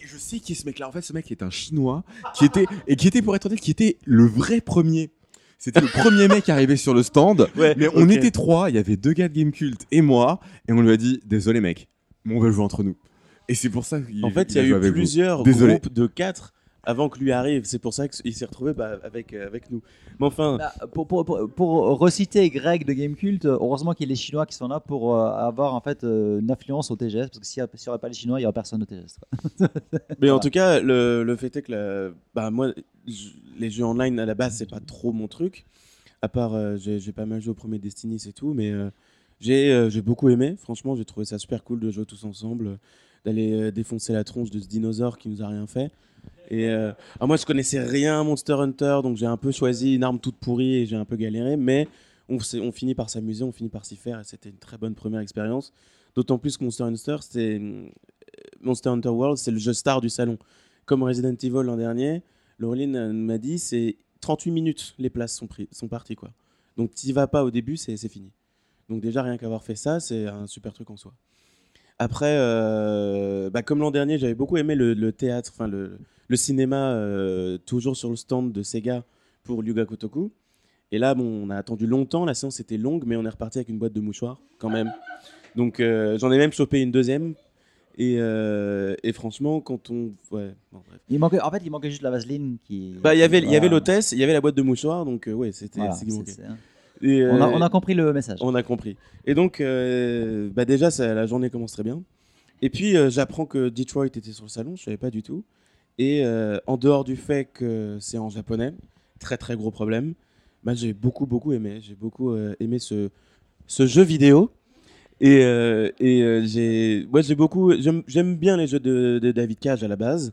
Je sais qui est ce mec-là. En fait, ce mec est un chinois qui était et qui était pour être honnête, qui était le vrai premier. C'était le premier mec arrivé sur le stand. Ouais, Mais on était trois. Il y avait deux gars de Gamecult et moi. Et on lui a dit Désolé, mec, mais on va jouer entre nous. Et c'est pour ça qu'il En fait, il y a eu plusieurs groupes de quatre avant que lui arrive. C'est pour ça qu'il s'est retrouvé bah, avec, euh, avec nous. Mais enfin, Bah, pour, pour, pour, pour reciter Greg de Gamecult, heureusement qu'il y a les Chinois qui sont là pour euh, avoir en fait euh, une influence au TGS parce que s'il n'y aurait pas les Chinois, il n'y aurait personne au TGS. mais en tout cas, le, le fait est que la- bah, moi, les jeux online à la base, c'est pas trop mon truc. À part, euh, j'ai pas mal joué au premier Destiny, c'est tout. Mais euh, j'ai euh, beaucoup aimé. Franchement, j'ai trouvé ça super cool de jouer tous ensemble, euh, d'aller euh, défoncer la tronche de ce dinosaure qui nous a rien fait. Et euh, alors moi, je connaissais rien à Monster Hunter, donc j'ai un peu choisi une arme toute pourrie et j'ai un peu galéré. Mais on, finit par s'amuser, on finit par s'y faire et c'était une très bonne première expérience. D'autant plus que Monster Hunter, c'est euh, Monster Hunter World, c'est le jeu star du salon. Comme Resident Evil l'an dernier, Laureline euh, m'a dit c'est 38 minutes les places sont, pris, sont parties quoi. Donc t'y vas pas au début, c'est fini. Donc déjà rien qu'avoir fait ça, c'est un super truc en soi. Après, bah, comme l'an dernier, j'avais beaucoup aimé le, le théâtre, enfin le, le cinéma, euh, toujours sur le stand de Sega pour Ryuga Kotoku. Et là, bon, on a attendu longtemps, la séance était longue, mais on est reparti avec une boîte de mouchoirs quand même. Donc euh, j'en ai même chopé une deuxième. Et, euh, et franchement, quand on. Ouais, bon, bref. Il manquait, en fait, il manquait juste la vaseline qui. Bah, il y avait, Voilà. l'hôtesse, il y avait la boîte de mouchoirs, donc ouais, c'était Voilà, c'est ce qui c'est- manquait. c'est-. Et, on, a, on a compris le message. on a compris. Et donc, bah déjà, ça- la journée commence très bien. Et puis, j'apprends que Detroit était sur le salon, je savais pas du tout. Et euh, en dehors du fait que c'est en japonais, très très gros problème, bah, j'ai beaucoup beaucoup aimé. J'ai beaucoup euh, aimé ce, ce jeu vidéo. Et, euh, et j'ai, moi j'ai beaucoup, j'aime bien les jeux de, David Cage à la base.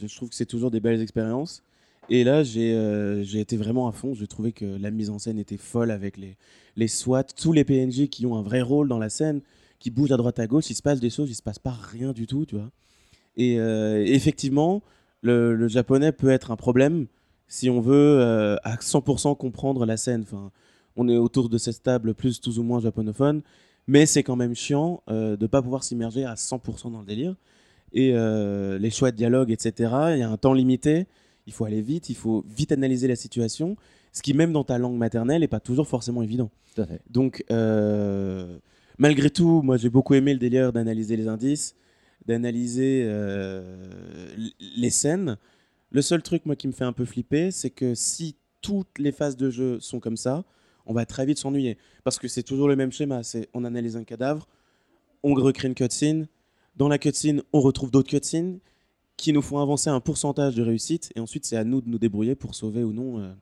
Je trouve que c'est toujours des belles expériences. Et là, j'ai été vraiment à fond. J'ai trouvé que la mise en scène était folle avec les, les SWAT, tous les PNJ qui ont un vrai rôle dans la scène, qui bougent à droite à gauche. Il se passe des choses, il se passe pas rien du tout, tu vois. Et effectivement, le, le japonais peut être un problème si on veut euh, à 100% comprendre la scène. Enfin, on est autour de cette table plus tous ou moins japonophone, mais c'est quand même chiant euh, de pas pouvoir s'immerger à 100% dans le délire. Et euh, les choix de dialogue, etc. Il y a un temps limité. Il faut aller vite, il faut vite analyser la situation, ce qui même dans ta langue maternelle n'est pas toujours forcément évident. Tout à fait. Donc, malgré tout, moi j'ai beaucoup aimé le délire d'analyser les indices, d'analyser euh, les scènes. Le seul truc moi qui me fait un peu flipper, c'est que si toutes les phases de jeu sont comme ça, on va très vite s'ennuyer. Parce que c'est toujours le même schéma, c'est on analyse un cadavre, on recrée une cutscene, dans la cutscene on retrouve d'autres cutscenes qui nous font avancer un pourcentage de réussite, et ensuite c'est à nous de nous débrouiller pour sauver ou non. euh,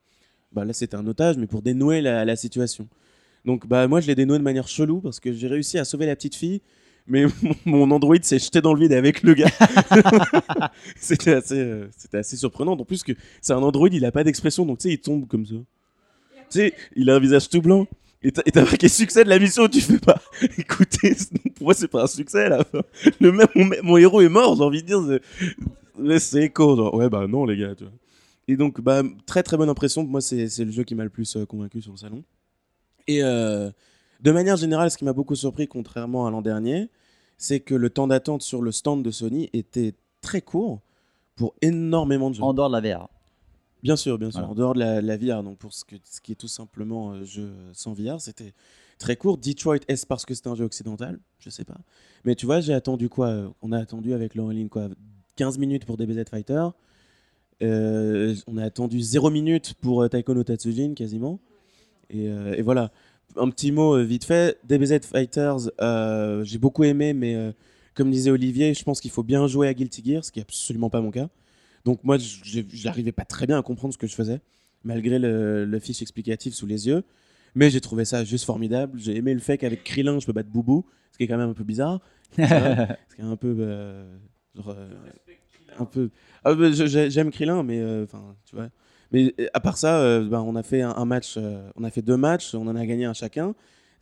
bah là c'était un otage, mais pour dénouer la, la situation. Donc bah moi je l'ai dénoué de manière chelou parce que j'ai réussi à sauver la petite fille, mais mon, Android s'est jeté dans le vide avec le gars. c'était assez, euh, c'était assez surprenant. En plus que c'est un Android, il a pas d'expression, donc tu sais il tombe comme ça. Tu sais, il a un visage tout blanc. Et t'as marqué succès de la mission, tu fais pas. Écoutez, pour moi c'est pas un succès à la fin. Le même, mon, mon héros est mort, j'ai envie de dire. c'est- mais C'est con. Ouais bah non les gars, tu vois. Et donc bah très très bonne impression. Moi c'est c'est le jeu qui m'a le plus euh, convaincu sur le salon. Et euh, de manière générale, ce qui m'a beaucoup surpris, contrairement à l'an dernier, c'est que le temps d'attente sur le stand de Sony était très court pour énormément de jeux. En dehors de la VR. Bien sûr, bien sûr. Voilà. En dehors de la, la VR, donc pour ce, que- ce qui est tout simplement euh, jeu sans VR, c'était très court. Detroit, est-ce parce que c'était un jeu occidental? Je sais pas. Mais tu vois, j'ai attendu quoi euh, On a attendu avec Laureline quoi 15 minutes pour DBZ Fighter. Euh, on a attendu 0 minutes pour euh, Taiko no Tatsujin quasiment. Et, euh, et voilà. Un petit mot euh, vite fait. DBZ Fighters, euh, j'ai beaucoup aimé, mais euh, comme disait Olivier, je pense qu'il faut bien jouer à Guilty Gear, ce qui est absolument pas mon cas. Donc moi, j'arrivais pas très bien à comprendre ce que je faisais, malgré le, le fiche explicatif sous les yeux. Mais j'ai trouvé ça juste formidable. J'ai aimé le fait qu'avec Krillin, je peux battre Boubou, ce qui est quand même un peu bizarre. Ce qui est un peu... euh, genre, euh, un peu... Ah, J'aime Krillin, mais euh, enfin, tu vois. Mais euh, à part ça, euh, ben, on a fait un, match, euh, on a fait deux matchs, on en a gagné un chacun.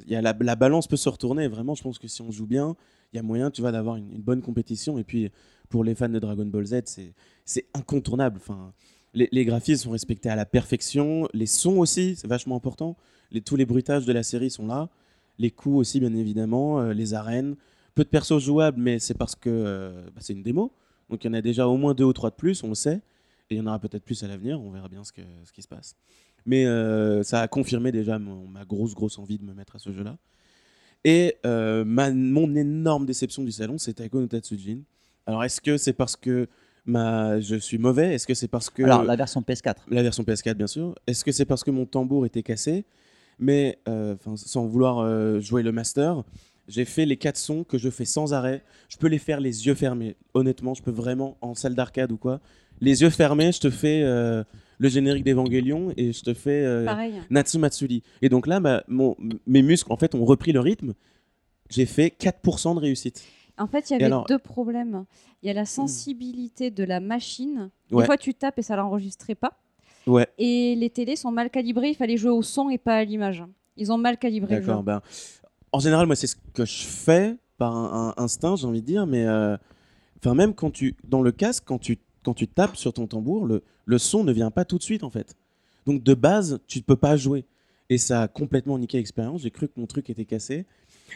Y a la, la balance peut se retourner. Vraiment, je pense que si on joue bien, il y a moyen, tu vois, d'avoir une, bonne compétition. Et puis, pour les fans de Dragon Ball Z, c'est incontournable. Enfin, les, graphismes sont respectés à la perfection. Les sons aussi, c'est vachement important. Tous les bruitages de la série sont là. Les coups aussi, bien évidemment. euh, les arènes. Peu de persos jouables, mais c'est parce que bah, c'est une démo. Donc il y en a déjà au moins deux ou trois de plus, on le sait. Et il y en aura peut-être plus à l'avenir, on verra bien ce, que, ce qui se passe. Mais euh, ça a confirmé déjà mon- ma grosse, grosse envie de me mettre à ce jeu-là. Et euh, ma, mon énorme déception du salon, c'est Taiko no Tatsujin. Alors est-ce que c'est parce que ma, je suis mauvais? Est-ce que c'est parce que... Alors, la version PS4. La version PS4, bien sûr. Est-ce que c'est parce que mon tambour était cassé? Mais euh, sans vouloir jouer le master, j'ai fait les quatre sons que je fais sans arrêt. Je peux les faire les yeux fermés. Honnêtement, je peux vraiment, en salle d'arcade ou quoi, les yeux fermés, je te fais euh, le générique d'Evangelion et je te fais euh, Pareil. Natsu Matsuri. Et donc là, ma- mon- mes muscles, en fait, ont repris le rythme. J'ai fait 4% de réussite. En fait, il y avait alors- deux problèmes. Il y a la sensibilité de la machine. Ouais. Des fois, tu tapes et ça l'enregistrait pas. Ouais. Et les télés sont mal calibrées. Il fallait jouer au son et pas à l'image. Ils ont mal calibré le jeu. D'accord. Ben, en général, moi, c'est ce que je fais par un, un instinct, j'ai envie de dire, mais euh, enfin, même quand tu, dans le casque, quand tu, quand tu tapes sur ton tambour, le, le son ne vient pas tout de suite, en fait. Donc, de base, tu ne peux pas jouer. Et ça a complètement niqué l'expérience. J'ai cru que mon truc était cassé.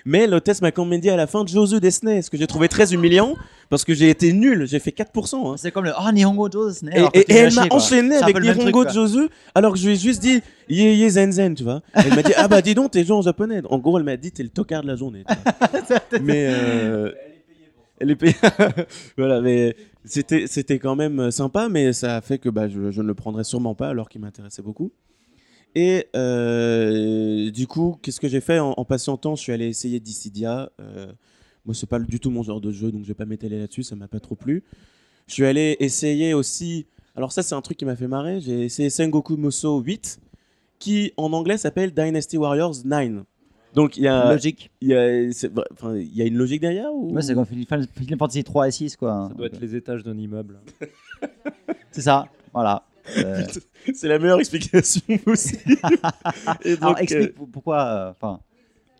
Mais l'hôtesse m'a quand même dit à la fin Josu Desney, ce que j'ai trouvé très humiliant parce que j'ai été nul, j'ai fait 4%. hein. C'est comme le Oh, Nihongo Josu. Et, et- et elle m'a enchaîné avec Nihongo Josu alors que je lui ai juste dit Ye Ye Zen Zen, tu vois. Elle m'a dit Ah bah dis donc, t'es joué en japonais. En gros, elle m'a dit T'es le tocard de la journée. tu vois. mais. euh, Elle est payée. voilà, mais c'était c'était quand même sympa, mais ça a fait que bah, je, je ne le prendrais sûrement pas alors qu'il m'intéressait beaucoup. Et euh, du coup, qu'est-ce que j'ai fait en, en patientant? Je suis allé essayer Dissidia. Euh, moi, c'est pas du tout mon genre de jeu, donc je vais pas m'étaler là-dessus, ça m'a pas trop plu. Je suis allé essayer aussi. Alors, ça, c'est un truc qui m'a fait marrer. J'ai essayé Sengoku Muso 8, qui en anglais s'appelle Dynasty Warriors 9. Donc, il y a. Logique. Il y a, il y une logique derrière ou... Ouais, c'est comme Final Fantasy 3 et 6, quoi. Ça doit être les étages d'un immeuble. C'est ça, voilà. Euh, C'est la meilleure explication aussi. Et Alors, donc, explique euh, pour- pourquoi. euh, Enfin,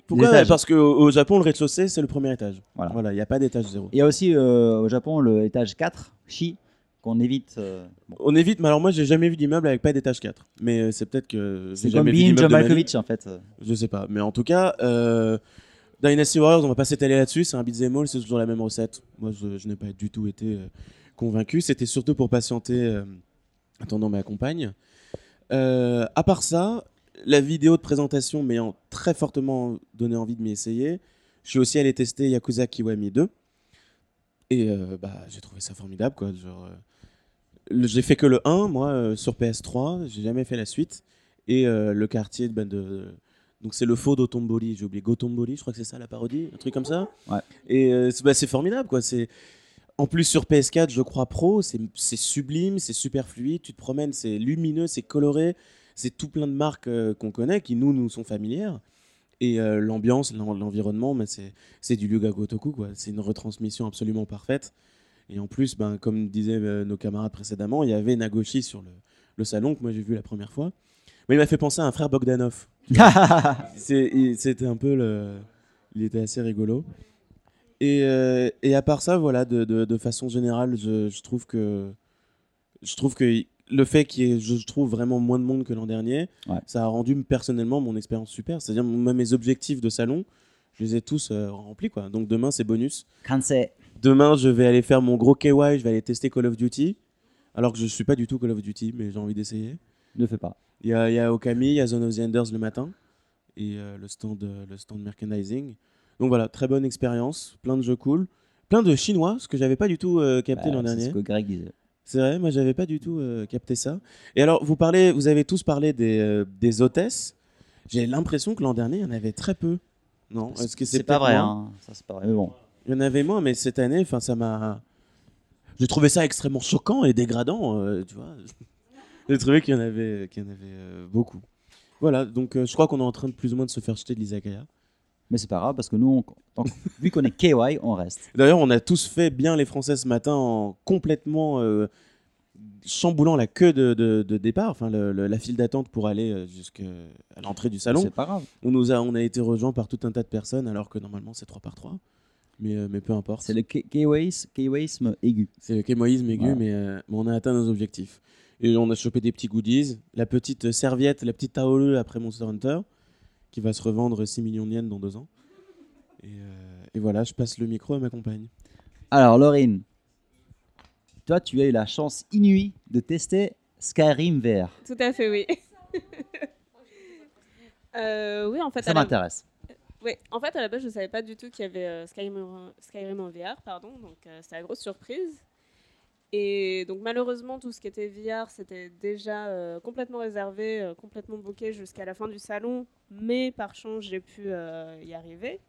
Pourquoi? les étages. Parce qu'au au Japon, le rez-de-chaussée, c'est le premier étage. Voilà. Voilà, il n'y a pas d'étage zéro. Il y a aussi euh, au Japon le étage 4, Shi, qu'on évite. euh, bon. On évite, mais alors moi, j'ai jamais vu d'immeuble avec pas d'étage 4. Mais euh, c'est peut-être que C'est comme Bean John. Malkovich, en fait. Je sais pas. Mais en tout cas, euh, Dynasty Warriors, on va pas s'étaler là-dessus. C'est un beat'em all, c'est toujours la même recette. Moi, je, je n'ai pas du tout été euh, convaincu. C'était surtout pour patienter attendant ma compagne. À part ça, la vidéo de présentation m'ayant très fortement donné envie de m'y essayer, je suis aussi allé tester Yakuza Kiwami 2. Et euh, bah, j'ai trouvé ça formidable. Quoi. Genre, euh, j'ai fait que le 1, moi, euh, sur PS3. J'ai jamais fait la suite. Et euh, le quartier de, ben, de, donc c'est le faux d'Otomboli, j'ai oublié Gotomboli, je crois que c'est ça la parodie, un truc comme ça. Ouais. Et euh, c'est bah, c'est formidable quoi. C'est en plus sur PS4, je crois pro, c'est sublime, c'est super fluide, tu te promènes, c'est lumineux, c'est coloré, c'est tout plein de marques euh, qu'on connaît, qui nous nous sont familières. Et euh, l'ambiance, l'en- l'environnement, mais c'est du Ryuga Gotoku quoi. C'est une retransmission absolument parfaite. Et en plus, ben, comme disaient euh, nos camarades précédemment, il y avait Nagoshi sur le, le salon que moi j'ai vu la première fois. Mais il m'a fait penser à un frère Bogdanov. C'est- C'était un peu le. Il était assez rigolo. Et, euh, et à part ça, voilà, de, de- de façon générale, je, je trouve que. Je trouve que le fait qu'il y ait, je trouve, vraiment moins de monde que l'an dernier, Ouais. ça a rendu personnellement mon expérience super. C'est-à-dire, moi, mes objectifs de salon, je les ai tous euh, remplis, quoi. Donc demain, c'est bonus. Kansei. Demain, je vais aller faire mon gros KY, je vais aller tester Call of Duty. Alors que je suis pas du tout Call of Duty, mais j'ai envie d'essayer. Ne fais pas. Il y a, y a Okami, il y a Zone of the Enders le matin et euh, le stand euh, le stand merchandising. Donc voilà, très bonne expérience, plein de jeux cool, plein de chinois, ce que j'avais pas du tout euh, capté Bah, l'an c'est dernier. ce que Greg disait. C'est vrai, moi j'avais pas du tout capté ça. Et alors vous parlez, vous avez tous parlé des, des hôtesses. J'ai l'impression que l'an dernier il y en avait très peu. Non, est-ce que c'est C'est pas vrai, hein. Ça, c'est pas vrai. Mais bon. Il y en avait moins, mais cette année, enfin, ça m'a. J'ai trouvé ça extrêmement choquant et dégradant, euh, tu vois. J'ai trouvé qu'il y en avait, qu'il y en avait euh, beaucoup. Voilà, donc euh, je crois qu'on est en train de plus ou moins de se faire jeter de l'izakaya. Mais c'est pas grave parce que nous, on- tant que- vu qu'on est KY, on reste. D'ailleurs, on a tous fait bien les Français ce matin en complètement euh, chamboulant la queue de, de- de départ, enfin le- le- la file d'attente pour aller euh, jusqu'à l'entrée du salon. C'est pas grave. On, nous a, on a été rejoint par tout un tas de personnes alors que normalement c'est 3 par 3. Mais, euh, mais peu importe. C'est le K- K-Ways- K-Waysme aigu. C'est le kémoïsme aigu, Voilà. mais, euh, mais on a atteint nos objectifs. Et on a chopé des petits goodies. La petite serviette, la petite taolu après Monster Hunter, qui va se revendre 6 millions de yens dans deux ans. Et, euh, et voilà, je passe le micro à ma compagne. Alors, Laurine, toi, tu as eu la chance inouïe de tester Skyrim VR. Tout à fait, oui. Euh, oui, en fait, Ça m'intéresse. Oui, en fait, à la base, je savais pas du tout qu'il y avait euh, Skyrim, en- Skyrim en VR, pardon, donc euh, c'était la grosse surprise. Et donc, malheureusement, tout ce qui était VR, c'était déjà euh, complètement réservé, euh, complètement booké jusqu'à la fin du salon, mais par chance, j'ai pu y arriver.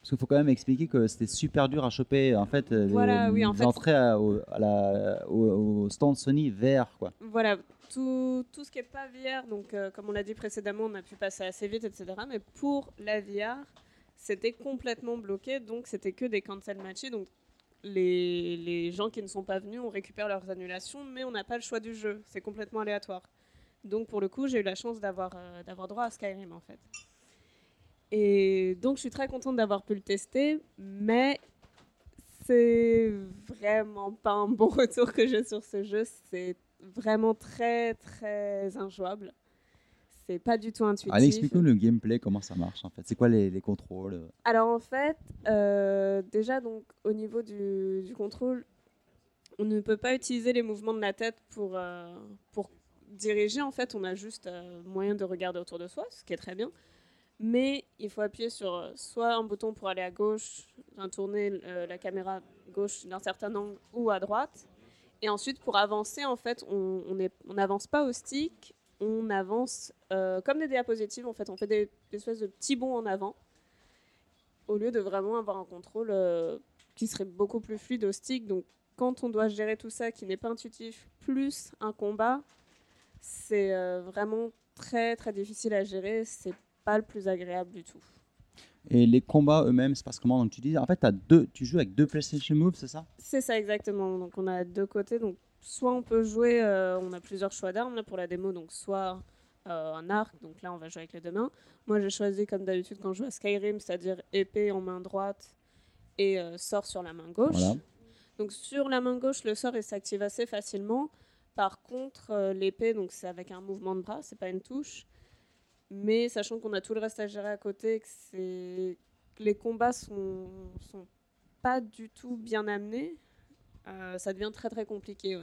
Parce qu'il faut quand même expliquer que c'était super dur à choper en fait Voilà, les, oui, en les fait. entrées à- au, à la- au- au stand Sony VR quoi. Voilà, tout, ce qui est pas VR, donc euh, comme on l'a dit précédemment, on a pu passer assez vite, etc. Mais pour la VR, c'était complètement bloqué, donc c'était que des cancel matchés. Donc les, les gens qui ne sont pas venus, on récupère leurs annulations, mais on n'a pas le choix du jeu. C'est complètement aléatoire. Donc pour le coup, j'ai eu la chance d'avoir euh, d'avoir droit à Skyrim en fait. Et donc je suis très contente d'avoir pu le tester, mais c'est vraiment pas un bon retour que j'ai sur ce jeu. C'est vraiment très très injouable. C'est pas du tout intuitif. Allez, explique-nous le gameplay, comment ça marche en fait. C'est quoi les, les contrôles euh Alors en fait, euh, déjà donc au niveau du, du contrôle, on ne peut pas utiliser les mouvements de la tête pour, euh, pour diriger. En fait, on a juste euh, moyen de regarder autour de soi, ce qui est très bien. Mais il faut appuyer sur soit un bouton pour aller à gauche, tourner la caméra gauche d'un certain angle ou à droite. Et ensuite, pour avancer, en fait, on n'avance pas au stick, on avance euh, comme des diapositives. En fait, on fait des, des espèces de petits bonds en avant au lieu de vraiment avoir un contrôle euh, qui serait beaucoup plus fluide au stick. Donc, quand on doit gérer tout ça qui n'est pas intuitif, plus un combat, c'est euh, vraiment très très difficile à gérer. C'est pas le plus agréable du tout. Et les combats eux-mêmes, c'est parce comment donc tu dis en fait t'as deux, tu joues avec deux PlayStation Move, c'est ça? C'est ça exactement. Donc on a deux côtés. Donc soit on peut jouer, euh, on a plusieurs choix d'armes là pour la démo. Donc soit euh, un arc. Donc là on va jouer avec les deux mains. Moi j'ai choisi comme d'habitude quand je joue à Skyrim, c'est-à-dire épée en main droite et euh, sort sur la main gauche. Voilà. Donc sur la main gauche, le sort il s'active assez facilement. Par contre, l'épée, donc c'est avec un mouvement de bras, c'est pas une touche. Mais sachant qu'on a tout le reste à gérer à côté, que les combats sont, sont pas du tout bien amenés, euh, ça devient très très compliqué.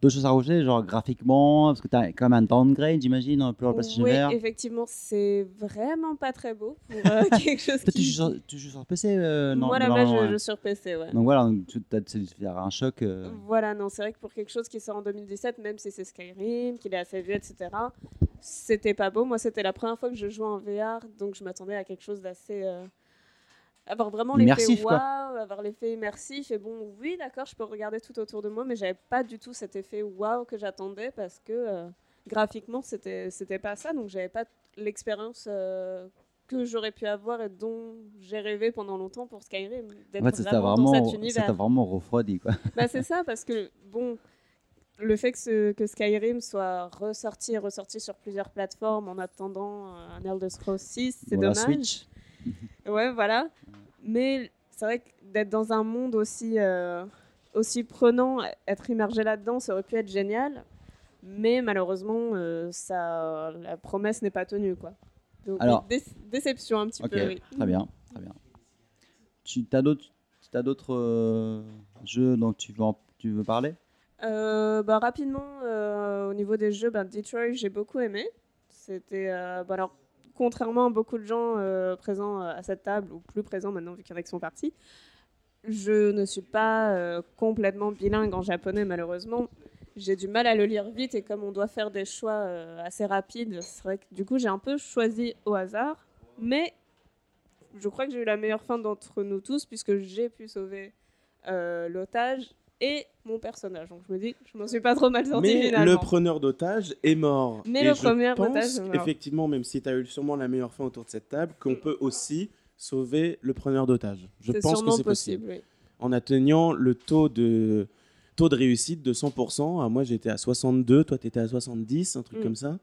D'autres choses à rajouter, genre graphiquement, parce que t'as quand même un downgrade, j'imagine, un peu en PlayStation Oui, VR. effectivement, c'est vraiment pas très beau pour euh, quelque chose Toi, tu joues sur, tu joues sur PC euh, non, Moi là-bas, je ouais. joue sur PC, ouais. Donc voilà, donc tu as un choc. euh, Voilà, non, c'est vrai que pour quelque chose qui sort en 2017, même si c'est Skyrim, qu'il est assez vieux, etc., c'était pas beau. Moi, c'était la première fois que je jouais en VR, donc je m'attendais à quelque chose d'assez. Avoir vraiment l'effet waouh, avoir l'effet immersif. Et bon, oui, d'accord, je peux regarder tout autour de moi, mais j'avais pas du tout cet effet waouh que j'attendais parce que euh, graphiquement, c'était c'était pas ça, donc j'avais pas l'expérience. euh, que j'aurais pu avoir et dont j'ai rêvé pendant longtemps pour Skyrim, d'être ça t'a vraiment, dans vraiment, cet ça univers. t'a vraiment refroidi quoi. Bah, c'est ça, parce que, bon, le fait que, ce- que Skyrim soit ressorti et ressorti sur plusieurs plateformes en attendant euh, un Elder Scrolls 6, c'est la dommage. Switch. Ouais, voilà. Mais c'est vrai que d'être dans un monde aussi, euh, aussi prenant, être immergé là-dedans, ça aurait pu être génial. Mais malheureusement, euh, ça, la promesse n'est pas tenue, quoi. Donc, Alors- dé- déception un petit peu, oui. très bien, très bien. Tu as d'autres, t'as d'autres euh, jeux dont tu veux, en- tu veux parler? Euh, bah, rapidement, au niveau des jeux, ben, Detroit, j'ai beaucoup aimé. C'était. bah, alors, contrairement à beaucoup de gens euh, présents euh, à cette table, ou plus présents maintenant vu qu'il sont partis, je ne suis pas euh, complètement bilingue en japonais, malheureusement. J'ai du mal à le lire vite et comme on doit faire des choix assez rapides, c'est vrai que du coup j'ai un peu choisi au hasard. Mais je crois que j'ai eu la meilleure fin d'entre nous tous puisque j'ai pu sauver l'otage et mon personnage. Donc je me dis, je m'en suis pas trop mal sorti Mais finalement. le preneur d'otage est mort. Mais Et le je premier pense, effectivement, même si tu as eu sûrement la meilleure fin autour de cette table, qu'on peut aussi sauver le preneur d'otage. Je pense que c'est possible. possible, oui. En atteignant le taux de taux de réussite de 100%. Ah, moi, j'étais à 62, toi, tu étais à 70, un truc Mm. comme ça.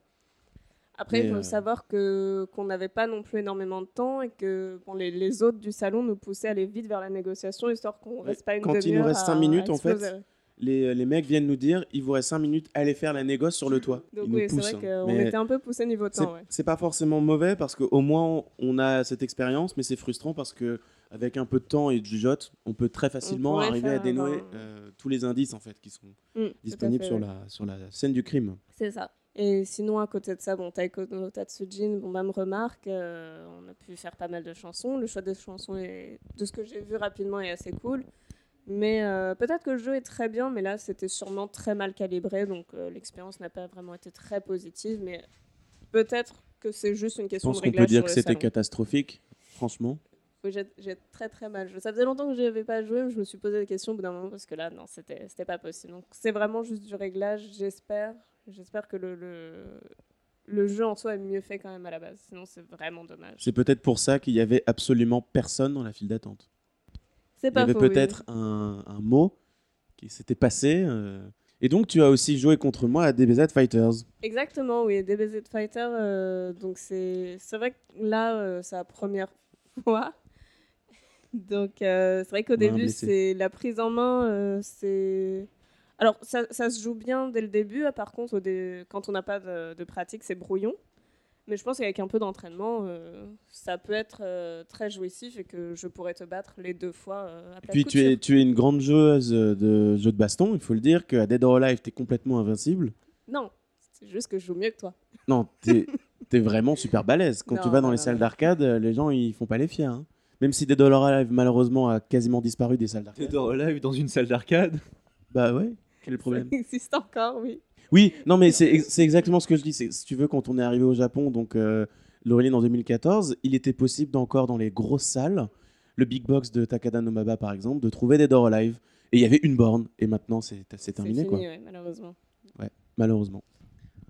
Après, il faut euh, savoir que qu'on n'avait pas non plus énormément de temps et que bon, les, les autres du salon nous poussaient à aller vite vers la négociation histoire qu'on Ouais, reste pas une quand il nous reste à- cinq minutes, à en fait. Les, les mecs viennent nous dire il vous reste 5 minutes, allez faire la négoce sur le toit. Donc Ils oui, c'est vrai hein. qu'on était un peu poussé niveau c'est temps. ouais. c'est pas forcément mauvais parce qu'au moins on a cette expérience, mais c'est frustrant parce que avec un peu de temps et de jugeote, on peut très facilement arriver à dénouer un- euh, tous les indices en fait qui sont Mm, disponibles sur, ouais. la, sur la scène du crime. C'est ça. Et sinon, à côté de ça, bon, Taiko no Tatsujin, bon, même remarque, euh, on a pu faire pas mal de chansons. Le choix des chansons, est, de ce que j'ai vu rapidement, est assez cool. Mais euh, peut-être que le jeu est très bien, mais là, c'était sûrement très mal calibré, donc euh, l'expérience n'a pas vraiment été très positive. Mais peut-être que c'est juste une Je question pense de qu'on peut réglage dire que c'était catastrophique, franchement. Oui, j'ai très très mal joué. Ça faisait longtemps que je n'y avais pas joué, mais je me suis posé des questions au bout d'un moment parce que là, non, c'était pas possible. Donc c'est vraiment juste du réglage, j'espère. J'espère que le, le, le jeu en soi est mieux fait quand même à la base. Sinon, c'est vraiment dommage. C'est peut-être pour ça qu'il y avait absolument personne dans la file d'attente. C'est Il y pas avait oui. peut-être un, un mot qui s'était passé. euh, Et donc tu as aussi joué contre moi à DBZ Fighters. Exactement, oui. DBZ Fighter, euh, donc c'est vrai que là, euh, c'est la première fois. Donc c'est vrai qu'au début, c'est la prise en main, c'est. Alors ça, ça se joue bien dès le début. ah, Par contre, au dé- quand on n'a pas de, de pratique, c'est brouillon. Mais je pense qu'avec un peu d'entraînement, euh, ça peut être euh, très jouissif et que je pourrais te battre les deux fois euh, à de Puis tu es, tu es une grande joueuse de jeux de baston, il faut le dire, qu'à Dead or Alive, tu es complètement invincible. Non, c'est juste que je joue mieux que toi. Non, tu es, vraiment super balèze. Quand tu vas dans les salles d'arcade, les gens ils font pas les fiers. hein. Même si Dead or Alive, malheureusement, a quasiment disparu des salles d'arcade. Dead or Alive dans une salle d'arcade? Bah ouais, quel est le problème Ça existe encore, oui. Oui, non, mais c'est ex- c'est exactement ce que je dis. C'est- Si tu veux, quand on est arrivé au Japon, donc euh, Laureline en 2014, il était possible d'encore dans les grosses salles, le big box de Takada Nomaba par exemple, de trouver des Door Alive. Et il y avait une borne. Et maintenant, c'est terminé, fini, quoi. ouais, malheureusement. Ouais, malheureusement.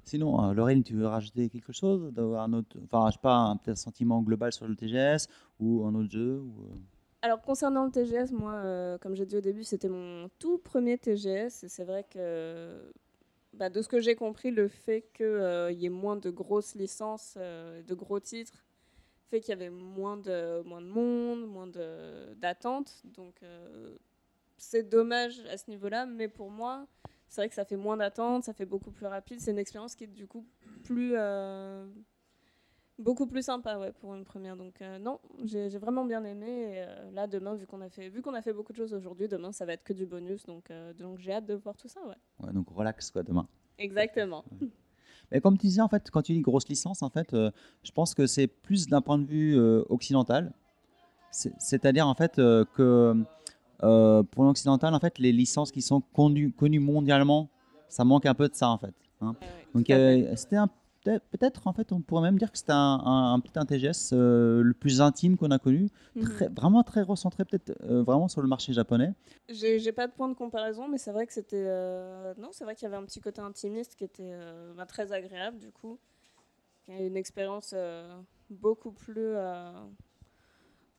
Sinon, euh, Lorraine, tu veux rajouter quelque chose? D'avoir un autre, enfin, je sais pas, un peut-être sentiment global sur le TGS ou un autre jeu ou, euh, Alors concernant le TGS, moi, euh, comme j'ai dit au début, c'était mon tout premier TGS et c'est vrai que bah, de ce que j'ai compris, le fait qu'il y ait moins de grosses licences, euh, de gros titres, fait qu'il y avait moins de, moins de monde, moins d'attentes. Donc euh, c'est dommage à ce niveau-là, mais pour moi, c'est vrai que ça fait moins d'attentes, ça fait beaucoup plus rapide. C'est une expérience qui est du coup plus... beaucoup plus sympa ouais, pour une première. Donc euh, non, j'ai vraiment bien aimé. Et, euh, là, demain, vu qu'on a fait, vu qu'on a fait beaucoup de choses aujourd'hui, demain, ça va être que du bonus. Donc, euh, donc j'ai hâte de voir tout ça. Ouais. ouais, donc relax quoi demain. Exactement. Mais comme tu disais, en fait, quand tu dis grosse licence, en fait, je pense que c'est plus d'un point de vue occidental. C'est- C'est-à-dire, en fait, que pour l'occidental, en fait, les licences qui sont connues, connues mondialement, ça manque un peu de ça, en fait. hein. Donc, c'était un- peut-être- en fait, on pourrait même dire que c'était un, un, un TGS euh, le plus intime qu'on a connu. Mhm. Très- Vraiment très recentré, peut-être, euh, vraiment sur le marché japonais. J'ai pas de point de comparaison, mais c'est vrai que c'était. euh, Non, c'est vrai qu'il y avait un petit côté intimiste qui était bah, très agréable, du coup. Une expérience beaucoup plus.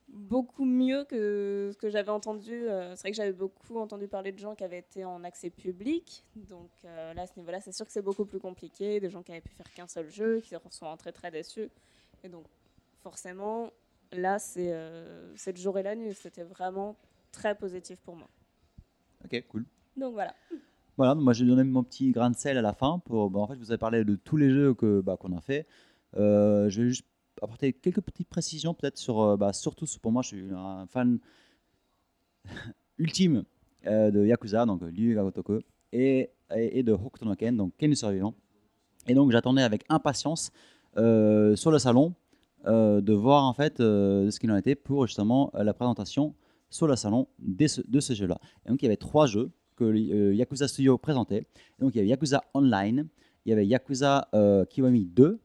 Beaucoup mieux que ce que j'avais entendu. euh, c'est vrai que j'avais beaucoup entendu parler de gens qui avaient été en accès public. Donc euh, là, à ce niveau-là, c'est sûr que c'est beaucoup plus compliqué. Des gens qui avaient pu faire qu'un seul jeu, qui sont rentrés très déçus. Et donc, forcément, là, c'est euh, le jour et la nuit. C'était vraiment très positif pour moi. Ok, cool. Donc voilà. Voilà, moi j'ai donné mon petit grain de sel à la fin. Pour, bah, en fait, vous avez parlé de tous les jeux que bah, qu'on a fait. Euh, je vais juste apporter quelques petites précisions, peut-être sur, euh, bah, surtout sur- pour moi, je suis un fan ultime euh, de Yakuza, donc Ryu ga Gotoku, et, et, de Hokuto no Ken, donc Ken survivant. Et donc j'attendais avec impatience euh, sur le salon euh, de voir en fait euh, ce qu'il en était pour justement euh, la présentation sur le salon des ce- de ce jeu-là. Donc il y avait trois jeux que euh, Yakuza Studio présentait. Donc il y avait Yakuza Online, il y avait Yakuza euh, Kiwami 2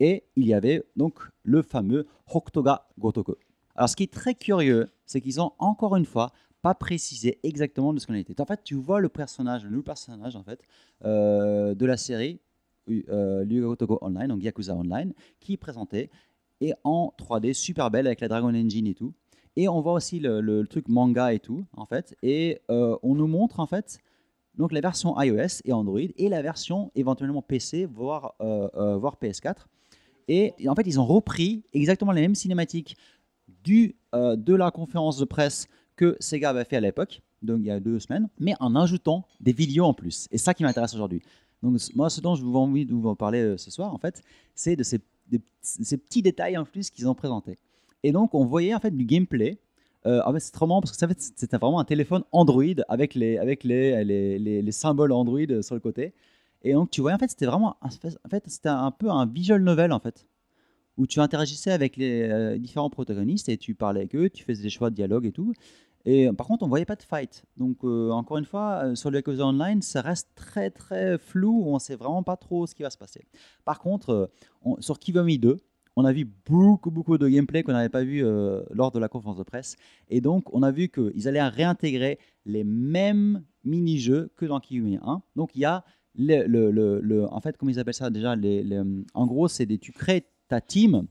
et il y avait donc le fameux Hokutoga Gotoku. Alors ce qui est très curieux, c'est qu'ils ont encore une fois pas précisé exactement de ce qu'on était. En fait, tu vois le personnage, le nouveau personnage en fait euh, de la série euh, Gotoku Online, donc Yakuza Online, qui est présenté et en 3D super belle avec la Dragon Engine et tout. Et on voit aussi le, truc manga et tout, en fait. Et euh, on nous montre, en fait, donc la version iOS et Android et la version éventuellement PC, voire, euh, voire PS4. Et, en fait, ils ont repris exactement les mêmes cinématiques euh, de la conférence de presse que Sega avait fait à l'époque, donc il y a deux semaines, mais en ajoutant des vidéos en plus. Et ça qui m'intéresse aujourd'hui. Donc moi, ce dont je vous envie de vous parler euh, ce soir, en fait, c'est de ces, petits détails en plus qu'ils ont présentés. Et donc, on voyait en fait du gameplay. Euh, en fait, c'est marrant parce que c'était vraiment un téléphone Android avec les, avec les, les- les symboles Android euh, sur le côté. Et donc, tu voyais, en fait, c'était vraiment, en fait, c'était un peu un visual novel, en fait, où tu interagissais avec les euh, différents protagonistes et tu parlais avec eux, tu faisais des choix de dialogue et tout. Et euh, par contre, on voyait pas de fight. Donc, euh, encore une fois, sur le Yakuza Online, ça reste très très flou. On sait vraiment pas trop ce qui va se passer. Par contre, on- sur Kiwami 2, on a vu beaucoup beaucoup de gameplay qu'on n'avait pas vu lors de la conférence de presse. Et donc, on a vu qu'ils allaient réintégrer les mêmes mini-jeux que dans Kiwami 1. Donc, il y a en fait, comment ils appellent ça déjà En gros, c'est des, tu crées ta team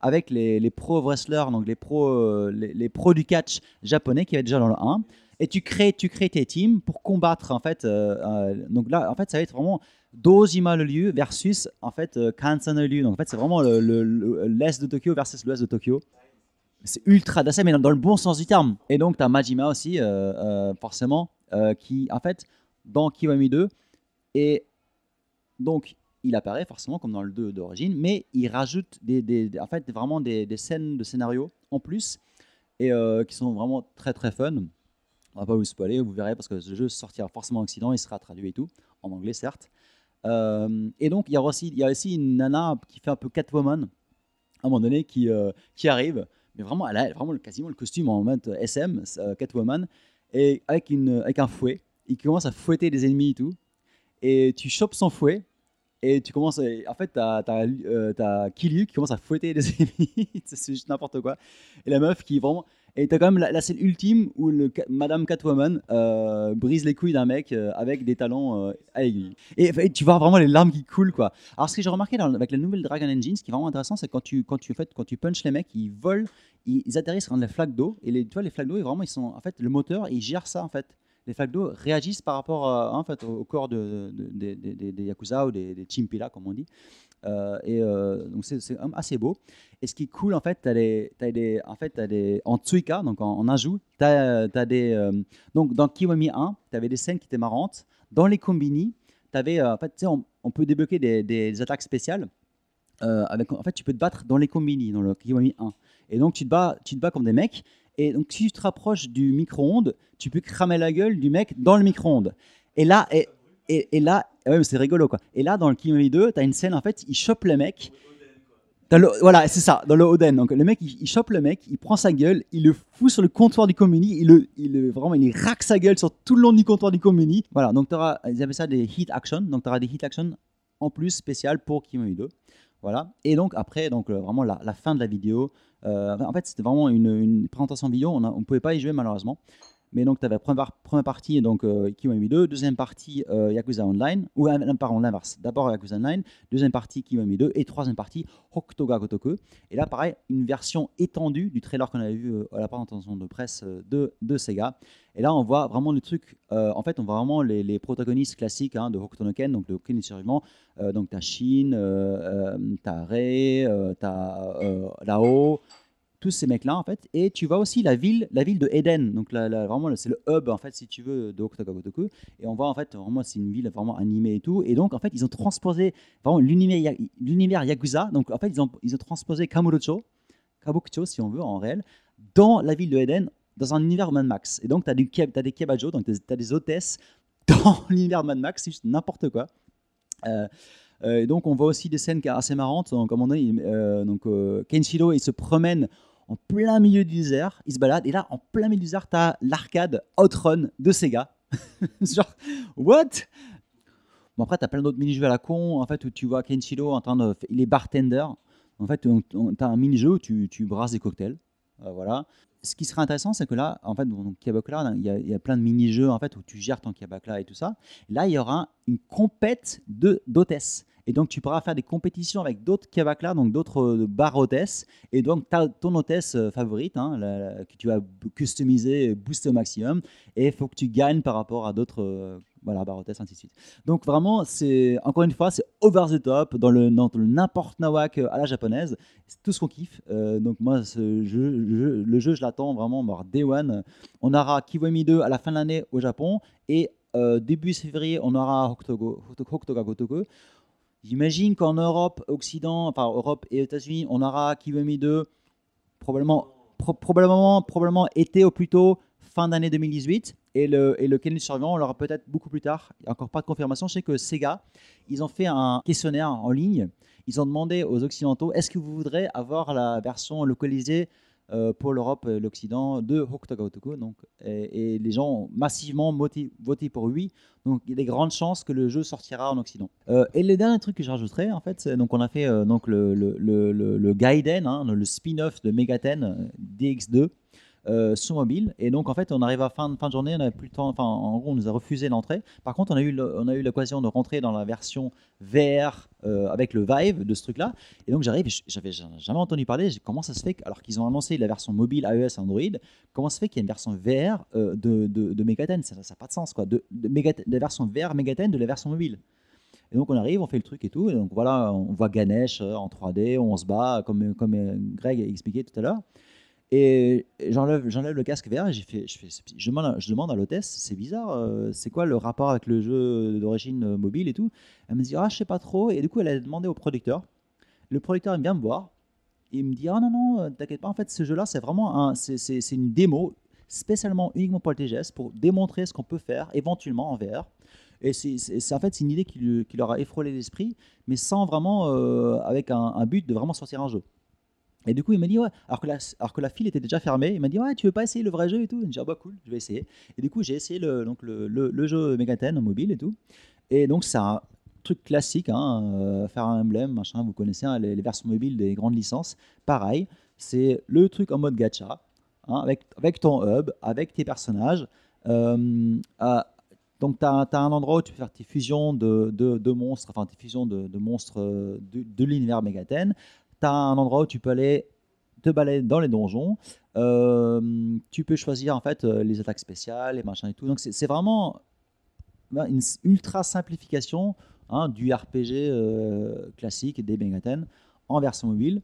avec les, les pro wrestlers, donc euh, les, pros du catch japonais qui avaient déjà dans le 1. Et tu crées, tu crées tes teams pour combattre en fait. euh, euh, donc là, en fait, ça va être vraiment Dojima le lieu versus en fait Kansan le lieu. Donc en fait, c'est vraiment le- le- le- l'est de Tokyo versus l'ouest de Tokyo. C'est ultra dassé, mais dans, le bon sens du terme. Et donc, tu as Majima aussi, forcément, qui, en fait, dans Kiwami 2, et donc, il apparaît forcément comme dans le 2 d'origine, mais il rajoute des, en fait, vraiment des, scènes de scénario en plus, et euh, qui sont vraiment très très fun. On va pas vous spoiler, vous verrez, parce que le jeu sortira forcément en Occident, il sera traduit et tout, en anglais certes. Euh, et donc, il y, a aussi, il y a aussi une nana qui fait un peu Catwoman, à un moment donné, qui, euh, qui arrive, mais vraiment, elle a vraiment quasiment le costume en mode SM, Catwoman, et avec, une, avec un fouet, il commence à fouetter des ennemis et tout, et tu chopes son fouet, et tu commences, à- en fait, t'as as, euh, qui commence à fouetter des ennemis, c'est juste n'importe quoi, et la meuf qui vraiment... Et t'as quand même la, la scène ultime où le, Madame Catwoman euh, brise les couilles d'un mec euh, avec des talons euh, à aiguille. Et, tu vois vraiment les larmes qui coulent quoi. Alors ce que j'ai remarqué avec la nouvelle Dragon Engine, ce qui est vraiment intéressant, c'est quand tu quand tu en fait, quand tu punches les mecs, ils volent, ils, ils atterrissent dans les flaques d'eau et les tu vois les flaques d'eau, ils vraiment ils sont en fait le moteur, il gère ça en fait. Les flaques d'eau réagissent par rapport à, en fait, au, corps de, de- de- des yakuza ou des, des chimpila comme on dit. Euh, et euh, donc c'est assez beau. Et ce qui est cool, en fait, tu as des, des, en fait, t'as des, en Tsuika, donc en, en ajout, tu as, des, euh, donc dans Kiwami 1, tu avais des scènes qui étaient marrantes. Dans les combini, tu en fait, on, on peut débloquer des, des attaques spéciales. euh, en fait, tu peux te battre dans les combini, dans le Kiwami 1. Et donc, tu te bats, tu te bats comme des mecs. Et donc, si tu te rapproches du micro-ondes, tu peux cramer la gueule du mec dans le micro-ondes. Et là, et, là, mais c'est rigolo quoi. Et là, dans le Kiwami 2, tu as une scène, en fait, il chope le mec. Voilà, c'est ça, dans le Oden. Donc le mec, il, il chope le mec, il prend sa gueule, il le fout sur le comptoir du Combini, il le, vraiment, il raque sa gueule sur tout le long du comptoir du Combini. Voilà, donc t'auras, ils avaient ça des hit action, donc tu auras des hit action en plus spécial pour Kiwami 2. Voilà. Et donc après, donc euh, vraiment la fin de la vidéo. Euh, en fait, c'était vraiment une, une présentation vidéo. On ne pouvait pas y jouer malheureusement. Mais donc, tu avais première, première partie, donc euh, Kiwami 2, deuxième partie euh, Yakuza Online, ou euh, pardon, l'inverse. D'abord Yakuza Online, deuxième partie Kiwami 2, et troisième partie Hokutoga Gotoku. Et là, pareil, une version étendue du trailer qu'on avait vu euh, à la présentation de presse euh, de, de Sega. Et là, on voit vraiment le truc. en fait, on voit vraiment les, les protagonistes classiques hein, de Hokuto no Ken, donc de Ken Survivant. Euh, donc, tu as Shin, euh, tu as Rei, tu as Lao, tous ces mecs-là, en fait. Et tu vois aussi la ville, la ville de Eden. Donc, la- vraiment, c'est le hub, en fait, si tu veux, de Gotoku. Et on voit, en fait, vraiment, c'est une ville vraiment animée et tout. Et donc, en fait, ils ont transposé vraiment l'univers Ya- l'univers Yakuza. Donc, en fait, ils ont, ils ont transposé Kamurocho, Kabukicho, si on veut, en réel, dans la ville de Eden, dans un univers Mad Max. Et donc, tu as, as des kebajo, donc tu as des hôtesses dans l'univers Mad Max, c'est juste n'importe quoi. Euh, euh, donc, on voit aussi des scènes qui sont assez marrantes. Donc, on dit, euh, donc, euh, Kenshiro, il se promène en plein milieu du désert, il se balade, et là, en plein milieu du désert, tu as l'arcade Outrun de Sega. Genre, what? Bon, après, tu as plein d'autres mini-jeux à la con, en fait, où tu vois Kenshiro en train de. Il est bartender. En fait, tu as un mini-jeu où tu, tu brasses des cocktails. Euh, voilà. Ce qui serait intéressant, c'est que là, en fait, dans Kiabakla, il il y a plein de mini-jeux en fait, où tu gères ton Kiabakla et tout ça. Là, il y aura une compète de-. Et donc, tu pourras faire des compétitions avec d'autres Kiabakla, donc d'autres euh, bars hôtesses. Et donc, as ton hôtesse euh, favorite, hein, la- que tu vas customiser, booster au maximum. Et il faut que tu gagnes par rapport à d'autres euh, voilà, Barotes, ainsi de suite. Donc vraiment, c'est encore une fois, c'est over the top dans le n'importe nawak à la japonaise. C'est tout ce qu'on kiffe. Euh, donc moi, le jeu, je l'attends vraiment. Bon, day one. On aura Kiwami 2 à la fin de l'année au Japon et euh, début février, on aura Hokutogo, Gotoku. J'imagine qu'en Europe, Occident, enfin Europe et États-Unis, on aura Kiwami 2 probablement, pro- probablement, probablement été au plus tôt fin d'année 2018. Et le, et le Kenny Survivant, on l'aura peut-être beaucoup plus tard. Encore pas de confirmation. Je sais que Sega, ils ont fait un questionnaire en ligne. Ils ont demandé aux Occidentaux est-ce que vous voudrez avoir la version localisée euh, pour l'Europe et l'Occident de Hokutoga Otoku donc, et, les gens ont massivement voté pour oui. Donc il y a des grandes chances que le jeu sortira en Occident. Euh, et le dernier truc que je rajouterais, en fait, donc on a fait euh, donc le, le, le, le- Gaiden, hein, le spin-off de Megaten euh, DX2 euh, sur mobile. Et donc en fait, on arrive à fin, fin de journée, on n'avait plus le temps. Enfin, en gros, on nous a refusé l'entrée. Par contre, on a eu on a eu l'occasion de rentrer dans la version VR euh, avec le Vive de ce truc-là. Et donc j'arrive, j'avais jamais entendu parler. Comment ça se fait alors qu'ils ont annoncé la version mobile iOS Android, comment ça se fait qu'il y a une version VR euh, de, de, de Megaten? Ça n'a pas de sens quoi. De, de, Megaten- de la version VR Megaten de la version mobile. Et donc on arrive, on fait le truc et tout. Et donc voilà, on voit Ganesh euh, en 3D, on se bat comme, comme Greg a expliqué tout à l'heure. Et j'enlève, le casque VR et je, demande, à- l'hôtesse, c'est bizarre, euh, c'est quoi le rapport avec le jeu d'origine euh, mobile et tout? Elle me dit, ah, je sais pas trop. Et du coup, elle a demandé au producteur. Le producteur, il vient me voir. Il me dit, ah non, non, euh, t'inquiète pas, en fait, ce jeu-là, c'est vraiment c'est, une démo spécialement uniquement pour le TGS pour démontrer ce qu'on peut faire éventuellement en VR. Et c'est, en fait, c'est une idée qui, leur a effrolé l'esprit, mais sans vraiment, avec un but de vraiment sortir un jeu. Et du coup, il m'a dit, ouais, alors que, la, alors que la file était déjà fermée, il m'a dit, ouais, tu veux pas essayer le vrai jeu et tout? J'ai dit, ah bah cool, je vais essayer. Et du coup, j'ai essayé le, donc le, le, jeu Megaten en mobile et tout. Et donc, c'est un truc classique, hein, euh, faire un emblème, machin, vous connaissez hein, les, versions mobiles des grandes licences. Pareil, c'est le truc en mode gacha, hein, avec, ton hub, avec tes personnages. Euh, à- donc, tu as, un endroit où tu peux faire tes fusions de, de, monstres, enfin tes fusions de, de monstres euh, de l'univers Megaten. Un endroit où tu peux aller te balader dans les donjons. Euh, tu peux choisir en fait euh, les attaques spéciales, les machins et tout. Donc, c'est vraiment ben, une ultra simplification hein, du RPG euh, classique des Megaten en version mobile.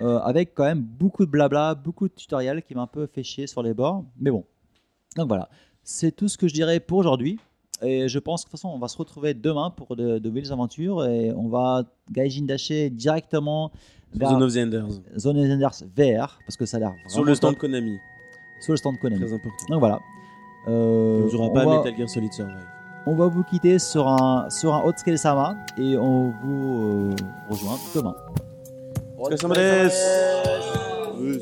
avec quand même beaucoup de blabla, beaucoup de tutoriels qui m'a un peu fait chier sur les bords. Mais bon. Donc voilà. C'est tout ce que je dirais pour aujourd'hui. Et je pense que de toute façon, on va se retrouver demain pour de, de nouvelles aventures. Et on va Gaijin dasher directement Zone of the Enders. Zone of the Enders VR. Parce que ça a l'air Sur vraiment le stand top. Konami. Sur le stand Konami. Très important. Donc voilà. Euh, On jouera on pas va- à Metal Gear Solid Survive. on va vous quitter sur un, sur un Otsuke Sama et on vous euh, rejoint demain. Otsuke-sama desu.